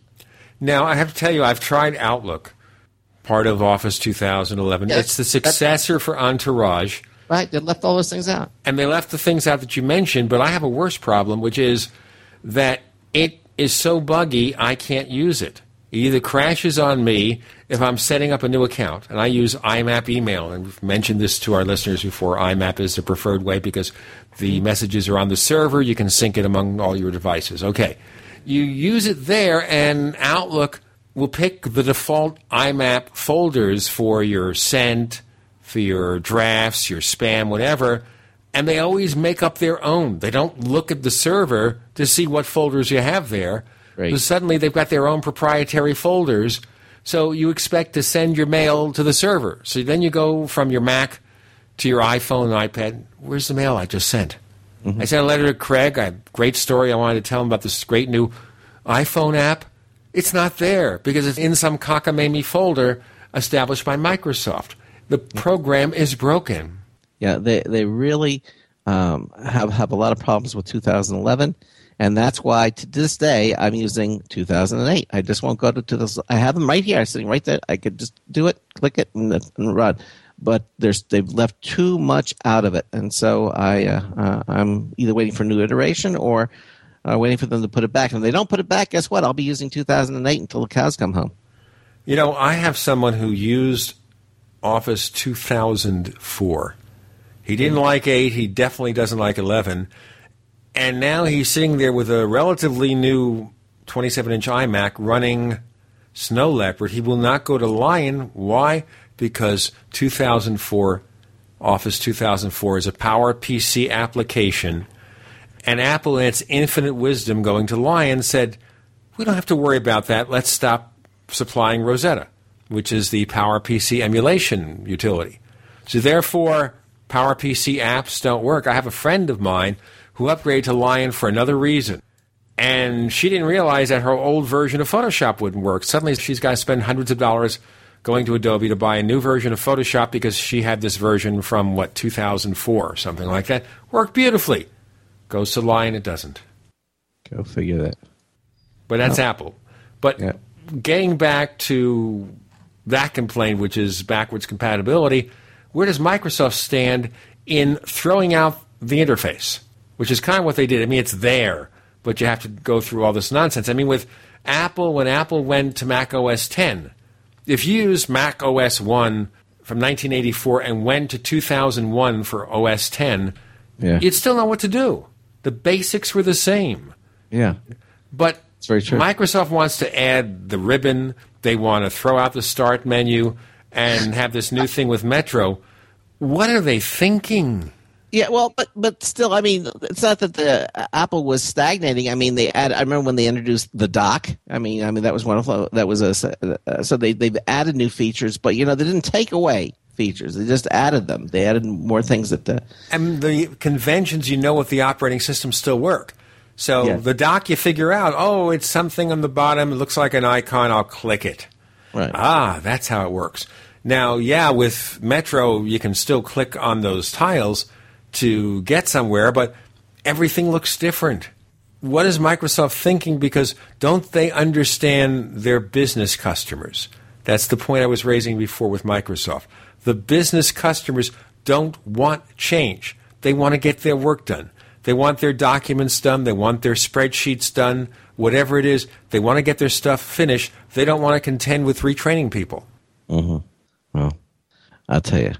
Now, I have to tell you, I've tried Outlook, part of Office 2011. Yeah, it's the successor for Entourage. Right? They left all those things out. And they left the things out that you mentioned, but I have a worse problem, which is that it is so buggy I can't use it. It either crashes on me if I'm setting up a new account, and I use IMAP email, and we've mentioned this to our listeners before. IMAP is the preferred way because the messages are on the server. You can sync it among all your devices. Okay. You use it there, and Outlook will pick the default IMAP folders for your sent, for your drafts, your spam, whatever, and they always make up their own. They don't look at the server to see what folders you have there. Because suddenly they've got their own proprietary folders. So you expect to send your mail to the server. So then you go from your Mac to your iPhone and iPad. Where's the mail I just sent? I sent a letter to Craig. I great story. I wanted to tell him about this great new iPhone app. It's not there because it's in some cockamamie folder established by Microsoft. The program is broken. Yeah, they they really um, have have a lot of problems with 2011, and that's why to this day I'm using 2008. I just won't go to, this. I have them right here, sitting right there. I could just do it, click it, and, and run. But there's they've left too much out of it, and so I uh, uh, I'm either waiting for a new iteration or uh, waiting for them to put it back. And if they don't put it back, guess what? I'll be using 2008 until the cows come home. You know, I have someone who used Office 2004. He didn't like 8, he definitely doesn't like 11. And now he's sitting there with a relatively new 27 inch iMac running Snow Leopard. He will not go to Lion. Why? Because 2004, Office 2004 is a Power PC application. And Apple, in its infinite wisdom, going to Lion, said, We don't have to worry about that. Let's stop supplying Rosetta, which is the PowerPC emulation utility. So therefore, PowerPC apps don't work. I have a friend of mine who upgraded to Lion for another reason. And she didn't realize that her old version of Photoshop wouldn't work. Suddenly she's got to spend hundreds of dollars going to Adobe to buy a new version of Photoshop because she had this version from, what, 2004 or something like that. Worked beautifully. Goes to Lion, it doesn't. Go figure that. But that's Oh. Apple. But getting back to that complaint, which is backwards compatibility, where does Microsoft stand in throwing out the interface? Which is kind of what they did. I mean, it's there, but you have to go through all this nonsense. I mean, with Apple, when Apple went to Mac OS 10, if you use Mac OS 1 from 1984 and went to 2001 for OS 10, Yeah. you'd still know what to do. The basics were the same. Yeah. But very true. Microsoft wants to add the ribbon. They want to throw out the start menu and have this new thing with Metro. What are they thinking? Yeah, well, but but still, I mean, it's not that the uh, Apple was stagnating. I mean, they add. I remember when they introduced the dock. I mean, I mean that was wonderful. that was a uh, so they they've added new features, but you know they didn't take away features. They just added them. They added more things that the And the conventions, you know, with the operating system still work. So Yeah. the dock, you figure out, oh, it's something on the bottom. It looks like an icon. I'll click it. Right. Ah, that's how it works. Now, yeah, with Metro, you can still click on those tiles to get somewhere, but everything looks different. What is Microsoft thinking? Because don't they understand their business customers? That's the point I was raising before with Microsoft. The business customers don't want change. They want to get their work done. They want their documents done. They want their spreadsheets done. Whatever it is, they want to get their stuff finished. They don't want to contend with retraining people. hmm Well, I'll tell you,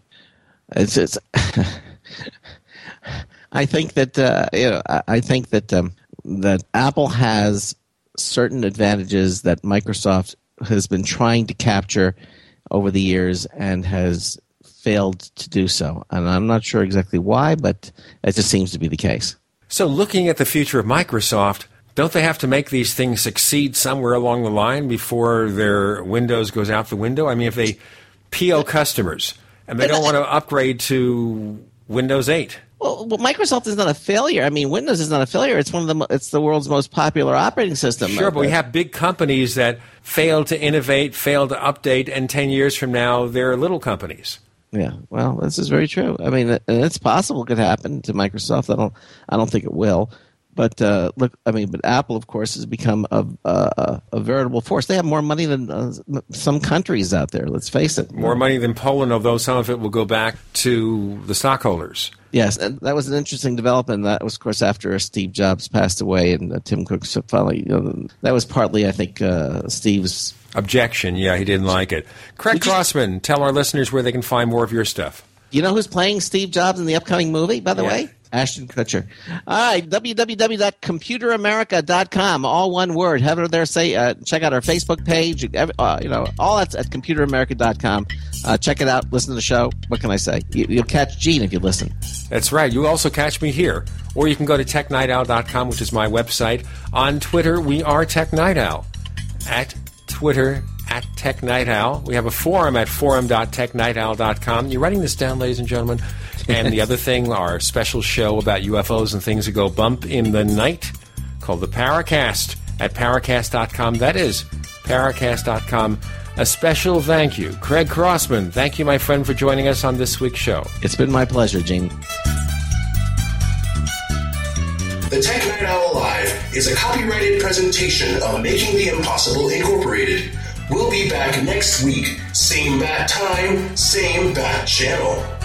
it's it's. [LAUGHS] I think that uh, you know. I, I think that um, that Apple has certain advantages that Microsoft has been trying to capture over the years and has failed to do so. And I'm not sure exactly why, but it just seems to be the case. So, looking at the future of Microsoft, don't they have to make these things succeed somewhere along the line before their Windows goes out the window? I mean, if they PO customers and they don't want to upgrade to Windows 8, Well, well, Microsoft is not a failure. I mean, Windows is not a failure. It's one of the mo- it's the world's most popular operating system. Sure, but we have big companies that fail to innovate, fail to update, and 10 years from now, they're little companies. Yeah, well, this is very true. I mean, it's possible it could happen to Microsoft. I don't, I don't think it will. But uh, look, I mean, but Apple, of course, has become a, a, a veritable force. They have more money than uh, some countries out there. Let's face it. More money than Poland, although some of it will go back to the stockholders. Yes, and that was an interesting development. That was, of course, after Steve Jobs passed away and uh, Tim Cook finally. You know, that was partly, I think, uh, Steve's Objection, yeah, he didn't like it. Craig Crossman, tell our listeners where they can find more of your stuff. You know who's playing Steve Jobs in the upcoming movie, by the Yeah. way? Ashton Kutcher. All right, www.computeramerica.com, all one word. Have it there. Say, uh, check out our Facebook page. Uh, you know, all that's at computeramerica.com. Uh, check it out. Listen to the show. What can I say? You, you'll catch Gene if you listen. That's right. You also catch me here. Or you can go to technightowl.com, which is my website. On Twitter, we are Tech Night Owl. At Twitter, at Tech Night Owl. We have a forum at forum.technightowl.com. You're writing this down, ladies and gentlemen. And the [LAUGHS] other thing, our special show about UFOs and things that go bump in the night called the Paracast at paracast.com. That is paracast.com. A special thank you, Craig Crossman. Thank you, my friend, for joining us on this week's show. It's been my pleasure, Gene. The Tech Night Owl Live is a copyrighted presentation of Making the Impossible Incorporated. We'll be back next week, same bat time, same bat channel.